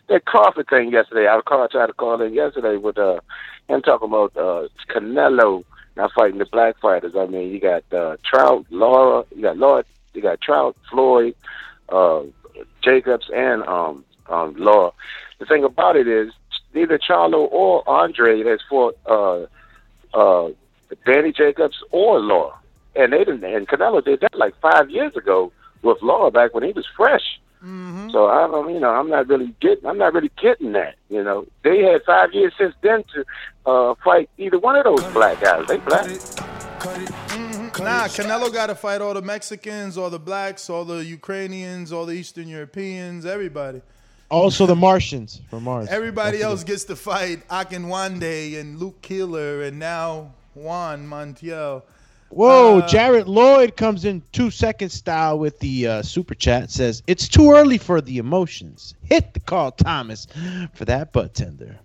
that Crawford thing yesterday. I called, tried to call in yesterday with uh him talking about uh Canelo not fighting the black fighters. I mean, you got uh Trout, Lara, you got Lara, you got Trout, Floyd, uh Jacobs, and um um Lara. The thing about it is neither Charlo or Andre has fought uh uh Danny Jacobs or Lara. And they didn't and Canelo did that like five years ago with Lara back when he was fresh. So I don't, you know, I'm not really getting, I'm not really getting that. You know, they had five years since then to uh, fight either one of those black guys. They black. Nah, Canelo got to fight all the Mexicans, all the blacks, all the Ukrainians, all the Eastern Europeans, everybody. Also the Martians from Mars. Everybody Don't else gets to fight Akin Wande and Luke Keeler and now Juan Montiel. Whoa, Uh, Jarrett Lloyd comes in two second style with the uh, super chat. Says it's too early for the emotions. Hit the Carl Thomas for that butt tender.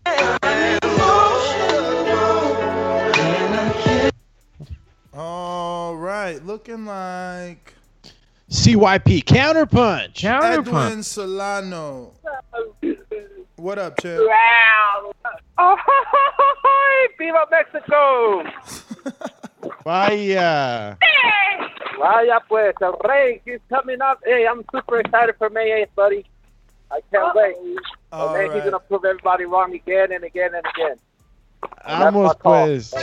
All right, looking like CYP counterpunch. Edwin Solano. What up, champ? Wow. Oh, Viva Mexico. Vaya. Vaya pues, el rey, he's coming up. Hey, I'm super excited for May 8th, buddy. I can't wait. All and then right. he's gonna prove everybody wrong again and again and again. And that's my Vamos call. pues.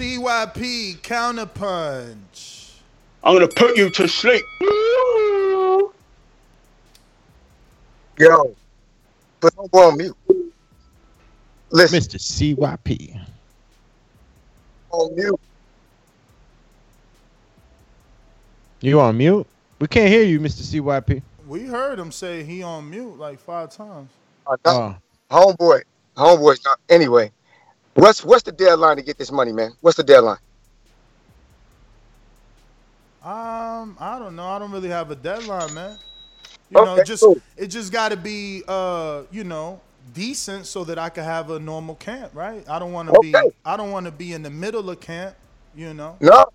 CYP counterpunch. I'm gonna put you to sleep. Yo, put on on mute. Listen. Mr. CYP. On mute. You on mute? We can't hear you, Mr. CYP. We heard him say he on mute like five times. Uh, no, homeboy, homeboy. Anyway, what's what's the deadline to get this money, man? What's the deadline? Um, I don't know. I don't really have a deadline, man. You know, just cool. it just got to be, uh, you know, decent so that I could have a normal camp, right? I don't want to be, I don't want to be in the middle of camp, you know. No.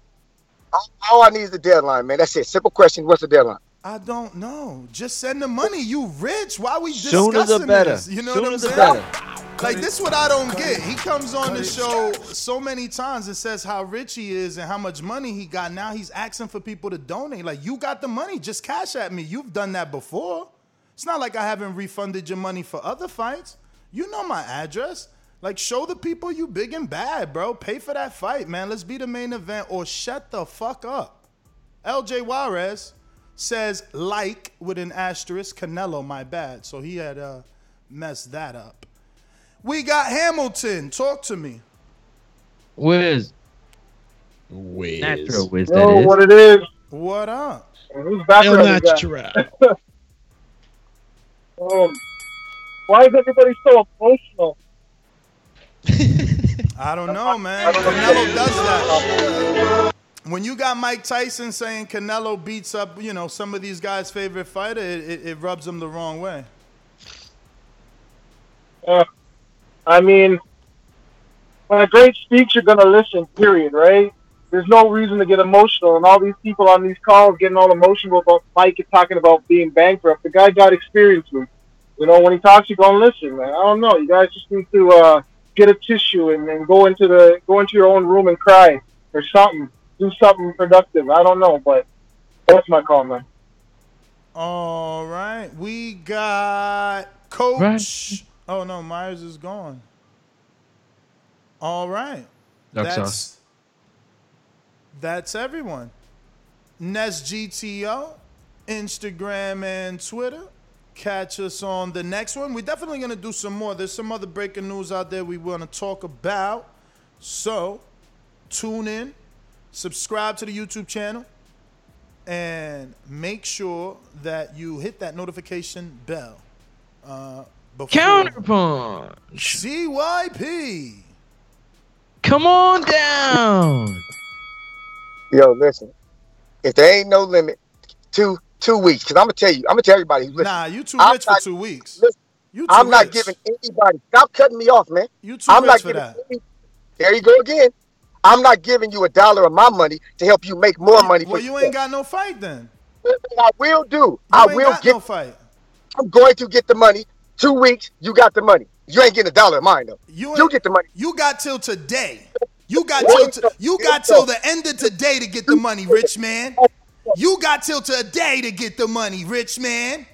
All- All I need is the deadline, man. That's it. Simple question. What's the deadline? I don't know. Just send the money. You rich? Why we Sooner the discussing better. this? You know Sooner what I'm saying? better. Like this, is what I don't get. He comes on the show so many times and says how rich he is and how much money he got. Now he's asking for people to donate. Like you got the money, just cash at me. You've done that before. It's not like I haven't refunded your money for other fights. You know my address. Like show the people you big and bad, bro. Pay for that fight, man. Let's be the main event or shut the fuck up. LJ Juarez says like with an asterisk. Canelo, my bad. So he had uh, messed that up. We got Hamilton. Talk to me. Wiz. Wiz. Natural Wiz, Yo, that is. what it is? What up? Who's background El natural. um, why is everybody so emotional? I don't know, man. Canelo does that. When you got Mike Tyson saying Canelo beats up, you know, some of these guys' favorite fighter, it, it, it rubs them the wrong way. Uh, I mean, when a great speaks, you're gonna listen. Period. Right? There's no reason to get emotional, and all these people on these calls getting all emotional about Mike and talking about being bankrupt. The guy got experience with. You know, when he talks, you're going to listen, man. I don't know. You guys just need to uh, get a tissue and, and go into the go into your own room and cry or something. Do something productive. I don't know, but that's my call, man. All right. We got Coach. Oh, no. Myers is gone. All right. Dark That's, sauce. that's everyone. Nest GTO, Instagram and Twitter. Catch us on the next one. We're definitely going to do some more. There's some other breaking news out there we want to talk about. So tune in, subscribe to the YouTube channel, and make sure that you hit that notification bell. Uh, before Counterpunch. CYP. Come on down. Yo, listen. If there ain't no limit, two two weeks. Because I'm gonna tell you, I'm gonna tell everybody. Listen, Nah, you too I'm rich for two weeks. Listen, You too I'm not giving anybody. Stop cutting me off, man. You too I'm rich not for giving. that. Any, there you go again. I'm not giving you a dollar of my money to help you make more money. Well, for you ain't got no fight then. I will do. You I will get. no fight. I'm going to get the money. Two weeks, you got the money. You ain't getting a dollar of mine though. You, You get the money. You got till today. You got till t- you got till the end of today to get the money, rich man. You got till today to get the money, rich man.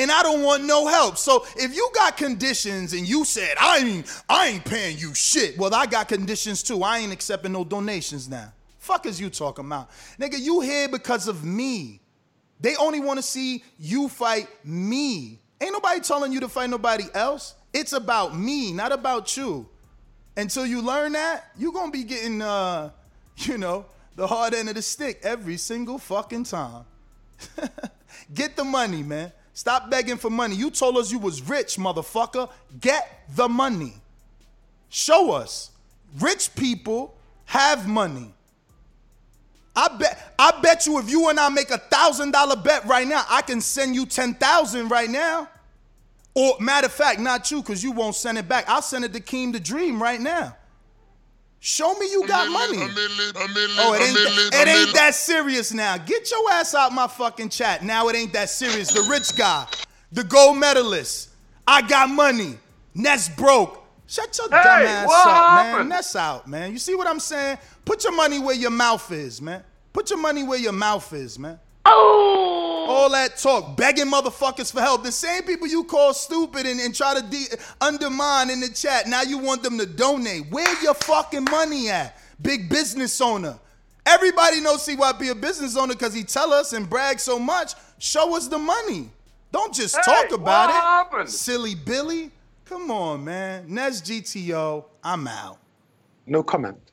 And I don't want no help. So if you got conditions and you said I ain't I ain't paying you shit, well I got conditions too. I ain't accepting no donations now. Fuck is you talking about, nigga? You here because of me. They only want to see you fight me. Ain't nobody telling you to fight nobody else. It's about me, not about you. Until you learn that, you're gonna be getting uh, you know, the hard end of the stick every single fucking time. Get the money, man. Stop begging for money. You told us you was rich, motherfucker. Get the money. Show us. Rich people have money. I bet I bet you if you and I make a thousand dollar bet right now, I can send you ten thousand right now. Or matter of fact, not you, because you won't send it back. I'll send it to Keem the Dream right now. Show me you got money. Oh, it ain't, that, it ain't that serious now. Get your ass out my fucking chat. Now it ain't that serious. The rich guy, the gold medalist. I got money. Ness broke. Shut your dumb ass what up, man. Ness out, man. You see what I'm saying? Put your money where your mouth is, man. Put your money where your mouth is, man. Oh. All that talk, begging motherfuckers for help. The same people you call stupid and, and try to de- undermine in the chat, now you want them to donate. Where your fucking money at? Big business owner. Everybody knows CYP a business owner because he tell us and brag so much. Show us the money. Don't just Hey, talk about what it. happened? Silly Billy. Come on, man. Nez GTO, I'm out. No comment.